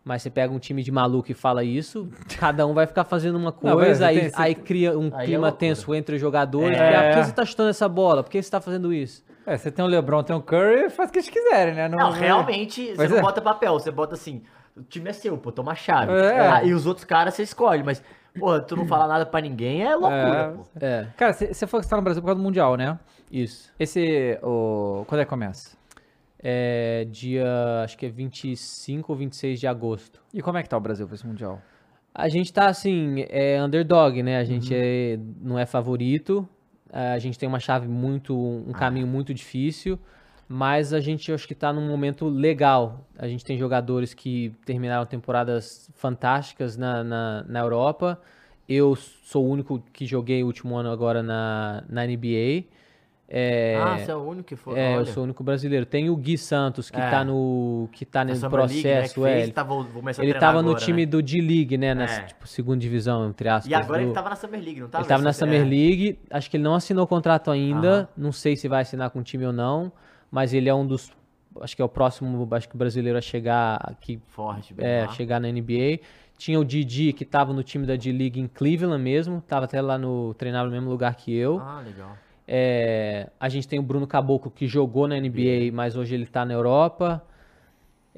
Mas você pega um time de maluco e fala isso, cada um vai ficar fazendo uma Não, coisa, mas aí, você aí cria um Aí é clima loucura. tenso entre os jogadores. É. ah, por que você tá chutando essa bola? Por que você tá fazendo isso? É, você tem o LeBron, tem o Curry, faz o que eles quiserem, né? Não, realmente, Pois você não é. bota papel, você bota assim, o time é seu, pô, toma a chave. É. Ah, e os outros caras você escolhe, mas, pô, tu não fala nada pra ninguém, é loucura, É. pô. É, Cara, você você falou que você tá no Brasil por causa do Mundial, né? isso. Esse, o... quando é que começa? É dia, acho que é 25 ou 26 de agosto. E como é que tá o Brasil pra esse Mundial? A gente tá assim, é underdog, né? A gente Uhum. é- não é favorito. A gente tem uma chave muito, Ah. um caminho muito difícil, mas a gente acho que tá num momento legal. A gente tem jogadores que terminaram temporadas fantásticas na, na, na Europa. Eu sou o único que joguei o último ano agora na, na NBA. É, Ah, você é o único que foi, é, eu olha. sou o único brasileiro. Tem o Gui Santos, que É. tá no que tá Na nesse Summer League, né, processo, é. fez, ele- tá, vou, vou ele tava no agora, time né? do D-League, né? Nessa É. tipo, segunda divisão, entre aspas. E agora do- ele tava na Summer League, não tava? ele tava na Summer é. League. Acho que ele não assinou contrato ainda. Aham. Não sei se vai assinar com o time ou não. Mas ele é um dos. Acho que é o próximo acho que brasileiro a chegar aqui. Forte, bem É, lá. chegar na NBA. Tinha o Didi, que tava no time da D-League em Cleveland mesmo. Tava até lá no. treinava no mesmo lugar que eu. Ah, legal. É, a gente tem o Bruno Caboclo que jogou na NBA, mas hoje ele tá na Europa.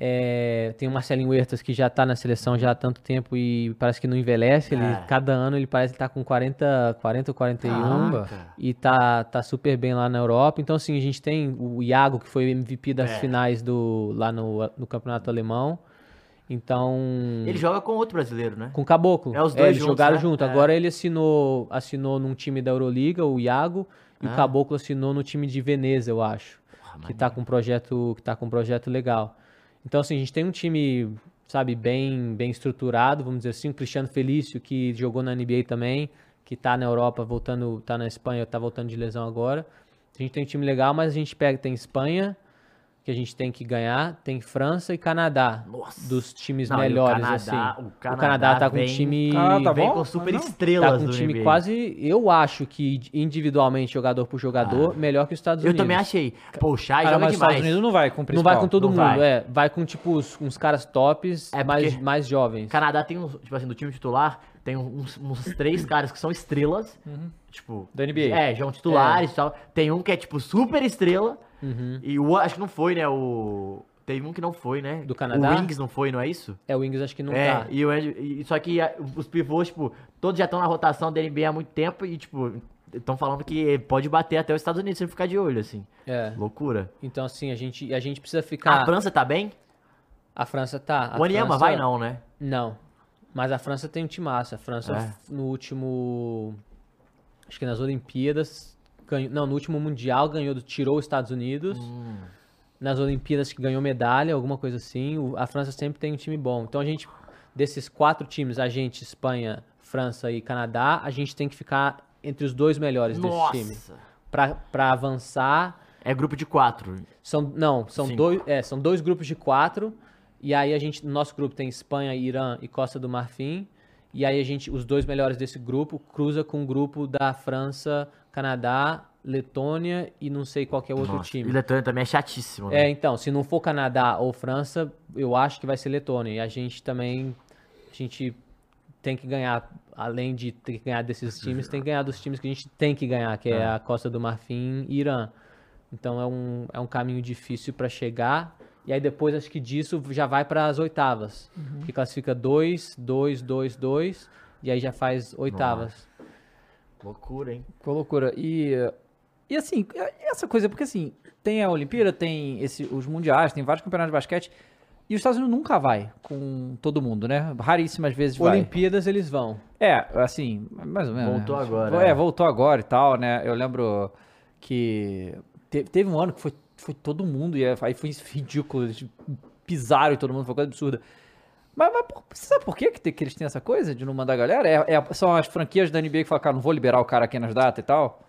É, tem o Marcelinho Huertas que já tá na seleção já há tanto tempo e parece que não envelhece. Ele, É. Cada ano ele parece que tá com 40, 40 ou 41 Caraca. e tá, tá super bem lá na Europa. Então, assim, a gente tem o Iago, que foi MVP das É. finais do, lá no, no campeonato alemão. Então. Ele joga com outro brasileiro, né? Com o Caboclo. É, os dois eles juntos, jogaram né? junto. É. Agora ele assinou, assinou num time da Euroliga, o Iago, e Ah. o Caboclo assinou no time de Veneza, eu acho. Que tá com um projeto, que tá com um projeto legal. Então, assim, a gente tem um time, sabe, bem, bem estruturado, vamos dizer assim, o Cristiano Felício, que jogou na NBA também, que tá na Europa, voltando, tá na Espanha, tá voltando de lesão agora. A gente tem um time legal, mas a gente pega, tem Espanha, que a gente tem que ganhar, tem França e Canadá, Nossa. dos times Não, e o melhores, Canadá- assim. o Canadá tá com um vem- time... Ah, tá Vem bom? com super não. estrelas Tá com um time NBA. quase, eu acho que individualmente, jogador por jogador, melhor que os Estados Ah. Eu Unidos. também achei. Pô, o Shai Cara, joga mas os demais. Estados Unidos não vai com o Não principal. vai com todo não mundo, vai. é. Vai com, tipo, os- uns caras tops, É mais, mais jovens. O Canadá tem uns, tipo assim, do time titular, tem uns, uns três caras que são estrelas, tipo... Da NBA. É, já são titulares e tal. Tem um que é, tipo, super estrela, Uhum. e o acho que não foi, né, o... Teve um que não foi, né? Do Canadá? O Wings não foi, não é isso? É, o Wings acho que não é, tá. e, o, Andrew- só que a- os pivôs, tipo, todos já estão na rotação da NBA há muito tempo e, tipo, estão falando que pode bater até os Estados Unidos se ele ficar de olho, assim. É. Loucura. Então, assim, a gente, a gente precisa A ficar... França tá bem? A França tá. A o Onyema França- vai não, né? Não. Mas a França tem um timaço. A França, É. no último... Acho que nas Olimpíadas... Ganhou, não, no último Mundial ganhou, tirou os Estados Unidos. Hum. nas Olimpíadas que ganhou medalha, alguma coisa assim. O- a França sempre tem um time bom. Então a gente, desses quatro times, a gente, Espanha, França e Canadá, a gente tem que ficar entre os dois melhores desse time. Nossa! Pra, pra avançar. É grupo de quatro. São, não, são Cinco. dois, é, são dois grupos de quatro. E aí a gente, no nosso grupo tem Espanha, Irã e Costa do Marfim. E aí a gente, os dois melhores desse grupo, cruza com o grupo da França, Canadá, Letônia e não sei qual que é o outro Nossa, time. E Letônia também é chatíssimo, É, né? então, se não for Canadá ou França, eu acho que vai ser Letônia. E a gente também, a gente tem que ganhar, além de ter que ganhar desses times, tem que ganhar dos times que a gente tem que ganhar, que é, a Costa do Marfim e Irã. Então é um, é um caminho difícil para chegar. E aí depois, acho que disso já vai para as oitavas, que classifica 2, 2, 2, 2, e aí já faz oitavas. Loucura, hein? Ficou loucura. E, e assim, essa coisa, porque assim, tem a Olimpíada, tem esse, os mundiais, tem vários campeonatos de basquete, e os Estados Unidos nunca vai com todo mundo, né? Raríssimas vezes vai. Olimpíadas eles vão. É, assim, mais ou menos. Voltou né? agora, É, é. voltou agora e tal, né? Eu lembro que te- teve um ano que foi, foi todo mundo, e aí foi ridículo, eles pisaram e todo mundo, foi uma coisa absurda. Mas, mas por- você sabe por que, que, eles têm essa coisa de não mandar a galera? É, é- são as franquias da NBA que falam, cara, não vou liberar o cara aqui nas datas e tal?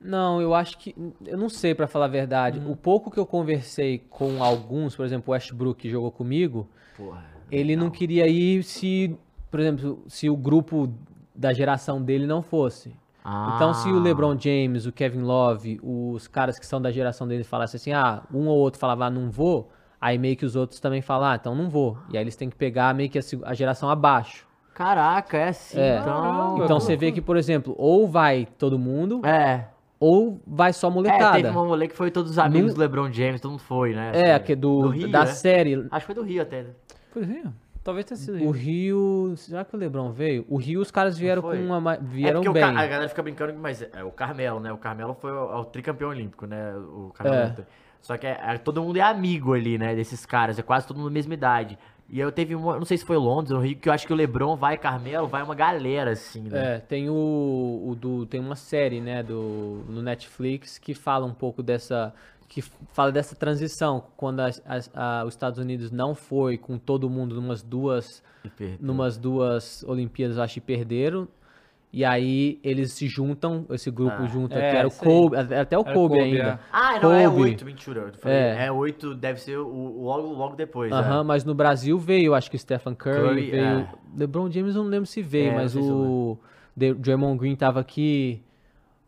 Não, eu acho que. Eu não sei, pra falar a verdade. O pouco que eu conversei com alguns, por exemplo, o Westbrook que jogou comigo, Porra. ele não queria ir se, por exemplo, se o grupo da geração dele não fosse. Então, se Ah. o LeBron James, o Kevin Love, os caras que são da geração dele falassem assim, ah, um ou outro falava, ah, não vou, Aí meio que os outros também falam, ah, então não vou. E aí eles têm que pegar meio que a, a geração abaixo. Caraca, é assim, É. então. Então você vê que, por exemplo, ou vai todo mundo, É. ou vai só É, teve molecada. uma moleque que foi todos os amigos do LeBron James, todo mundo foi, né? É, que é do, Rio, da né? série. Acho que foi do Rio até. Pois é, talvez tenha sido O. Rio. Será que o Lebron veio? O Rio, os caras vieram com foi? uma. ma- É Vieram porque o bem. Ca- a galera fica brincando, mas é o Carmelo, né? O Carmelo foi o, é o tricampeão olímpico, né? O Carmelo É. Só que é- é- todo mundo é amigo ali, né? Desses caras, é quase todo mundo da mesma idade. E eu teve uma, não sei se foi Londres ou Rio, que eu acho que o Lebron vai, Carmelo, vai uma galera, assim, né? É, tem o, o do tem uma série, né, do no Netflix que fala um pouco dessa que fala dessa transição quando as- as- a- os Estados Unidos não foi com todo mundo numas duas numas duas Olimpíadas, acho que perderam. E aí eles se juntam, esse grupo Ah, junta, é, que era o. Kobe, até o Era Kobe, Kobe, ainda. é. Ah, não, é Kobe. oito, mentira. Eu falei, É. é oito, deve ser o, o logo, logo depois. Aham, é. mas no Brasil veio, acho que o Stephen Curry, Curry, veio. é. LeBron James eu não lembro se veio, É, mas o Draymond Green tava aqui,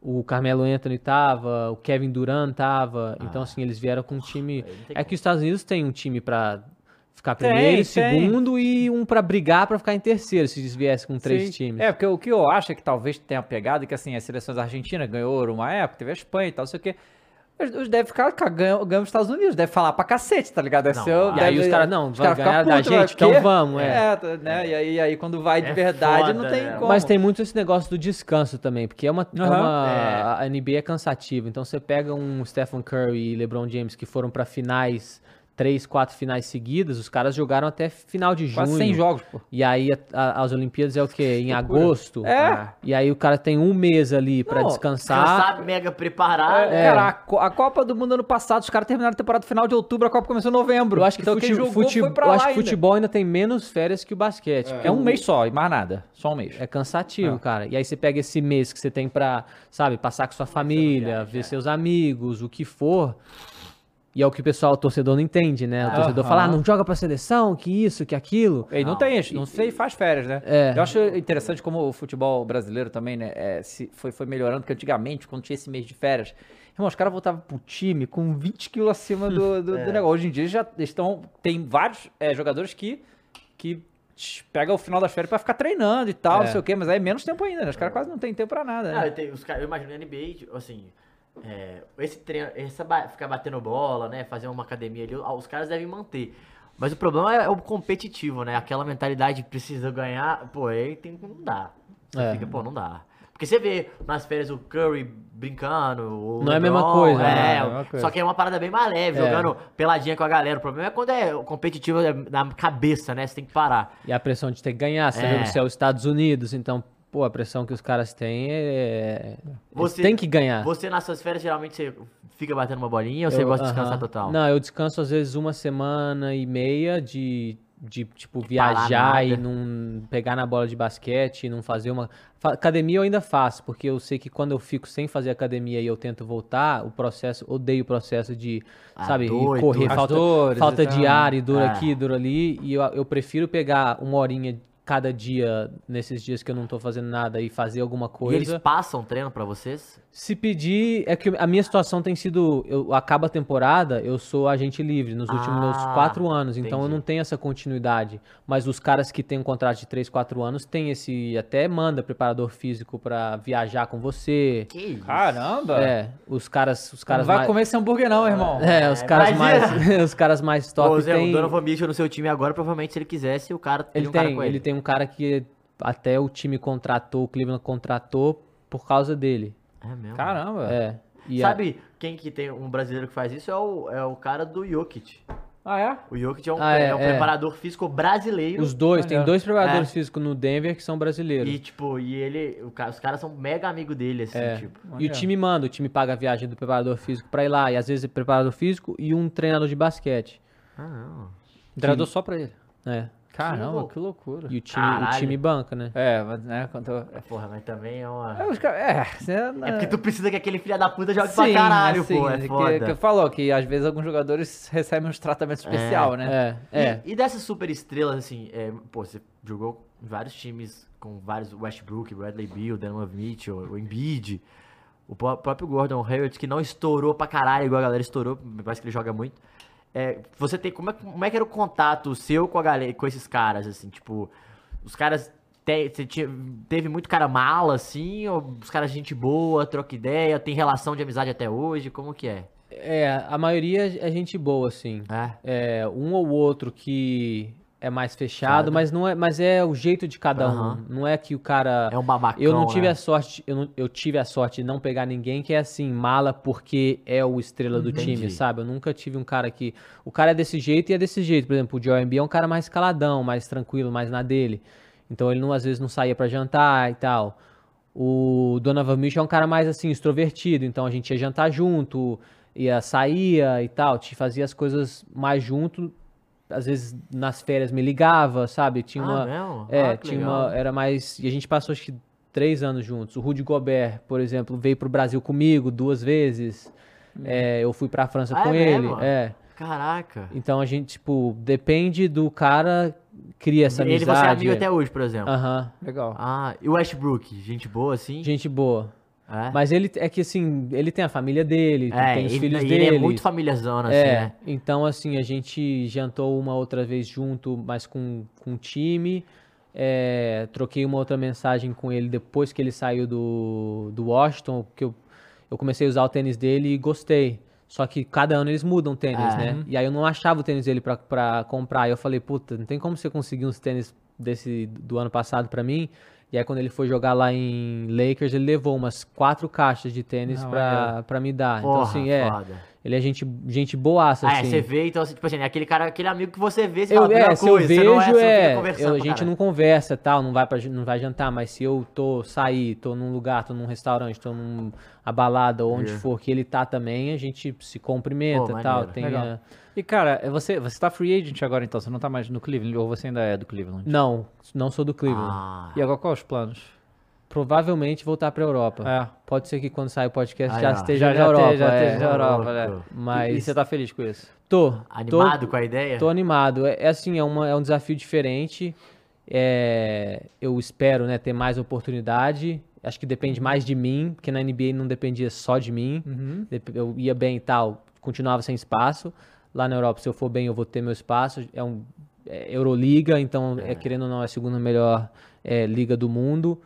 o Carmelo Anthony tava, o Kevin Durant tava. Então, assim, eles vieram com um time. É que os Estados Unidos tem um time pra ficar Tem, primeiro, tem. segundo e um pra brigar pra ficar em terceiro, se eles viessem com três Sim. times. É, porque o que eu acho é que talvez tenha pegado, que assim, as seleções argentinas ganhou ouro uma época, teve a Espanha e tal, não sei o quê. Os, deve ficar, cara, ganham, ganham os Estados Unidos, deve falar pra cacete, tá ligado? Deve Não, ser, e E aí deve- os caras, não, os ficam ganhar da putos, vai, gente, então vamos, é. É, tá, né? E aí, aí quando vai de É verdade, foda, não tem né? como. Mas tem muito esse negócio do descanso também, porque é uma, é Aham. uma- É. a NBA é cansativa. Então você pega um Stephen Curry e LeBron James que foram pra finais, três, quatro finais seguidas, os caras jogaram até final de junho. Quase 100 jogos, pô. E aí a- a- as Olimpíadas é o quê? Em agosto. É. E aí o cara tem um mês ali pra Não, descansar. Cansado, mega preparado. É, Cara, a, Co- a Copa do Mundo ano passado, os caras terminaram a temporada final de outubro, a Copa começou em novembro. Eu acho que, então fute- fute- foi pra eu lá acho que ainda. futebol ainda tem menos férias que o basquete. porque É um o- mês só, e mais nada. Só um mês. É cansativo, cara. E aí você pega esse mês que você tem pra, sabe, passar com sua família, ver é. seus amigos, o que for. E é o que o pessoal, o torcedor não entende, né? O torcedor Aham. fala, ah, não joga pra seleção, que isso, que aquilo. E não, Não. tem, não sei, faz férias, né? É. Eu acho interessante como o futebol brasileiro também, né, é, se foi, foi melhorando, porque antigamente, quando tinha esse mês de férias, irmão, os caras voltavam pro time com 20 quilos acima do, [laughs] do, É. do negócio. Hoje em dia já estão, tem vários é, jogadores que, que pega o final das férias pra ficar treinando e tal, É. não sei o quê, mas aí é menos tempo ainda, né? Os caras quase não tem tempo pra nada, Ah, né? eu, tenho- os eu imagino NBA, tipo, assim, é, esse treino, essa ficar batendo bola, né, fazer uma academia ali, os caras devem manter. Mas o problema é o competitivo, né? Aquela mentalidade precisa ganhar, pô, aí tem que não dá. É. fica, pô, não dá. Porque você vê nas férias o Curry brincando, o Não é a mesma coisa, é, né? É a mesma coisa. só que é uma parada bem mais leve, É. jogando peladinha com a galera. O problema é quando é competitivo é na cabeça, né? Você tem que parar. E a pressão de ter que ganhar, você É. vê você é os Estados Unidos, então, pô, a pressão que os caras têm é. Eles Você têm que ganhar. Você nas suas férias geralmente você fica batendo uma bolinha ou você Eu- gosta de descansar total? Não, eu descanso às vezes uma semana e meia de, de tipo, viajar e não pegar na bola de basquete, e não fazer uma. Academia eu ainda faço, porque eu sei que quando eu fico sem fazer academia e eu tento voltar, o processo, odeio o processo de, A sabe, dor e correr, falta, dores falta de ar e dor É. aqui, dor ali, e eu, eu prefiro pegar uma horinha cada dia, nesses dias que eu não tô fazendo nada, e fazer alguma E coisa. eles passam treino pra vocês? Se pedir, é que a minha situação tem sido, eu acaba a temporada, eu sou agente livre nos últimos Ah, meus quatro anos, então eu entendi. não tenho essa continuidade. Mas os caras que têm um contrato de três, quatro anos têm esse, até manda preparador físico pra viajar com você. Que isso? Caramba! É, os caras, os Não caras vai mais, comer esse hambúrguer não, irmão. é, os É, caras mais, imagina. [laughs] os caras mais top Zé, tem, o Donovan Mitchell no seu time agora, provavelmente se ele quisesse, o cara ele um cara tem, com ele ele. tem um cara que até o time contratou, o Cleveland contratou por causa dele. É mesmo? Caramba. É. E a- Sabe quem que tem um brasileiro que faz isso? É o, é o cara do Jokic. Ah, é? O Jokic é um, Ah, é, é um é. preparador físico brasileiro. Os dois, tem dois preparadores É. físicos no Denver que são brasileiros. E, tipo, e ele. os caras são mega amigo dele, assim, É. tipo. E o time manda, o time paga a viagem do preparador físico pra ir lá, e às vezes é preparador físico e um treinador de basquete. Ah, não. Treinador só pra ele. É. Caramba, que loucura. E o time, o time banca, né? É, mas, né, quando... É, porra, mas também é uma. É, os é, você- É porque tu precisa que aquele filho da puta jogue Sim, pra caralho, assim, pô. É que- foda. Que, falou que às vezes alguns jogadores recebem uns tratamentos especial, né? É, é. E, e dessas super estrelas, assim, é, pô, você jogou vários times com vários Westbrook, Bradley Beal, Donovan Mitchell, o Embiid, o pró- próprio Gordon Hayward, que não estourou pra caralho igual a galera estourou, me parece que ele joga muito. É, você tem. Como é, como é que era o contato seu com a galera, com esses caras, assim? Tipo, os caras. te- Você tinha, teve muito cara mala, assim? Ou os caras gente boa, troca ideia, tem relação de amizade até hoje? Como que é? É, a maioria é gente boa, assim. É. É, um ou outro que é mais fechado, mas não é, mas é o jeito de cada Aham. um. Não é que o cara É um babacão. Eu não tive né? a sorte, eu, não- eu tive a sorte de não pegar ninguém que é assim, mala porque é o estrela do Entendi. time, sabe? Eu nunca tive um cara que. O cara é desse jeito e é desse jeito. Por exemplo, o Joel Embiid é um cara mais caladão, mais tranquilo, mais na dele. Então ele não, às vezes não saía pra jantar e tal. O Donovan Mitchell é um cara mais assim, extrovertido, então a gente ia jantar junto, ia saía e tal, te fazia as coisas mais junto. Às vezes nas férias me ligava, sabe? Tinha Ah, uma. mesmo? É, Ah, que tinha legal. uma. Era mais. E a gente passou acho que três anos juntos. O Rudy Gobert, por exemplo, veio pro Brasil comigo duas vezes. É, eu fui pra França Ah, com é ele. mesmo? É. Caraca. Então a gente, tipo, depende do cara, cria essa Ele amizade. você é amigo é. até hoje, por exemplo. Aham. Legal. Ah, e o Westbrook? Gente boa, assim? Gente boa. É. Mas ele é que assim, ele tem a família dele, é, tem os ele, filhos ele dele. é muito famíliazona, assim, É, né? então assim, a gente jantou uma outra vez junto, mas com, com o time. É, troquei uma outra mensagem com ele depois que ele saiu do, do Washington, porque eu, eu comecei a usar o tênis dele e gostei. Só que cada ano eles mudam o tênis, É. né? E aí eu não achava o tênis dele pra, pra comprar. Aí eu falei, puta, não tem como você conseguir uns tênis desse do ano passado pra mim. E aí quando ele foi jogar lá em Lakers, ele levou umas quatro caixas de tênis Não, pra, pra me dar. então Porra, assim, é. foda. Ele é gente, gente boaça, Ah, é, assim. você vê, então, assim, tipo assim, é aquele cara, aquele amigo que você vê, você Eu, fala a é, se eu coisa, vejo, não é, fica é, conversando eu- a gente caralho. não conversa tal, não vai, pra, não vai jantar, mas se eu tô sair, tô num lugar, tô num restaurante, tô num a balada, ou onde É. for que ele tá também, a gente se cumprimenta Pô, tal. maneiro. Tem, Legal. E, cara, é você, você tá free agent agora, então? Você não tá mais no Cleveland? Ou você ainda é do Cleveland? não, não sou do Cleveland. Ah, E agora, quais os planos? Provavelmente voltar pra Europa. É. Pode ser que quando sair o podcast Aí, já esteja Já- na já Europa. esteja- já é. esteja na Europa, né? Mas E, e você tá feliz com isso? tô. animado tô, com a ideia? Tô animado. É, é assim, é, uma, é um desafio diferente. É, eu espero né, ter mais oportunidade. Acho que depende mais de mim, porque na NBA não dependia só de mim. Dep- Eu ia bem e tal, continuava sem espaço. Lá na Europa, se eu for bem, eu vou ter meu espaço. É um é Euroliga, então, é. querendo ou não, é a segunda melhor é, liga do mundo.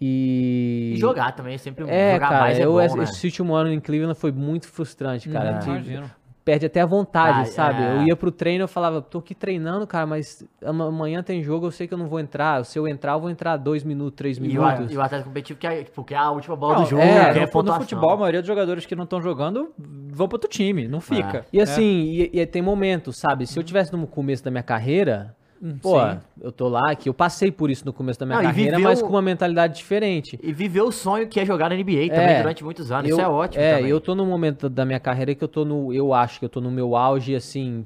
E, E jogar também, é sempre é, jogar cara, mais é eu, bom, esse, né? esse último ano em Cleveland foi muito frustrante, cara. Uhum, Tive- Imagino. Perde até a vontade, Ah, sabe? é. Eu ia pro treino, eu falava, tô aqui treinando, cara, mas ama- amanhã tem jogo, eu sei que eu não vou entrar. Se eu entrar, eu vou entrar dois minutos, três E o, minutos. e o atleta competitivo que é, tipo, que é a última bola Não, do jogo, é, que é no, no futebol, a maioria dos jogadores que não estão jogando vão pro outro time, não fica. E assim, e, e tem momentos, sabe? Se eu tivesse no começo da minha carreira, pô, sim. eu tô lá, que eu passei por isso no começo da minha Não, carreira, viveu- mas com uma mentalidade diferente. E viver o sonho que é jogar na NBA também É. durante muitos anos. Eu- Isso é ótimo É, também. eu tô num momento da minha carreira que eu tô no. Eu acho que eu tô no meu auge, assim.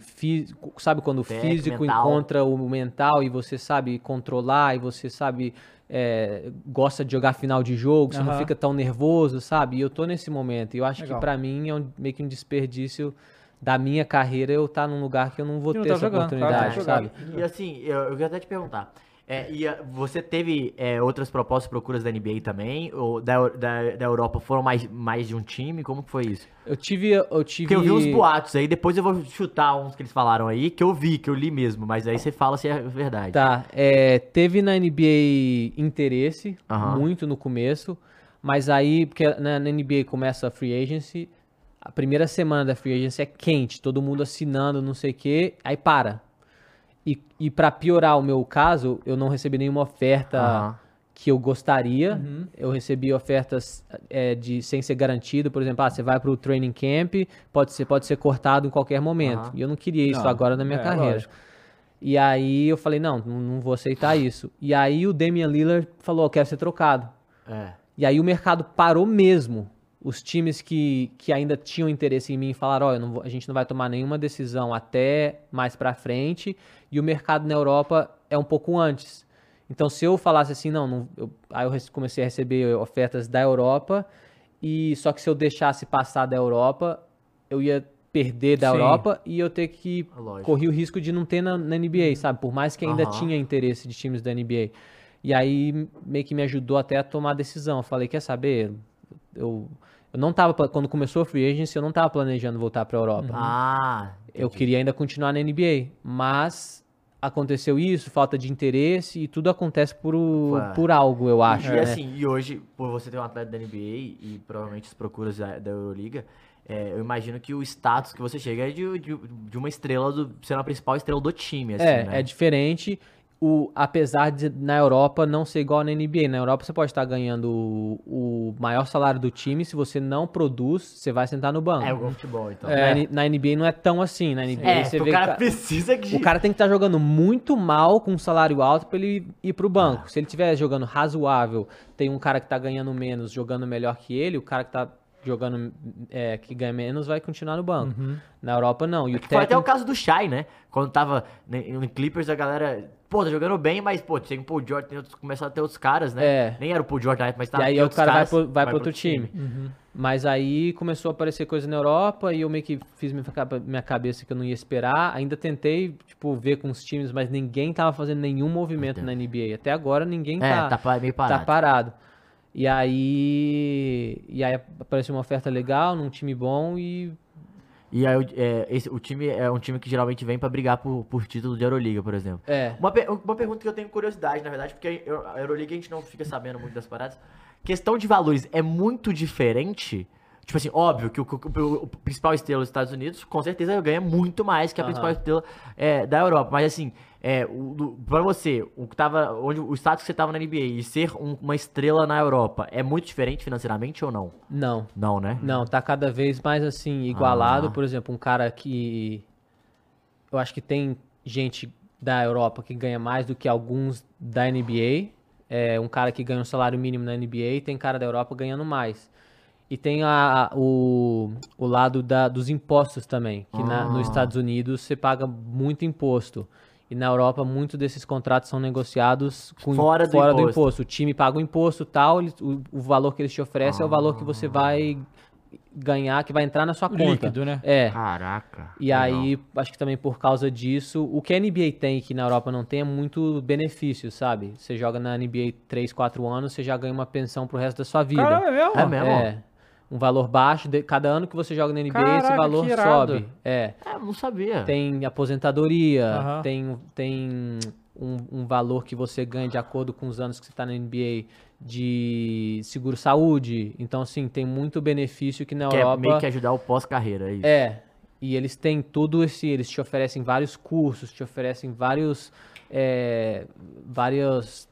Sabe quando o físico mental. encontra o mental e você sabe controlar e você sabe. é, gosta de jogar final de jogo, você não Aham. fica tão nervoso, sabe? E eu tô nesse momento. E eu acho Legal. que pra mim é um- meio que um desperdício da minha carreira eu estar num lugar que eu não vou não ter tá essa jogando, oportunidade, jogar. sabe? E assim, eu, eu queria até te perguntar. é, e ah, você teve é, outras propostas e procuras da NBA também? Ou da, da, da Europa foram mais, mais de um time? Como que foi isso? Eu tive. Eu tive. Porque eu vi uns boatos aí, depois eu vou chutar uns que eles falaram aí, que eu vi, que eu li mesmo, mas aí você fala se é verdade. Tá, é, teve na NBA interesse, Aham. muito no começo, mas aí, porque na, na NBA começa a free agency, a primeira semana da free agency é quente, todo mundo assinando, não sei o quê, aí para. E, e para piorar o meu caso, eu não recebi nenhuma oferta Aham. que eu gostaria. Eu recebi ofertas é, de sem ser garantido, por exemplo, ah, você vai para o training camp, pode ser, pode ser cortado em qualquer momento. Aham. E eu não queria isso Não, agora na minha é, carreira. lógico. E aí eu falei, não, não não vou aceitar isso. E aí o Damian Lillard falou, eu quero ser trocado. É. E aí o mercado parou mesmo. Os times que, que ainda tinham interesse em mim falaram, vou- a gente não vai tomar nenhuma decisão até mais pra frente. E o mercado na Europa é um pouco antes. Então se eu falasse assim, não, não eu- aí eu comecei a receber ofertas da Europa. E só que se eu deixasse passar da Europa, eu ia perder da Sim. Europa e eu ter que Lógico. corri o risco de não ter na, na NBA, sabe? Por mais que ainda Aham. tinha interesse de times da NBA. E aí meio que me ajudou até a tomar a decisão. Eu falei, quer saber? Eu, Eu não tava, quando começou a free agency, eu não tava planejando voltar pra Europa. Ah, Eu queria ainda continuar na NBA, mas aconteceu isso, falta de interesse e tudo acontece por, o- por algo, eu acho. E né? assim, e hoje, por você ter um atleta da NBA e provavelmente as procuras da, da Euroliga, é, eu imagino que o status que você chega é de, de, de uma estrela, do, sendo a principal estrela do time, assim, é, né? é diferente. O, apesar de na Europa não ser igual na NBA. Na Europa você pode estar ganhando o, o maior salário do time. Se você não produz, você vai sentar no banco. É, igual futebol, então. Na, N- na NBA não é tão assim. Na NBA É, você o vê cara que precisa que... o cara tem que estar jogando muito mal com um salário alto para ele ir pro banco. Se ele estiver jogando razoável, tem um cara que tá ganhando menos jogando melhor que ele, o cara que tá jogando é, que ganha menos vai continuar no banco. Na Europa não. E o Foi até o caso do Shai, né? Quando tava né, no Clippers, a galera, pô, tá jogando bem, mas, pô, tem o Paul George, tem outros, começaram a ter outros caras, né? É. Nem era o Paul George na época, mas E tava aí tem o outros cara vai caras, pro, vai pro outro time. Mas aí começou a aparecer coisa na Europa e eu meio que fiz minha ca- minha cabeça que eu não ia esperar. Ainda tentei, tipo, ver com os times, mas ninguém tava fazendo nenhum movimento na NBA. Até agora ninguém É, tá, tá meio parado. tá parado. E aí, e aí apareceu uma oferta legal num time bom e E aí, o- é, esse, o time é um time que geralmente vem pra brigar por, por título de Euroliga, por exemplo. é, Uma, uma pergunta que eu tenho curiosidade, na verdade, porque a Euroliga a gente não fica sabendo muito das paradas. Questão de valores é muito diferente. Tipo assim, óbvio que o, o- o principal estrela dos Estados Unidos com certeza ganha muito mais que a Aham. principal estrela é, da Europa. Mas assim, é, pra você, o que tava. Onde, o status que você tava na NBA e ser um- uma estrela na Europa é muito diferente financeiramente ou não? não. Não, né? Não, tá cada vez mais assim, igualado. Ah. Por exemplo, um cara que. Eu acho que tem gente da Europa que ganha mais do que alguns da NBA. É um cara que ganha um salário mínimo na NBA, tem cara da Europa ganhando mais. E tem a, o, o lado da, dos impostos também, que na- Ah. nos Estados Unidos você paga muito imposto. E na Europa, muitos desses contratos são negociados com, Fora do imposto. O time paga o imposto tal, ele- o, o valor que eles te oferecem é o valor que você vai ganhar, que vai entrar na sua conta. Líquido, né? É. Caraca. E aí, acho que também por causa disso, o que a NBA tem que na Europa não tem é muito benefício, sabe? Você joga na NBA 3, 4 anos, você já ganha uma pensão pro resto da sua vida. Caramba, é mesmo? É mesmo? É. Um valor baixo, de- cada ano que você joga na NBA, esse Caraca, valor que irado. sobe. É. É, eu não sabia. Tem aposentadoria, Aham. tem, tem um, um valor que você ganha de acordo com os anos que você está na NBA de seguro-saúde. Então, assim, tem muito benefício que na Que é Europa... meio que ajudar o pós-carreira, é isso. É, e eles têm tudo esse, eles te oferecem vários cursos, te oferecem vários, é, várias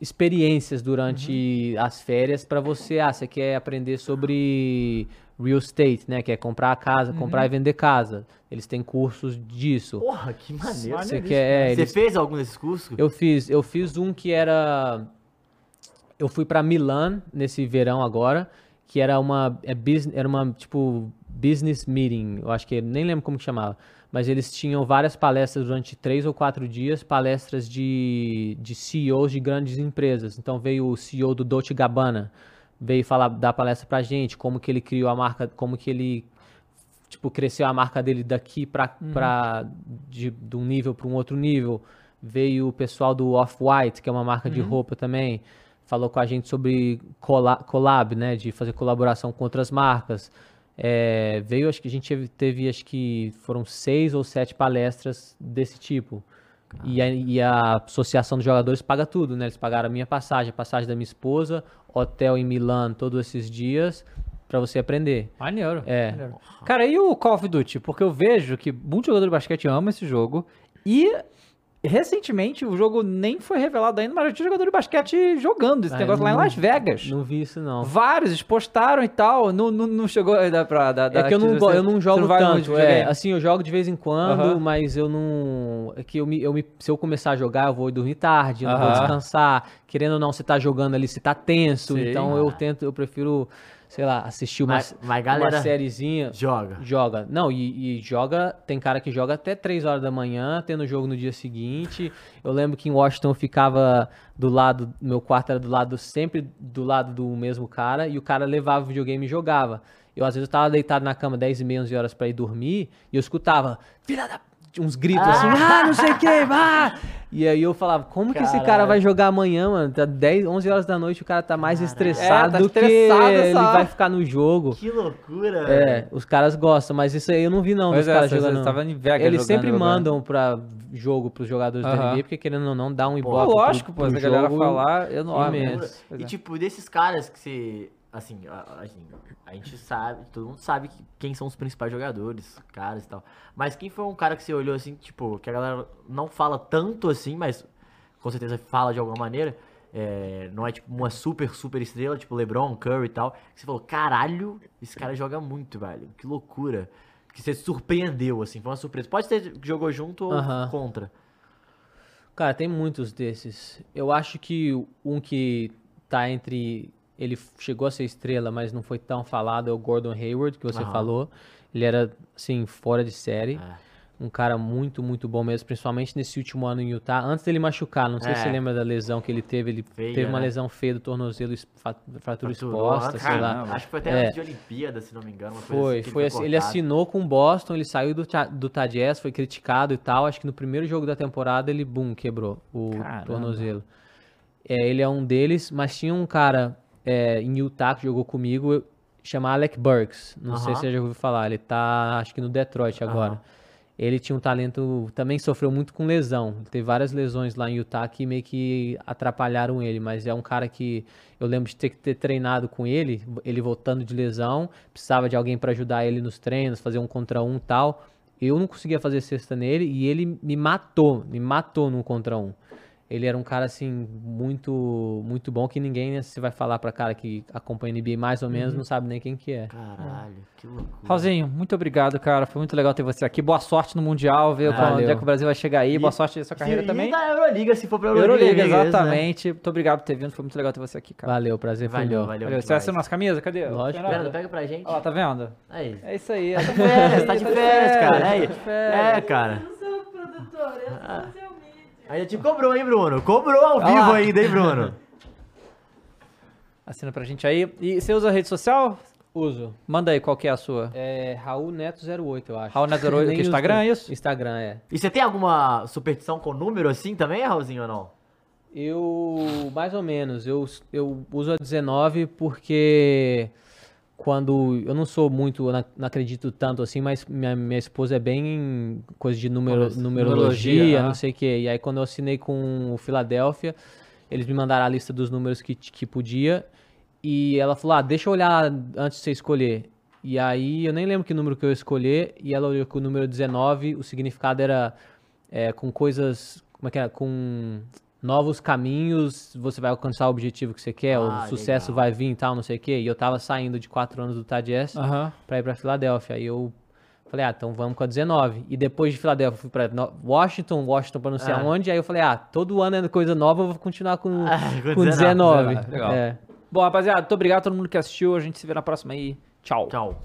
experiências durante as férias para você, ah, você quer aprender sobre real estate, né, quer comprar a casa, comprar e vender casa. Eles têm cursos disso. Porra, que maneiro. Você quer, é, Você eles- fez algum desses cursos? eu fiz, eu fiz um que era eu fui pra Milan nesse verão agora, que era uma é business, era uma tipo business meeting, eu acho que nem lembro como que chamava, mas eles tinham várias palestras durante três ou quatro dias, palestras de, de CEOs de grandes empresas. Então veio o CEO do Dolce Gabbana, veio falar dar palestra pra gente, como que ele criou a marca, como que ele tipo, cresceu a marca dele daqui pra, pra de, de um nível para um outro nível. Veio o pessoal do Off-White, que é uma marca de roupa também, falou com a gente sobre cola- collab, né, de fazer colaboração com outras marcas. É, veio, acho que a gente teve, teve, acho que foram seis ou sete palestras desse tipo. E a, e a Associação dos Jogadores paga tudo, né? Eles pagaram a minha passagem, a passagem da minha esposa, hotel em Milão todos esses dias, pra você aprender. Maneiro. É. maneiro. Cara, e o Call of Duty? Porque eu vejo que muitos jogadores de basquete amam esse jogo. E recentemente o jogo nem foi revelado ainda, mas já tinha jogador de basquete jogando esse Ah, negócio lá em Las Vegas. Não vi isso, não. Vários eles postaram e tal. Não, não, não chegou ainda pra. Da, da É que eu não, go- eu não você jogo tanto. É, assim, eu jogo de vez em quando, Aham. mas eu não. É que eu me, eu me, se eu começar a jogar, eu vou dormir tarde, eu não vou descansar. Querendo ou não, você tá jogando ali, você tá tenso. Sim. Então eu tento, eu prefiro, sei lá, assistir uma, Mas- mas, galera- uma sériezinha. Joga. Joga. Não, e, e joga. Tem cara que joga até 3 horas da manhã, tendo jogo no dia seguinte. Eu lembro que em Washington eu ficava do lado. Meu quarto era do lado, sempre do lado do mesmo cara, e o cara levava o videogame e jogava. Eu, às vezes, eu tava deitado na cama 10 e meia, 11 horas pra ir dormir, e eu escutava, filha da. Uns gritos assim, ah, não sei o que, vá! E aí eu falava, como que esse cara Caralho. vai jogar amanhã, mano? Tá 10, 11 horas da noite, o cara tá mais Caralho. estressado É, tá do que estressado ele vai ficar no jogo. Que loucura, É, os caras gostam, mas isso aí eu não vi não, Pois dos é, caras jogando. estavam em Vegas Eles jogando, sempre jogando. mandam pra jogo pros jogadores da Aham. NBA, porque querendo ou não, dá um Pô, ibope lógico, pro, pô, pro se a galera jogo. falar, eu não imenso. Pois E é. tipo, desses caras que você. Assim, a, assim, a gente sabe, todo mundo sabe que- quem são os principais jogadores, caras e tal. Mas quem foi um cara que você olhou assim, tipo, que a galera não fala tanto assim, mas com certeza fala de alguma maneira. é, não é tipo uma super, super estrela, tipo LeBron, Curry e tal. Que você falou, caralho, esse cara joga muito, velho. Que loucura. Que você surpreendeu, assim, foi uma surpresa. Pode ser que jogou junto ou contra. Cara, tem muitos desses. Eu acho que um que tá entre. Ele chegou a ser estrela, mas não foi tão falado, é o Gordon Hayward, que você Aham. falou. Ele era, assim, fora de série. É. Um cara muito, muito bom mesmo, principalmente nesse último ano em Utah. Antes dele machucar, não sei se É. você lembra da lesão que ele teve. Ele Feia, teve uma né? lesão feia do tornozelo, fratura exposta, antes, sei lá. Acho que foi até É. antes de Olimpíada, se não me engano. Foi, assim, foi assim, ele assinou com o Boston, ele saiu do, do Tadjess, foi criticado e tal. Acho que no primeiro jogo da temporada ele, bum, quebrou o Caramba. tornozelo. É, ele é um deles, mas tinha um cara é, em Utah que jogou comigo, chama Alec Burks. Não sei Aham. se você já ouviu falar, ele tá, acho que no Detroit agora. Aham. Ele tinha um talento, também sofreu muito com lesão. Ele teve várias lesões lá em Utah que meio que atrapalharam ele, mas é um cara que eu lembro de ter que ter treinado com ele, ele voltando de lesão, precisava de alguém para ajudar ele nos treinos, fazer um contra um e tal. Eu não conseguia fazer cesta nele e ele me matou, me matou no contra um. Ele era um cara assim muito muito bom que ninguém né, se vai falar pra cara que acompanha NBA mais ou menos não sabe nem quem que é. Caralho, que loucura. Raulzinho, muito obrigado, cara. Foi muito legal ter você aqui. Boa sorte no Mundial, ver onde é que o Brasil vai chegar aí. Boa sorte na sua carreira e, também. E da Euroliga, se for pra Euroliga. Euroliga, né? exatamente. Muito obrigado por ter vindo. Foi muito legal ter você aqui, cara. Valeu, prazer foi Valeu, meu. valeu. Valeu. Você assina nossa camisa? Cadê? Lógico. Fernando, pega pra gente. Ó, tá vendo? Aí. É isso aí. Tá de férias, tá de férias, cara. Tá de férias. É, cara. Eu sou produtora, eu Ah. sou seu Aí te cobrou, hein, Bruno? Cobrou ao vivo lá. ainda, hein, Bruno? [laughs] Assina pra gente aí. E você usa rede social? Uso. Manda aí qual que é a sua. É Raul Neto 08, eu acho. Raul Neto 08, [laughs] Nem que uso Instagram, é isso? Instagram, é. E você tem alguma superstição com número assim também, Raulzinho, ou não? Eu, mais ou menos, eu, eu uso a 19 porque quando, eu não sou muito, não, acredito tanto assim, mas minha, minha esposa é bem em coisa de numero, Numerologia, numerologia, não sei o que. E aí quando eu assinei com o Philadelphia, eles me mandaram a lista dos números que, que podia e ela falou, ah, deixa eu olhar antes de você escolher. E aí eu nem lembro que número que eu escolher e ela olhou que o número 19, o significado era é, com coisas, como é que era, com novos caminhos, você vai alcançar o objetivo que você quer, Ah, o sucesso legal. vai vir e tal, não sei o quê. E eu tava saindo de quatro anos do TADS Aham. pra ir pra Filadélfia. Aí eu falei, ah, então vamos com a 19. E depois de Filadélfia, eu fui pra Washington, Washington pra não sei Ah. aonde. Aí eu falei, ah, todo ano é coisa nova, eu vou continuar com, Ah, com com 19. 19. Legal. É. Bom, rapaziada, muito obrigado a todo mundo que assistiu. A gente se vê na próxima aí. Tchau. Tchau.